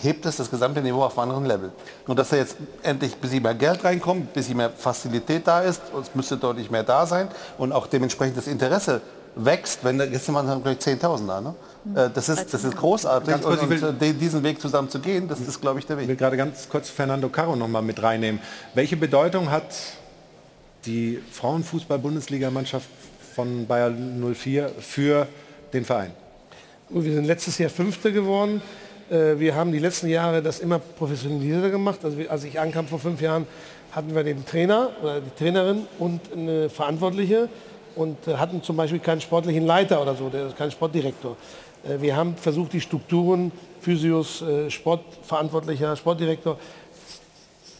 S16: hebt es das gesamte Niveau auf einem anderen Level. Und dass da jetzt endlich ein bisschen mehr Geld reinkommt, ein bisschen mehr Fazilität da ist, es müsste deutlich mehr da sein und auch dementsprechend das Interesse wächst, wenn da, sind wir gleich 10.000 da, ne? Äh, das ist, das ist großartig kurz, und, will, und, diesen Weg zusammen zu gehen, das ist, glaube ich, der Weg.
S1: Ich will gerade ganz kurz Fernando Caro noch mal mit reinnehmen. Welche Bedeutung hat die Frauenfußball-Bundesligamannschaft von Bayern 04 für den Verein?
S3: Wir sind letztes Jahr Fünfte geworden. Äh, wir haben die letzten Jahre das immer professionalisierter gemacht. Also als ich ankam vor fünf Jahren, hatten wir den Trainer oder die Trainerin und eine Verantwortliche und äh, hatten zum Beispiel keinen sportlichen Leiter oder so, der ist kein Sportdirektor. Äh, wir haben versucht, die Strukturen, Physios, Sportverantwortlicher, Sportdirektor,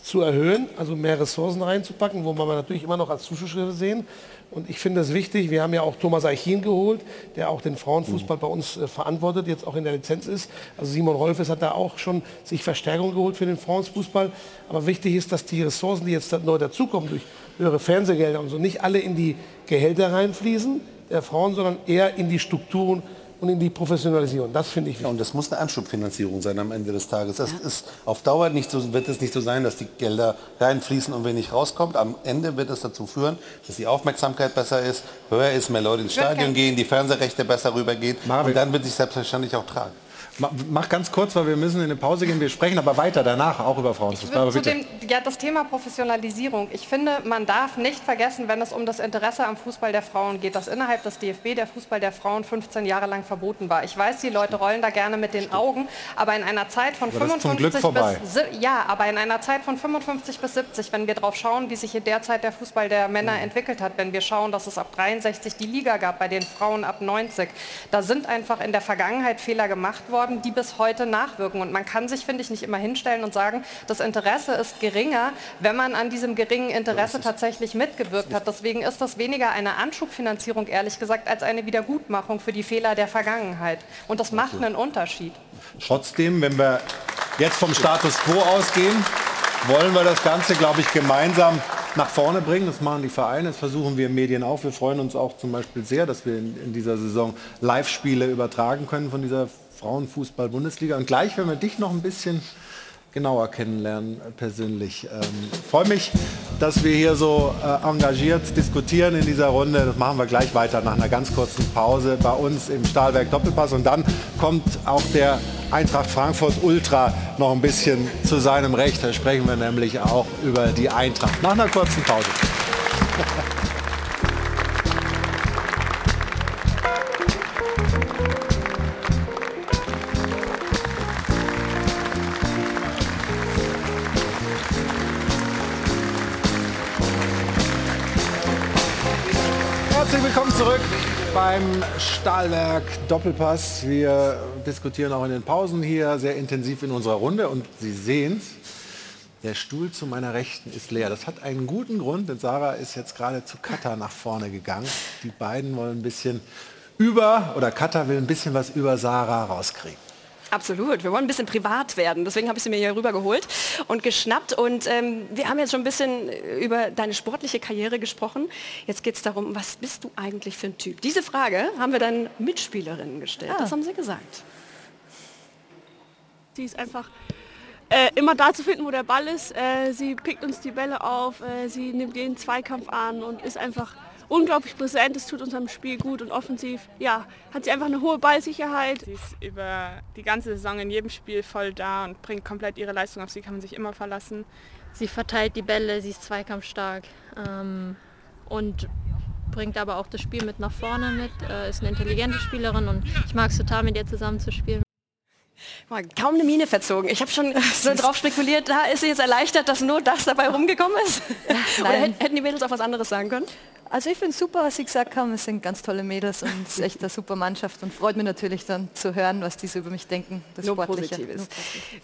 S3: zu erhöhen, also mehr Ressourcen reinzupacken, wo wir natürlich immer noch als Zuschauer sehen. Und ich finde es wichtig, wir haben ja auch Thomas Eichin geholt, der auch den Frauenfußball bei uns äh, verantwortet, jetzt auch in der Lizenz ist. Also Simon Rolfes hat da auch schon sich Verstärkung geholt für den Frauenfußball. Aber wichtig ist, dass die Ressourcen, die jetzt neu dazukommen durch höhere Fernsehgelder und so, nicht alle in die Gehälter reinfließen der Frauen, sondern eher in die Strukturen und in die Professionalisierung. Das finde ich wichtig.
S16: Ja, und das muss eine Anschubfinanzierung sein am Ende des Tages. Das ja. ist auf Dauer nicht so, wird es nicht so sein, dass die Gelder reinfließen und wenig rauskommt. Am Ende wird es dazu führen, dass die Aufmerksamkeit besser ist, höher ist, mehr Leute ins Stadion gehen, die Fernsehrechte besser rübergehen. Und dann wird sich selbstverständlich auch tragen.
S1: Mach ganz kurz, weil wir müssen in eine Pause gehen. Wir sprechen aber weiter danach auch über Frauenfußball.
S10: Zu dem, ja, das Thema Professionalisierung. Ich finde, man darf nicht vergessen, wenn es um das Interesse am Fußball der Frauen geht, dass innerhalb des DFB der Fußball der Frauen 15 Jahre lang verboten war. Ich weiß, die Leute rollen da gerne mit den Augen, aber in einer Zeit von 55 bis ja, aber in einer Zeit von 55 bis 70, wenn wir darauf schauen, wie sich in der Zeit der Fußball der Männer mhm. entwickelt hat, wenn wir schauen, dass es ab 63 die Liga gab, bei den Frauen ab 90, da sind einfach in der Vergangenheit Fehler gemacht worden worden, die bis heute nachwirken. Und man kann sich, finde ich, nicht immer hinstellen und sagen, das Interesse ist geringer, wenn man an diesem geringen Interesse tatsächlich mitgewirkt hat. Deswegen ist das weniger eine Anschubfinanzierung, ehrlich gesagt, als eine Wiedergutmachung für die Fehler der Vergangenheit. Und das macht einen Unterschied.
S1: Trotzdem, wenn wir jetzt vom Status quo ausgehen, wollen wir das Ganze, glaube ich, gemeinsam nach vorne bringen. Das machen die Vereine, das versuchen wir Medien auch. Wir freuen uns auch zum Beispiel sehr, dass wir in, in dieser Saison Live-Spiele übertragen können von dieser Frauenfußball-Bundesliga. Und gleich werden wir dich noch ein bisschen genauer kennenlernen äh, persönlich. Ähm, freue mich, dass wir hier so äh, engagiert diskutieren in dieser Runde. Das machen wir gleich weiter nach einer ganz kurzen Pause bei uns im Stahlwerk Doppelpass. Und dann kommt auch der Eintracht Frankfurt Ultra noch ein bisschen zu seinem Recht. Da sprechen wir nämlich auch über die Eintracht. Nach einer kurzen Pause. Beim Stahlwerk Doppelpass. Wir diskutieren auch in den Pausen hier sehr intensiv in unserer Runde und Sie sehen es, der Stuhl zu meiner Rechten ist leer. Das hat einen guten Grund, denn Sarah ist jetzt gerade zu Kata nach vorne gegangen. Die beiden wollen ein bisschen über, oder Kata will ein bisschen was über Sarah rauskriegen.
S4: Absolut. Wir wollen ein bisschen privat werden. Deswegen habe ich sie mir hier rüber geholt und geschnappt. Und ähm, wir haben jetzt schon ein bisschen über deine sportliche Karriere gesprochen. Jetzt geht es darum, was bist du eigentlich für ein Typ? Diese Frage haben wir deinen Mitspielerinnen gestellt. Ah. Das haben sie gesagt.
S25: Sie ist einfach äh, immer da zu finden, wo der Ball ist. Äh, sie pickt uns die Bälle auf, äh, sie nimmt jeden Zweikampf an und ist einfach unglaublich präsent, es tut unserem Spiel gut und offensiv, ja, hat sie einfach eine hohe Ballsicherheit.
S26: Sie ist über die ganze Saison in jedem Spiel voll da und bringt komplett ihre Leistung auf sie, kann man sich immer verlassen.
S27: Sie verteilt die Bälle, sie ist zweikampfstark ähm, und bringt aber auch das Spiel mit nach vorne mit, äh, ist eine intelligente Spielerin und ich mag es total, mit ihr zusammen zu spielen.
S4: Kaum eine Miene verzogen. Ich habe schon <laughs> so drauf spekuliert, da ist sie jetzt erleichtert, dass nur das dabei rumgekommen ist. <laughs> Oder hätten die Mädels auch was anderes sagen können?
S2: Also ich finde es super, was Sie gesagt haben. Es sind ganz tolle Mädels und es ist echt eine super Mannschaft und freut mich natürlich dann zu hören, was diese über mich denken.
S4: Das Nur Positives.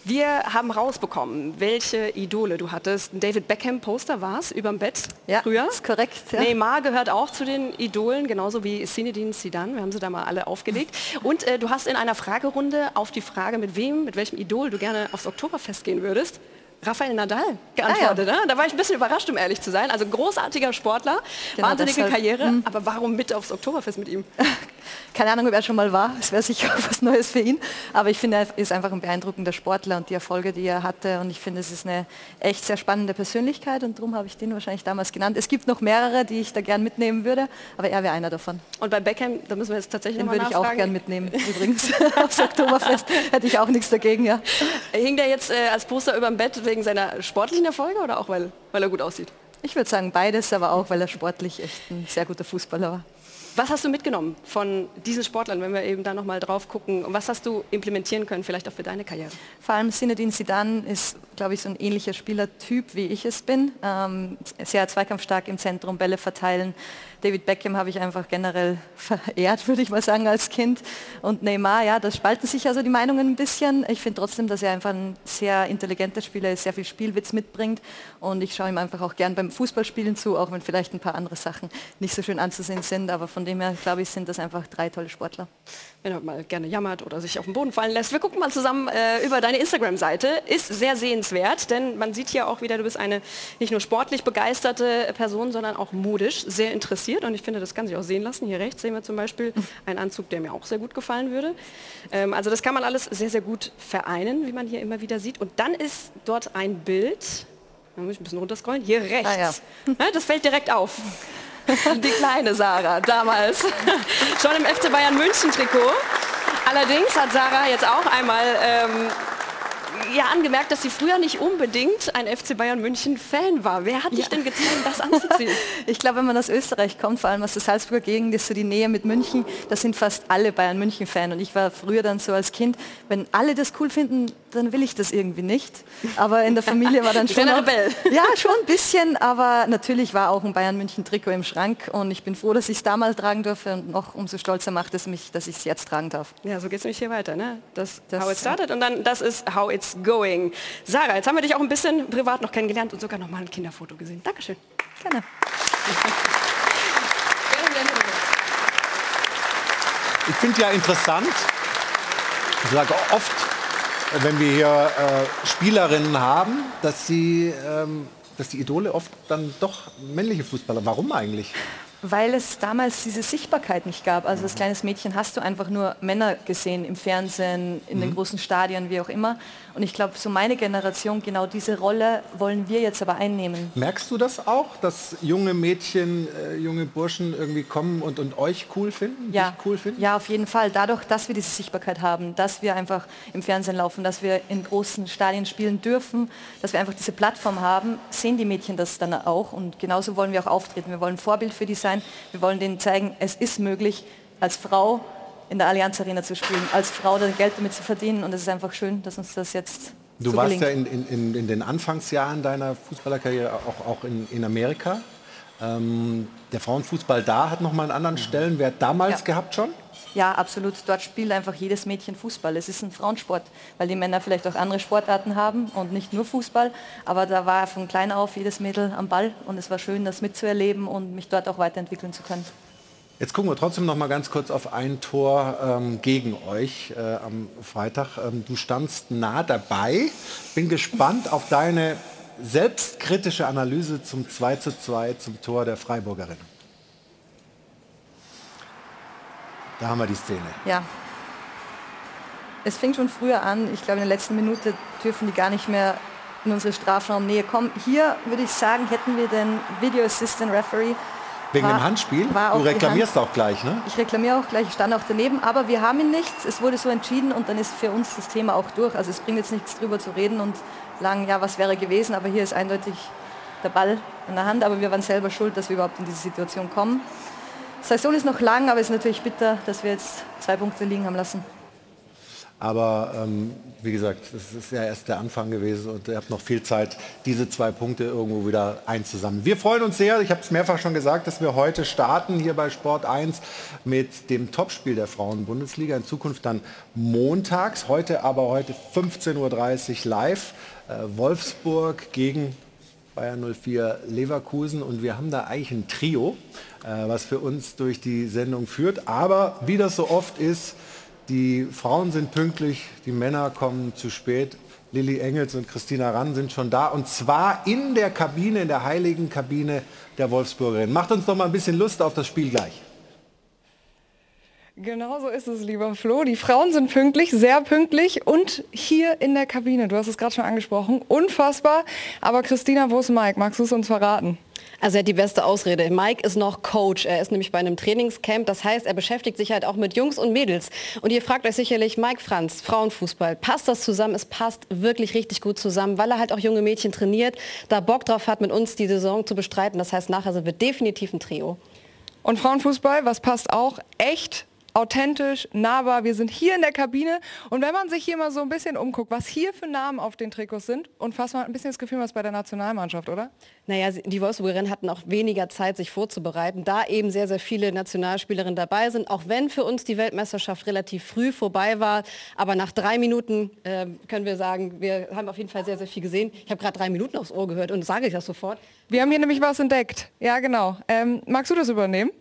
S4: Wir haben rausbekommen, welche Idole du hattest. Ein David Beckham Poster war es überm Bett
S2: ja,
S4: früher.
S2: ist korrekt. Ja.
S4: Neymar gehört auch zu den Idolen, genauso wie Zinedine Zidane. Wir haben sie da mal alle aufgelegt. <laughs> Und äh, du hast in einer Fragerunde auf die Frage, mit wem, mit welchem Idol du gerne aufs Oktoberfest gehen würdest, Rafael Nadal geantwortet. Ah, ja. ne? Da war ich ein bisschen überrascht, um ehrlich zu sein. Also großartiger Sportler, genau, wahnsinnige deshalb, Karriere, mh. aber warum mit aufs Oktoberfest mit ihm? <laughs>
S2: Keine Ahnung, ob er schon mal war. Es wäre sicher <laughs> was Neues für ihn. Aber ich finde, er ist einfach ein beeindruckender Sportler und die Erfolge, die er hatte. Und ich finde, es ist eine echt sehr spannende Persönlichkeit und darum habe ich den wahrscheinlich damals genannt. Es gibt noch mehrere, die ich da gern mitnehmen würde, aber er wäre einer davon.
S4: Und bei Beckham, da müssen wir jetzt tatsächlich
S2: Den würde ich auch gern mitnehmen, übrigens. <laughs> aufs Oktoberfest hätte ich auch nichts dagegen, ja.
S4: Hing der jetzt äh, als Poster über dem Bett wegen seiner sportlichen Erfolge oder auch weil, weil er gut aussieht?
S2: Ich würde sagen beides, aber auch weil er sportlich echt ein sehr guter Fußballer war.
S4: Was hast du mitgenommen von diesen Sportlern, wenn wir eben da nochmal drauf gucken? Was hast du implementieren können, vielleicht auch für deine Karriere?
S2: Vor allem Zinedine Zidane ist, glaube ich, so ein ähnlicher Spielertyp, wie ich es bin. Ähm, sehr zweikampfstark im Zentrum, Bälle verteilen, David Beckham habe ich einfach generell verehrt, würde ich mal sagen, als Kind. Und Neymar, ja, da spalten sich also die Meinungen ein bisschen. Ich finde trotzdem, dass er einfach ein sehr intelligenter Spieler ist, sehr viel Spielwitz mitbringt. Und ich schaue ihm einfach auch gern beim Fußballspielen zu, auch wenn vielleicht ein paar andere Sachen nicht so schön anzusehen sind. Aber von dem her, glaube ich, sind das einfach drei tolle Sportler.
S4: Wenn er mal gerne jammert oder sich auf den Boden fallen lässt. Wir gucken mal zusammen äh, über deine Instagram-Seite. Ist sehr sehenswert, denn man sieht hier auch wieder, du bist eine nicht nur sportlich begeisterte Person, sondern auch modisch, sehr interessiert. Und ich finde, das kann sich auch sehen lassen. Hier rechts sehen wir zum Beispiel einen Anzug, der mir auch sehr gut gefallen würde. Ähm, also das kann man alles sehr, sehr gut vereinen, wie man hier immer wieder sieht. Und dann ist dort ein Bild, da muss ich ein bisschen runterscrollen, hier rechts. Ah, ja. das fällt direkt auf. <laughs> Die kleine Sarah, damals. Schon im FC Bayern München Trikot. Allerdings hat Sarah jetzt auch einmal ähm, ja angemerkt, dass sie früher nicht unbedingt ein FC Bayern München Fan war. Wer hat dich ja. denn gezwungen, das anzuziehen? <laughs>
S2: ich glaube, wenn man aus Österreich kommt, vor allem aus der Salzburger Gegend, ist so die Nähe mit München, da sind fast alle Bayern München Fan. Und ich war früher dann so als Kind, wenn alle das cool finden, dann will ich das irgendwie nicht. Aber in der Familie war dann schon... Auch, ja, schon ein bisschen, aber natürlich war auch ein Bayern München Trikot im Schrank und ich bin froh, dass ich es damals tragen durfte und noch umso stolzer macht es mich, dass ich es jetzt tragen darf.
S4: Ja, so geht es nämlich hier weiter. Ne? Das, das how it started und dann das ist how it's going. Sarah, jetzt haben wir dich auch ein bisschen privat noch kennengelernt und sogar noch mal ein Kinderfoto gesehen. Dankeschön.
S2: Gerne.
S1: Ich finde ja interessant, ich sage oft, wenn wir hier äh, Spielerinnen haben, dass sie, ähm, dass die Idole oft dann doch männliche Fußballer. Warum eigentlich?
S2: Weil es damals diese Sichtbarkeit nicht gab. Also als kleines Mädchen hast du einfach nur Männer gesehen im Fernsehen, in mhm. den großen Stadien, wie auch immer. Und ich glaube, so meine Generation, genau diese Rolle wollen wir jetzt aber einnehmen.
S1: Merkst du das auch, dass junge Mädchen, äh, junge Burschen irgendwie kommen und, und euch cool finden?
S2: Ja.
S1: cool finden?
S2: ja, auf jeden Fall. Dadurch, dass wir diese Sichtbarkeit haben, dass wir einfach im Fernsehen laufen, dass wir in großen Stadien spielen dürfen, dass wir einfach diese Plattform haben, sehen die Mädchen das dann auch. Und genauso wollen wir auch auftreten. Wir wollen Vorbild für die sein. Wir wollen denen zeigen, es ist möglich, als Frau in der Allianz Arena zu spielen, als Frau das Geld damit zu verdienen. Und es ist einfach schön, dass uns das jetzt
S1: Du
S2: so
S1: warst
S2: gelingt.
S1: ja in, in, in, den Anfangsjahren deiner Fußballerkarriere auch, auch in, in Amerika. Ähm, der Frauenfußball da hat nochmal einen anderen Stellenwert damals ja. gehabt schon?
S2: Ja, absolut. Dort spielt einfach jedes Mädchen Fußball. Es ist ein Frauensport, weil die Männer vielleicht auch andere Sportarten haben und nicht nur Fußball. Aber da war von klein auf jedes Mädel am Ball und es war schön, das mitzuerleben und mich dort auch weiterentwickeln zu können.
S1: Jetzt gucken wir trotzdem noch mal ganz kurz auf ein Tor ähm, gegen euch äh, am Freitag. Ähm, du standst nah dabei. Bin gespannt auf deine selbstkritische Analyse zum 2 zu 2 zum Tor der Freiburgerin. Da haben wir die Szene.
S2: Ja. Es fing schon früher an. Ich glaube, in der letzten Minute dürfen die gar nicht mehr in unsere Strafraumnähe kommen. Hier würde ich sagen, hätten wir den Video Assistant Referee
S1: Wegen war, dem Handspiel? Du reklamierst Hand. auch gleich, ne?
S2: Ich reklamiere auch gleich, ich stand auch daneben, aber wir haben ihn nicht. Es wurde so entschieden und dann ist für uns das Thema auch durch. Also es bringt jetzt nichts drüber zu reden und lang, ja, was wäre gewesen, aber hier ist eindeutig der Ball in der Hand, aber wir waren selber schuld, dass wir überhaupt in diese Situation kommen. Die Saison ist noch lang, aber es ist natürlich bitter, dass wir jetzt zwei Punkte liegen haben lassen.
S1: Aber ähm, wie gesagt, es ist ja erst der Anfang gewesen und ihr habt noch viel Zeit, diese zwei Punkte irgendwo wieder einzusammeln. Wir freuen uns sehr, ich habe es mehrfach schon gesagt, dass wir heute starten hier bei Sport 1 mit dem Topspiel der Frauen-Bundesliga. In Zukunft dann montags, heute aber heute 15.30 Uhr live. Äh, Wolfsburg gegen Bayern 04 Leverkusen und wir haben da eigentlich ein Trio, äh, was für uns durch die Sendung führt. Aber wie das so oft ist, die Frauen sind pünktlich, die Männer kommen zu spät. Lilly Engels und Christina Rann sind schon da und zwar in der Kabine, in der heiligen Kabine der Wolfsburgerin. Macht uns doch mal ein bisschen Lust auf das Spiel gleich.
S28: Genau so ist es, lieber Flo. Die Frauen sind pünktlich, sehr pünktlich und hier in der Kabine, du hast es gerade schon angesprochen, unfassbar. Aber Christina, wo ist Mike? Magst du es uns verraten?
S29: Also er hat die beste Ausrede. Mike ist noch Coach. Er ist nämlich bei einem Trainingscamp. Das heißt, er beschäftigt sich halt auch mit Jungs und Mädels. Und ihr fragt euch sicherlich, Mike Franz, Frauenfußball, passt das zusammen? Es passt wirklich richtig gut zusammen, weil er halt auch junge Mädchen trainiert, da Bock drauf hat, mit uns die Saison zu bestreiten. Das heißt, nachher sind wir definitiv ein Trio.
S28: Und Frauenfußball, was passt auch echt authentisch, nahbar. Wir sind hier in der Kabine und wenn man sich hier mal so ein bisschen umguckt, was hier für Namen auf den Trikots sind und fast mal ein bisschen das Gefühl, was bei der Nationalmannschaft, oder?
S4: Naja, die Wolfsburgerinnen hatten auch weniger Zeit, sich vorzubereiten, da eben sehr, sehr viele Nationalspielerinnen dabei sind, auch wenn für uns die Weltmeisterschaft relativ früh vorbei war. Aber nach drei Minuten äh, können wir sagen, wir haben auf jeden Fall sehr, sehr viel gesehen. Ich habe gerade drei Minuten aufs Ohr gehört und sage ich das sofort.
S28: Wir haben hier nämlich was entdeckt. Ja, genau. Ähm, magst du das übernehmen?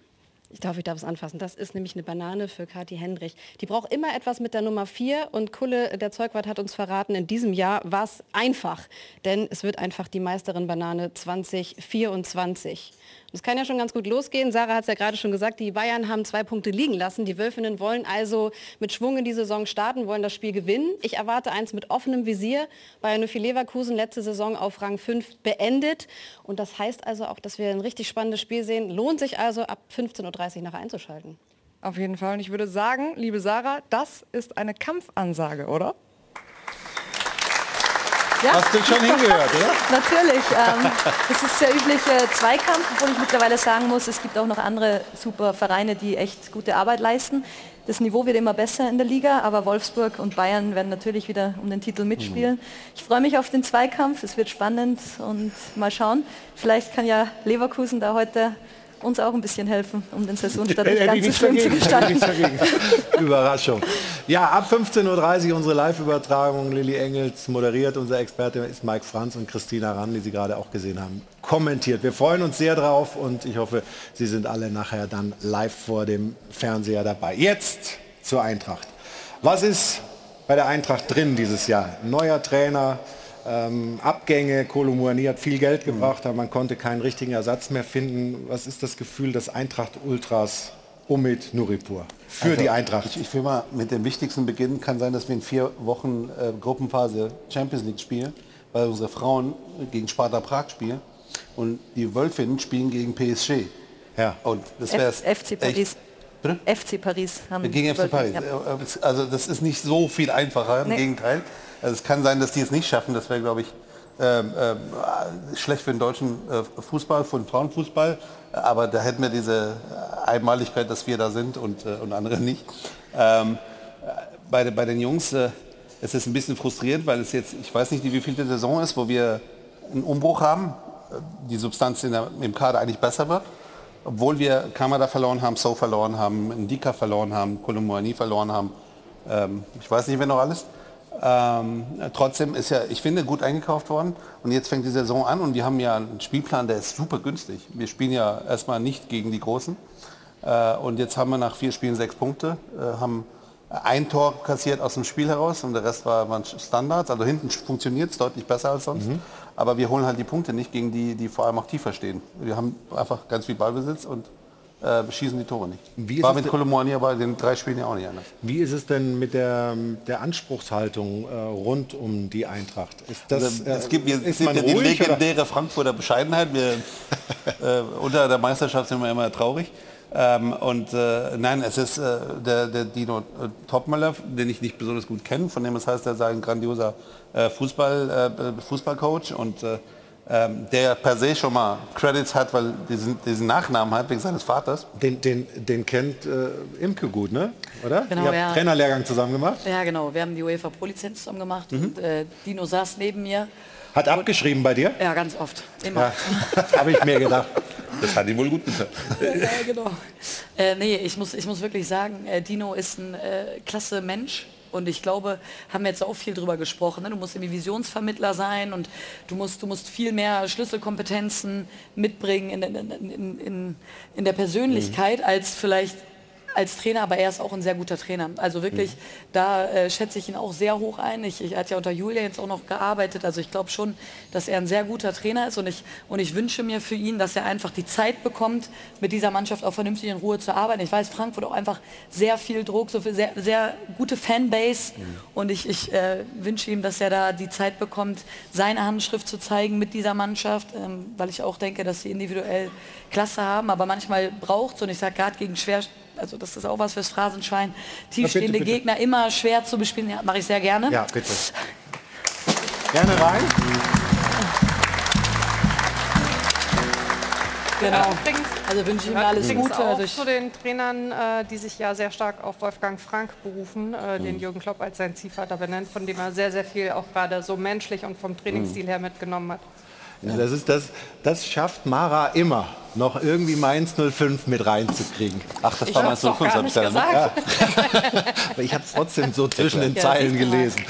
S4: Ich darf, ich darf es anfassen. Das ist nämlich eine Banane für Kathi Hendrich. Die braucht immer etwas mit der Nummer 4 und Kulle, der Zeugwart, hat uns verraten, in diesem Jahr war es einfach, denn es wird einfach die Meisterin Banane 2024. Das kann ja schon ganz gut losgehen. Sarah hat es ja gerade schon gesagt, die Bayern haben zwei Punkte liegen lassen. Die Wölfinnen wollen also mit Schwung in die Saison starten, wollen das Spiel gewinnen. Ich erwarte eins mit offenem Visier. Bayern Nuffi Leverkusen letzte Saison auf Rang 5 beendet. Und das heißt also auch, dass wir ein richtig spannendes Spiel sehen. Lohnt sich also ab 15.30 Uhr nachher einzuschalten.
S28: Auf jeden Fall. Und ich würde sagen, liebe Sarah, das ist eine Kampfansage, oder?
S1: Ja. Hast du schon hingehört, oder? <laughs>
S2: Natürlich. Ähm, das ist der übliche Zweikampf, obwohl ich mittlerweile sagen muss, es gibt auch noch andere super Vereine, die echt gute Arbeit leisten. Das Niveau wird immer besser in der Liga, aber Wolfsburg und Bayern werden natürlich wieder um den Titel mitspielen. Mhm. Ich freue mich auf den Zweikampf, es wird spannend und mal schauen. Vielleicht kann ja Leverkusen da heute uns auch ein bisschen helfen, um den Saisonstart nicht ganz so schlimm zu gestalten.
S1: Überraschung. Ja, ab 15.30 Uhr unsere Live-Übertragung. Lilly Engels moderiert. Unser Experte ist Mike Franz und Christina Rann, die Sie gerade auch gesehen haben, kommentiert. Wir freuen uns sehr drauf und ich hoffe, Sie sind alle nachher dann live vor dem Fernseher dabei. Jetzt zur Eintracht. Was ist bei der Eintracht drin dieses Jahr? Neuer Trainer, ähm, Abgänge, Kolomouani hat viel Geld gebracht, aber man konnte keinen richtigen Ersatz mehr finden. Was ist das Gefühl des Eintracht Ultras Omid Nuripur für
S16: also,
S1: die Eintracht?
S16: Ich, ich, will mal mit dem Wichtigsten beginnen. Kann sein, dass wir in vier Wochen äh, Gruppenphase Champions League spielen, weil unsere Frauen gegen Sparta Prag spielen und die Wölfinnen spielen gegen PSG.
S1: Ja.
S16: Und das wäre
S2: FC Paris. Bitte? FC Paris haben
S16: Gegen FC Paris. Ja. Also das ist nicht so viel einfacher, im nee. Gegenteil. Also es kann sein, dass die es nicht schaffen. Das wäre, glaube ich, ähm, ähm, schlecht für den deutschen äh, Fußball, für den Frauenfußball. Aber da hätten wir diese Einmaligkeit, dass wir da sind und, äh, und andere nicht. Ähm, bei, bei den Jungs äh, es ist ein bisschen frustrierend, weil es jetzt, ich weiß nicht, wie viel Saison ist, wo wir einen Umbruch haben, die Substanz der, im Kader eigentlich besser wird. Obwohl wir Kamada verloren haben, So verloren haben, Ndika verloren haben, Kolumani verloren haben. Ähm, ich weiß nicht, wer noch alles. Ähm, trotzdem ist ja, ich finde, gut eingekauft worden. Und jetzt fängt die Saison an und wir haben ja einen Spielplan, der ist super günstig. Wir spielen ja erstmal nicht gegen die Großen. Äh, und jetzt haben wir nach vier Spielen sechs Punkte, äh, haben ein Tor kassiert aus dem Spiel heraus und der Rest war, waren Standards. Also hinten funktioniert es deutlich besser als sonst. Mhm. Aber wir holen halt die Punkte nicht gegen die, die vor allem auch tiefer stehen. Wir haben einfach ganz viel Ballbesitz und äh, schießen die Tore nicht. Wie War mit Kolomoni aber den drei Spielen ja auch nicht anders.
S1: Wie ist es denn mit der, der Anspruchshaltung äh, rund um die Eintracht? Ist das,
S16: also, es gibt, wir ist sind ja die legendäre oder? Frankfurter Bescheidenheit. Wir, äh, unter der Meisterschaft sind wir immer traurig. Ähm, und äh, nein, es ist äh, der, der, Dino äh, Topmöller, den ich nicht besonders gut kenne, von dem es heißt, er sei ein grandioser äh, Fußball, äh, Fußballcoach und äh, ähm, der per se schon mal Credits hat, weil diesen, diesen Nachnamen hat wegen seines Vaters.
S1: Den, den, den kennt äh, Imke gut, ne? Oder?
S9: Genau,
S1: Ihr habt
S9: ja.
S1: Trainerlehrgang zusammen gemacht?
S9: Ja, genau. Wir haben die UEFA Pro-Lizenz zusammen gemacht. Mhm. Und, äh, Dino saß neben mir.
S1: Hat abgeschrieben bei dir?
S9: Ja, ganz oft. Immer. Ja, <laughs>
S1: Habe ich mir gedacht.
S16: Das hat ihm wohl gut getan.
S9: ja, genau. Äh, nee, ich muss, ich muss wirklich sagen, äh, Dino ist ein äh, klasse Mensch und ich glaube, haben wir jetzt auch viel drüber gesprochen. Ne? Du musst irgendwie Visionsvermittler sein und du musst, du musst viel mehr Schlüsselkompetenzen mitbringen in, in, in, in, der Persönlichkeit, mhm. als vielleicht als Trainer, aber er ist auch ein sehr guter Trainer. Also wirklich, mhm. da äh, schätze ich ihn auch sehr hoch ein. Ich, ich hatte ja unter Julia jetzt auch noch gearbeitet. Also ich glaube schon, dass er ein sehr guter Trainer ist und ich, und ich wünsche mir für ihn, dass er einfach die Zeit bekommt, mit dieser Mannschaft auch vernünftig in Ruhe zu arbeiten. Ich weiß, Frankfurt auch einfach sehr viel Druck, so viel sehr, sehr gute Fanbase mhm. und ich, ich äh, wünsche ihm, dass er da die Zeit bekommt, seine Handschrift zu zeigen mit dieser Mannschaft, ähm, weil ich auch denke, dass sie individuell Klasse haben, aber manchmal braucht es und ich sage gerade gegen schwer also das ist auch was fürs Phrasenschwein, tiefstehende Gegner immer schwer zu bespielen. Ja, mache ich sehr gerne.
S1: Ja, bitte. Gerne rein.
S9: Genau. Also wünsche ich ihm alles Gute.
S10: Auch zu den Trainern, äh, die sich ja sehr stark auf Wolfgang Frank berufen, äh,
S9: Mhm.
S10: den Jürgen Klopp als sein Ziehvater benennt, von dem er sehr, sehr viel auch gerade so menschlich und vom Trainingsstil
S9: Mhm.
S10: her mitgenommen hat.
S1: Ja, das, ist das, das schafft Mara immer, noch irgendwie Mainz 05 mit reinzukriegen.
S16: Ach, das
S10: Ich war hab's Mainz doch 05, gar hab ich nicht da gesagt. <laughs>
S1: Aber ich habe es trotzdem so zwischen den
S10: Ja,
S1: Zeilen
S10: mal.
S1: gelesen.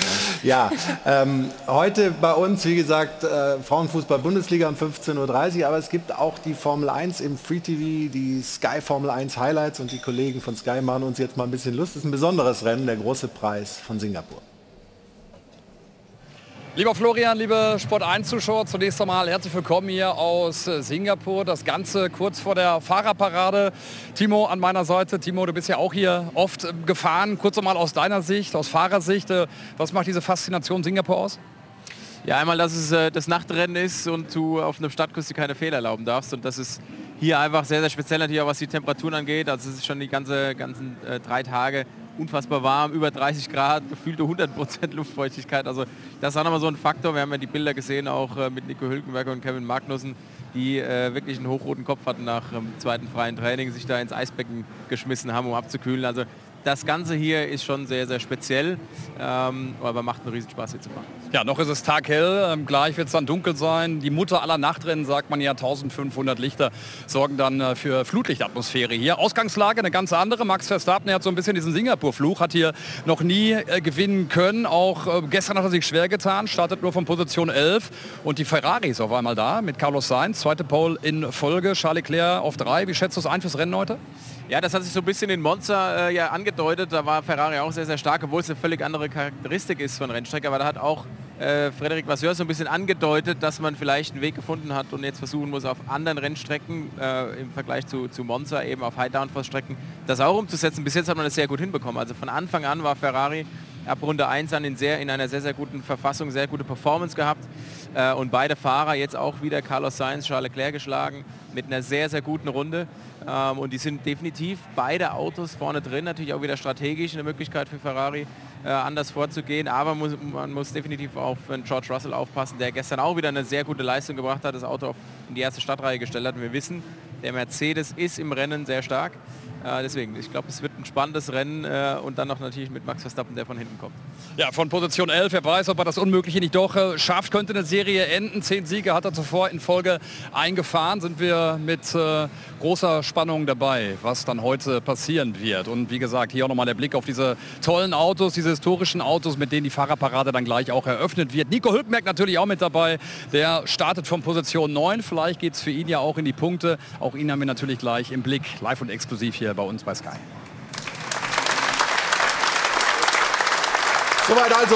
S1: Ja, ähm, heute bei uns, wie gesagt, äh, Frauenfußball-Bundesliga um 15.30 Uhr, aber es gibt auch die Formel 1 im Free TV, die Sky Formel 1 Highlights und die Kollegen von Sky machen uns jetzt mal ein bisschen Lust. Es ist ein besonderes Rennen, der große Preis von Singapur.
S30: Lieber Florian, liebe Sport 1 Zuschauer, zunächst einmal herzlich willkommen hier aus Singapur. Das Ganze kurz vor der Fahrerparade. Timo an meiner Seite. Timo, du bist ja auch hier oft gefahren. Kurz einmal aus deiner Sicht, aus Fahrersicht. äh, Was macht diese Faszination Singapur aus?
S31: Ja, einmal, dass es äh, das Nachtrennen ist und du auf einem Stadtkurs dir keine Fehler erlauben darfst. Und das ist hier einfach sehr, sehr speziell natürlich auch, was die Temperaturen angeht. Also es ist schon die ganze, ganzen äh, drei Tage unfassbar warm, über 30 Grad, gefühlte 100% Luftfeuchtigkeit. Also das ist auch nochmal so ein Faktor. Wir haben ja die Bilder gesehen, auch äh, mit Nico Hülkenberger und Kevin Magnussen, die äh, wirklich einen hochroten Kopf hatten nach dem zweiten freien Training, sich da ins Eisbecken geschmissen haben, um abzukühlen. Also das Ganze hier ist schon sehr, sehr speziell, ähm, aber macht einen Riesenspaß hier zu fahren.
S30: Ja, noch ist es taghell, ähm, gleich wird es dann dunkel sein. Die Mutter aller Nachtrennen, sagt man ja, 1500 Lichter sorgen dann äh, für Flutlichtatmosphäre hier. Ausgangslage eine ganz andere. Max Verstappen hat so ein bisschen diesen Singapur-Fluch, hat hier noch nie äh, gewinnen können. Auch äh, gestern hat er sich schwer getan, startet nur von Position 11 und die Ferrari ist auf einmal da mit Carlos Sainz, zweite Pole in Folge, Charles Leclerc auf drei. Wie schätzt du es ein fürs Rennen heute?
S31: Ja, das hat sich so ein bisschen in Monza äh, ja angedeutet. Da war Ferrari auch sehr, sehr stark, obwohl es eine völlig andere Charakteristik ist von Rennstrecke. Aber da hat auch äh, Frederik Vasseur so ein bisschen angedeutet, dass man vielleicht einen Weg gefunden hat und jetzt versuchen muss, auf anderen Rennstrecken äh, im Vergleich zu, zu Monza, eben auf High-Downforce-Strecken, das auch umzusetzen. Bis jetzt hat man das sehr gut hinbekommen. Also von Anfang an war Ferrari ab Runde 1 an in, sehr, in einer sehr, sehr guten Verfassung, sehr gute Performance gehabt. Äh, und beide Fahrer jetzt auch wieder Carlos Sainz, Charles Leclerc geschlagen mit einer sehr, sehr guten Runde. Ähm, und die sind definitiv beide Autos vorne drin, natürlich auch wieder strategisch eine Möglichkeit für Ferrari, äh, anders vorzugehen. Aber muss, man muss definitiv auf äh, George Russell aufpassen, der gestern auch wieder eine sehr gute Leistung gebracht hat, das Auto in die erste Stadtreihe gestellt hat. Und wir wissen, der Mercedes ist im Rennen sehr stark. Äh, deswegen, ich glaube, es wird ein spannendes Rennen äh, und dann noch natürlich mit Max Verstappen, der von hinten kommt.
S30: Ja, von Position 11, wer weiß, ob er das Unmögliche nicht doch äh, schafft, könnte eine Serie enden. Zehn Siege hat er zuvor in Folge eingefahren. Sind wir mit großer Spannung dabei, was dann heute passieren wird. Und wie gesagt, hier auch nochmal der Blick auf diese tollen Autos, diese historischen Autos, mit denen die Fahrerparade dann gleich auch eröffnet wird. Nico Hülkenberg natürlich auch mit dabei. Der startet von Position 9. Vielleicht geht es für ihn ja auch in die Punkte. Auch ihn haben wir natürlich gleich im Blick, live und exklusiv hier bei uns bei Sky.
S1: Soweit also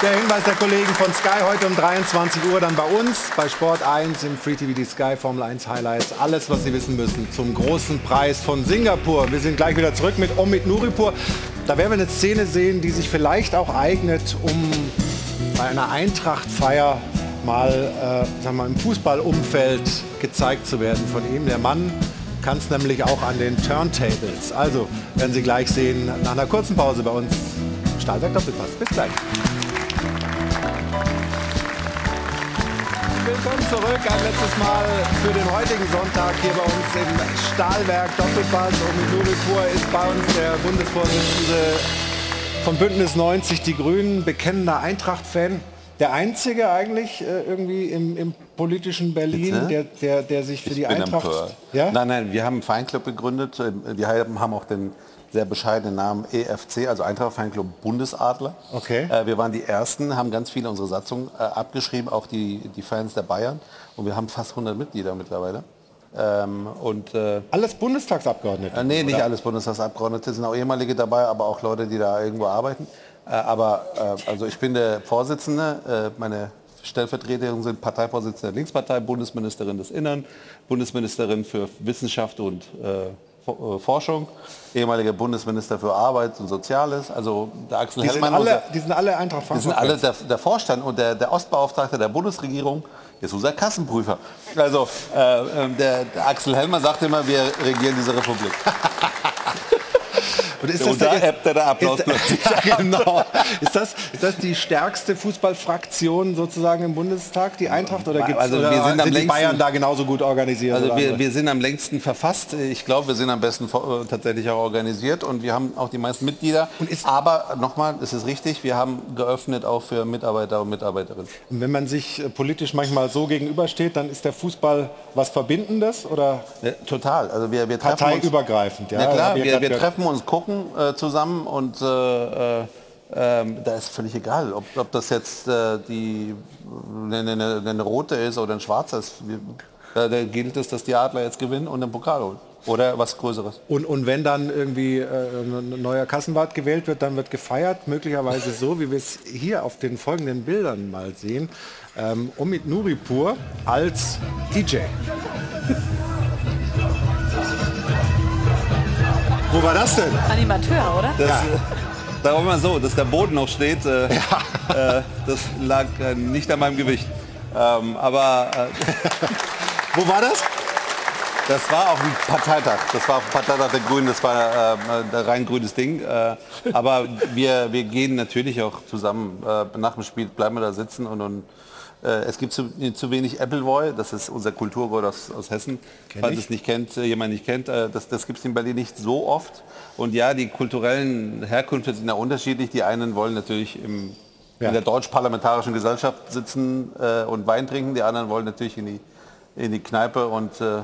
S1: der Hinweis der Kollegen von Sky heute um 23 Uhr dann bei uns bei Sport 1 im Free TV die Sky Formel 1 Highlights. Alles, was Sie wissen müssen zum großen Preis von Singapur. Wir sind gleich wieder zurück mit Omid Nuripur. Da werden wir eine Szene sehen, die sich vielleicht auch eignet, um bei einer Eintrachtfeier mal äh, sagen wir, im Fußballumfeld gezeigt zu werden von ihm. Der Mann kann es nämlich auch an den Turntables. Also werden Sie gleich sehen nach einer kurzen Pause bei uns. Stahlwerk Doppelpass. Bis gleich. Willkommen zurück ein letztes Mal für den heutigen Sonntag hier bei uns im Stahlwerk Doppelpass. Omi Nuripur ist bei uns der Bundesvorsitzende von Bündnis 90 Die Grünen, bekennender Eintracht-Fan. Der einzige eigentlich äh, irgendwie im, im politischen Berlin, der, der, der sich für die
S16: Ich bin
S1: Eintracht... Ja?
S16: Nein, nein, wir haben einen Feinclub gegründet. Wir haben auch den sehr bescheidenen Namen EFC, also Eintracht Feinclub Bundesadler.
S1: Okay.
S16: Äh, wir waren die Ersten, haben ganz viele unsere Satzung äh, abgeschrieben, auch die, die Fans der Bayern. Und wir haben fast 100 Mitglieder mittlerweile. Ähm, und, äh,
S1: alles Bundestagsabgeordnete?
S16: Äh, nee, nicht
S1: oder?
S16: alles Bundestagsabgeordnete, sind auch ehemalige dabei, aber auch Leute, die da irgendwo arbeiten. Äh, aber also ich bin der Vorsitzende, meine Stellvertreterinnen sind Parteivorsitzende der Linkspartei, Bundesministerin des Innern, Bundesministerin für Wissenschaft und äh, äh, Forschung, ehemaliger Bundesminister für Arbeit und Soziales, also der Axel
S1: Die sind
S16: Hellmann.
S1: alle,
S16: unser-
S1: die sind alle Eintracht
S16: die sind alle der, der Vorstand und der, der Ostbeauftragte der Bundesregierung ist unser Kassenprüfer. Also äh, äh, der, der Axel Hellmann sagt immer, wir regieren diese Republik. <laughs>
S1: Und ist
S16: Und da ebbt der Applaus
S1: ist, <laughs> ja, genau. Ist das, ist das die stärkste Fußballfraktion sozusagen im Bundestag, die Eintracht? Oder, gibt's,
S16: Also wir sind
S1: die
S16: längsten-
S1: Bayern da genauso gut organisiert?
S16: Also wir, wir sind am längsten verfasst. Ich glaube, wir sind am besten äh, tatsächlich auch organisiert und wir haben auch die meisten Mitglieder. Aber nochmal, es ist richtig, wir haben geöffnet auch für Mitarbeiter und Mitarbeiterinnen.
S1: Und wenn man sich äh, politisch manchmal so gegenübersteht, dann ist der Fußball was Verbindendes oder
S16: total? Also wir, wir treffen
S1: parteiübergreifend. Ja,
S16: Ja, klar,
S1: Hab ich
S16: wir, wir
S1: gehört.
S16: Treffen uns, gucken äh, zusammen und äh, äh, ähm, da ist völlig egal, ob, ob das jetzt äh, die eine, eine, eine rote ist oder ein schwarzer ist. Da, da gilt es, dass die Adler jetzt gewinnen und den Pokal holen. Oder was Größeres.
S1: Und, und wenn dann irgendwie äh, ein neuer Kassenwart gewählt wird, dann wird gefeiert, möglicherweise so, wie wir es hier auf den folgenden Bildern mal sehen, ähm, Omid Nuripur als DJ. Wo war das denn?
S9: Animateur, oder?
S16: Das, äh, Sagen wir mal so, dass der Boden noch steht, äh, äh, das lag äh, nicht an meinem Gewicht. Ähm, aber äh, <laughs>
S1: wo war das?
S16: Das war auf dem Parteitag. Das war auf dem Parteitag der Grünen. Das war äh, ein rein grünes Ding. Äh, aber wir, wir gehen natürlich auch zusammen. Äh, nach dem Spiel bleiben wir da sitzen und, und äh, es gibt zu, zu wenig Appleboy. Das ist unser Kulturgott aus, aus Hessen.
S1: Kenn
S16: Falls
S1: ich.
S16: es nicht kennt, äh, jemand nicht kennt, äh, das, das gibt es in Berlin nicht so oft. Und ja, die kulturellen Herkünfte sind ja unterschiedlich. Die einen wollen natürlich im, in der deutsch-parlamentarischen Gesellschaft sitzen äh, und Wein trinken. Die anderen wollen natürlich in die, in die Kneipe. Und, äh,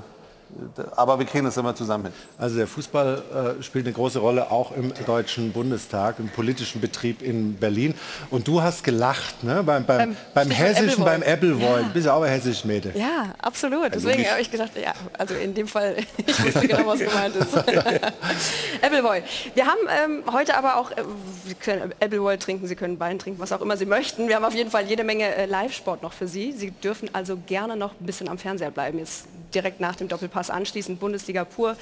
S16: aber wir kriegen das immer zusammen hin.
S1: Also der Fußball äh, spielt eine große Rolle auch im Deutschen Bundestag, im politischen Betrieb in Berlin. Und du hast gelacht, ne? Beim, beim,
S4: Beim
S1: beim Hessischen, beim
S4: Appleboy.
S1: Appleboy.
S4: Ja.
S1: Du bist ja auch ein hessisch Mädel.
S4: Ja, absolut. Deswegen
S1: logisch.
S4: habe ich gedacht, ja, also in dem Fall, <laughs> ich wusste genau, was gemeint ist. <laughs> Appleboy. Wir haben ähm, heute aber auch, äh, Sie können Appleboy trinken, Sie können Wein trinken, was auch immer Sie möchten. Wir haben auf jeden Fall jede Menge äh, Live-Sport noch für Sie. Sie dürfen also gerne noch ein bisschen am Fernseher bleiben. Jetzt direkt nach dem Doppelpass anschließend Bundesliga pur.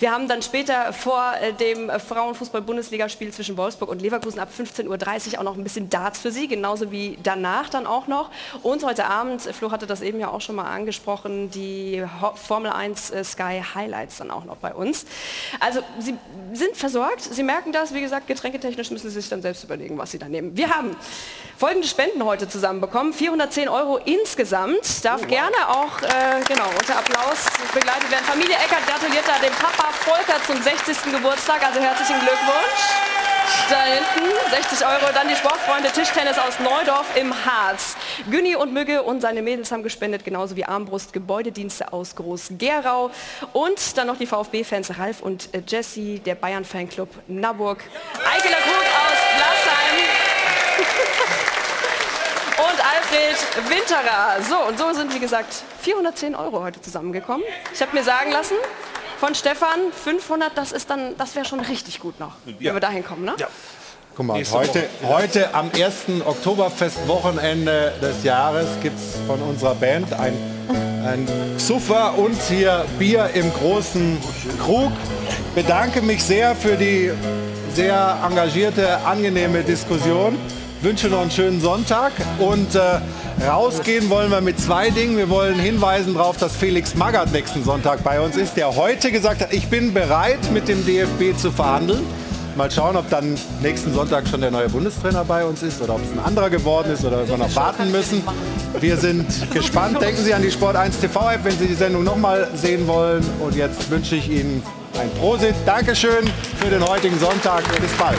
S4: Wir haben dann später vor äh, dem Frauenfußball-Bundesligaspiel zwischen Wolfsburg und Leverkusen ab 15.30 Uhr auch noch ein bisschen Darts für Sie, genauso wie danach dann auch noch. Und heute Abend, Flo hatte das eben ja auch schon mal angesprochen, die Formel 1 äh, Sky Highlights dann auch noch bei uns. Also Sie sind versorgt, Sie merken das, wie gesagt, getränketechnisch müssen Sie sich dann selbst überlegen, was Sie da nehmen. Wir haben folgende Spenden heute zusammenbekommen, 410 Euro insgesamt, darf gerne auch, äh, genau, unter Applaus begleitet werden. Familie Eckert gratuliert da dem Papa Volker zum 60. Geburtstag, also herzlichen Glückwunsch. Da hinten 60 Euro, dann die Sportfreunde Tischtennis aus Neudorf im Harz. Günni und Mügge und seine Mädels haben gespendet, genauso wie Armbrust Gebäudedienste aus Groß-Gerau. Und dann noch die VfB-Fans Ralf und äh, Jesse, der Bayern-Fanclub Naburg. Eikeler Krug aus Blassheim. Alfred Winterer. So, und so sind, wie gesagt, 410 Euro heute zusammengekommen. Ich habe mir sagen lassen, von Stefan 500, das ist dann, das wäre schon richtig gut noch, wenn wir dahin kommen, ne?
S1: Guck mal,
S16: Nächste
S1: heute,
S16: Woche.
S1: heute am ersten Oktoberfest-Wochenende des Jahres gibt es von unserer Band ein, ein Xuffer und hier Bier im großen Krug. Bedanke mich sehr für die sehr engagierte, angenehme Diskussion. Wünsche noch einen schönen Sonntag und äh, rausgehen wollen wir mit zwei Dingen. Wir wollen hinweisen darauf, dass Felix Magath nächsten Sonntag bei uns ist, der heute gesagt hat, ich bin bereit mit dem DFB zu verhandeln. Mal schauen, ob dann nächsten Sonntag schon der neue Bundestrainer bei uns ist oder ob es ein anderer geworden ist oder ob wir noch warten müssen. Wir sind gespannt. Denken Sie an die Sport 1 TV-App, wenn Sie die Sendung noch mal sehen wollen. Und jetzt wünsche ich Ihnen ein Prosit. Dankeschön für den heutigen Sonntag. Bis bald.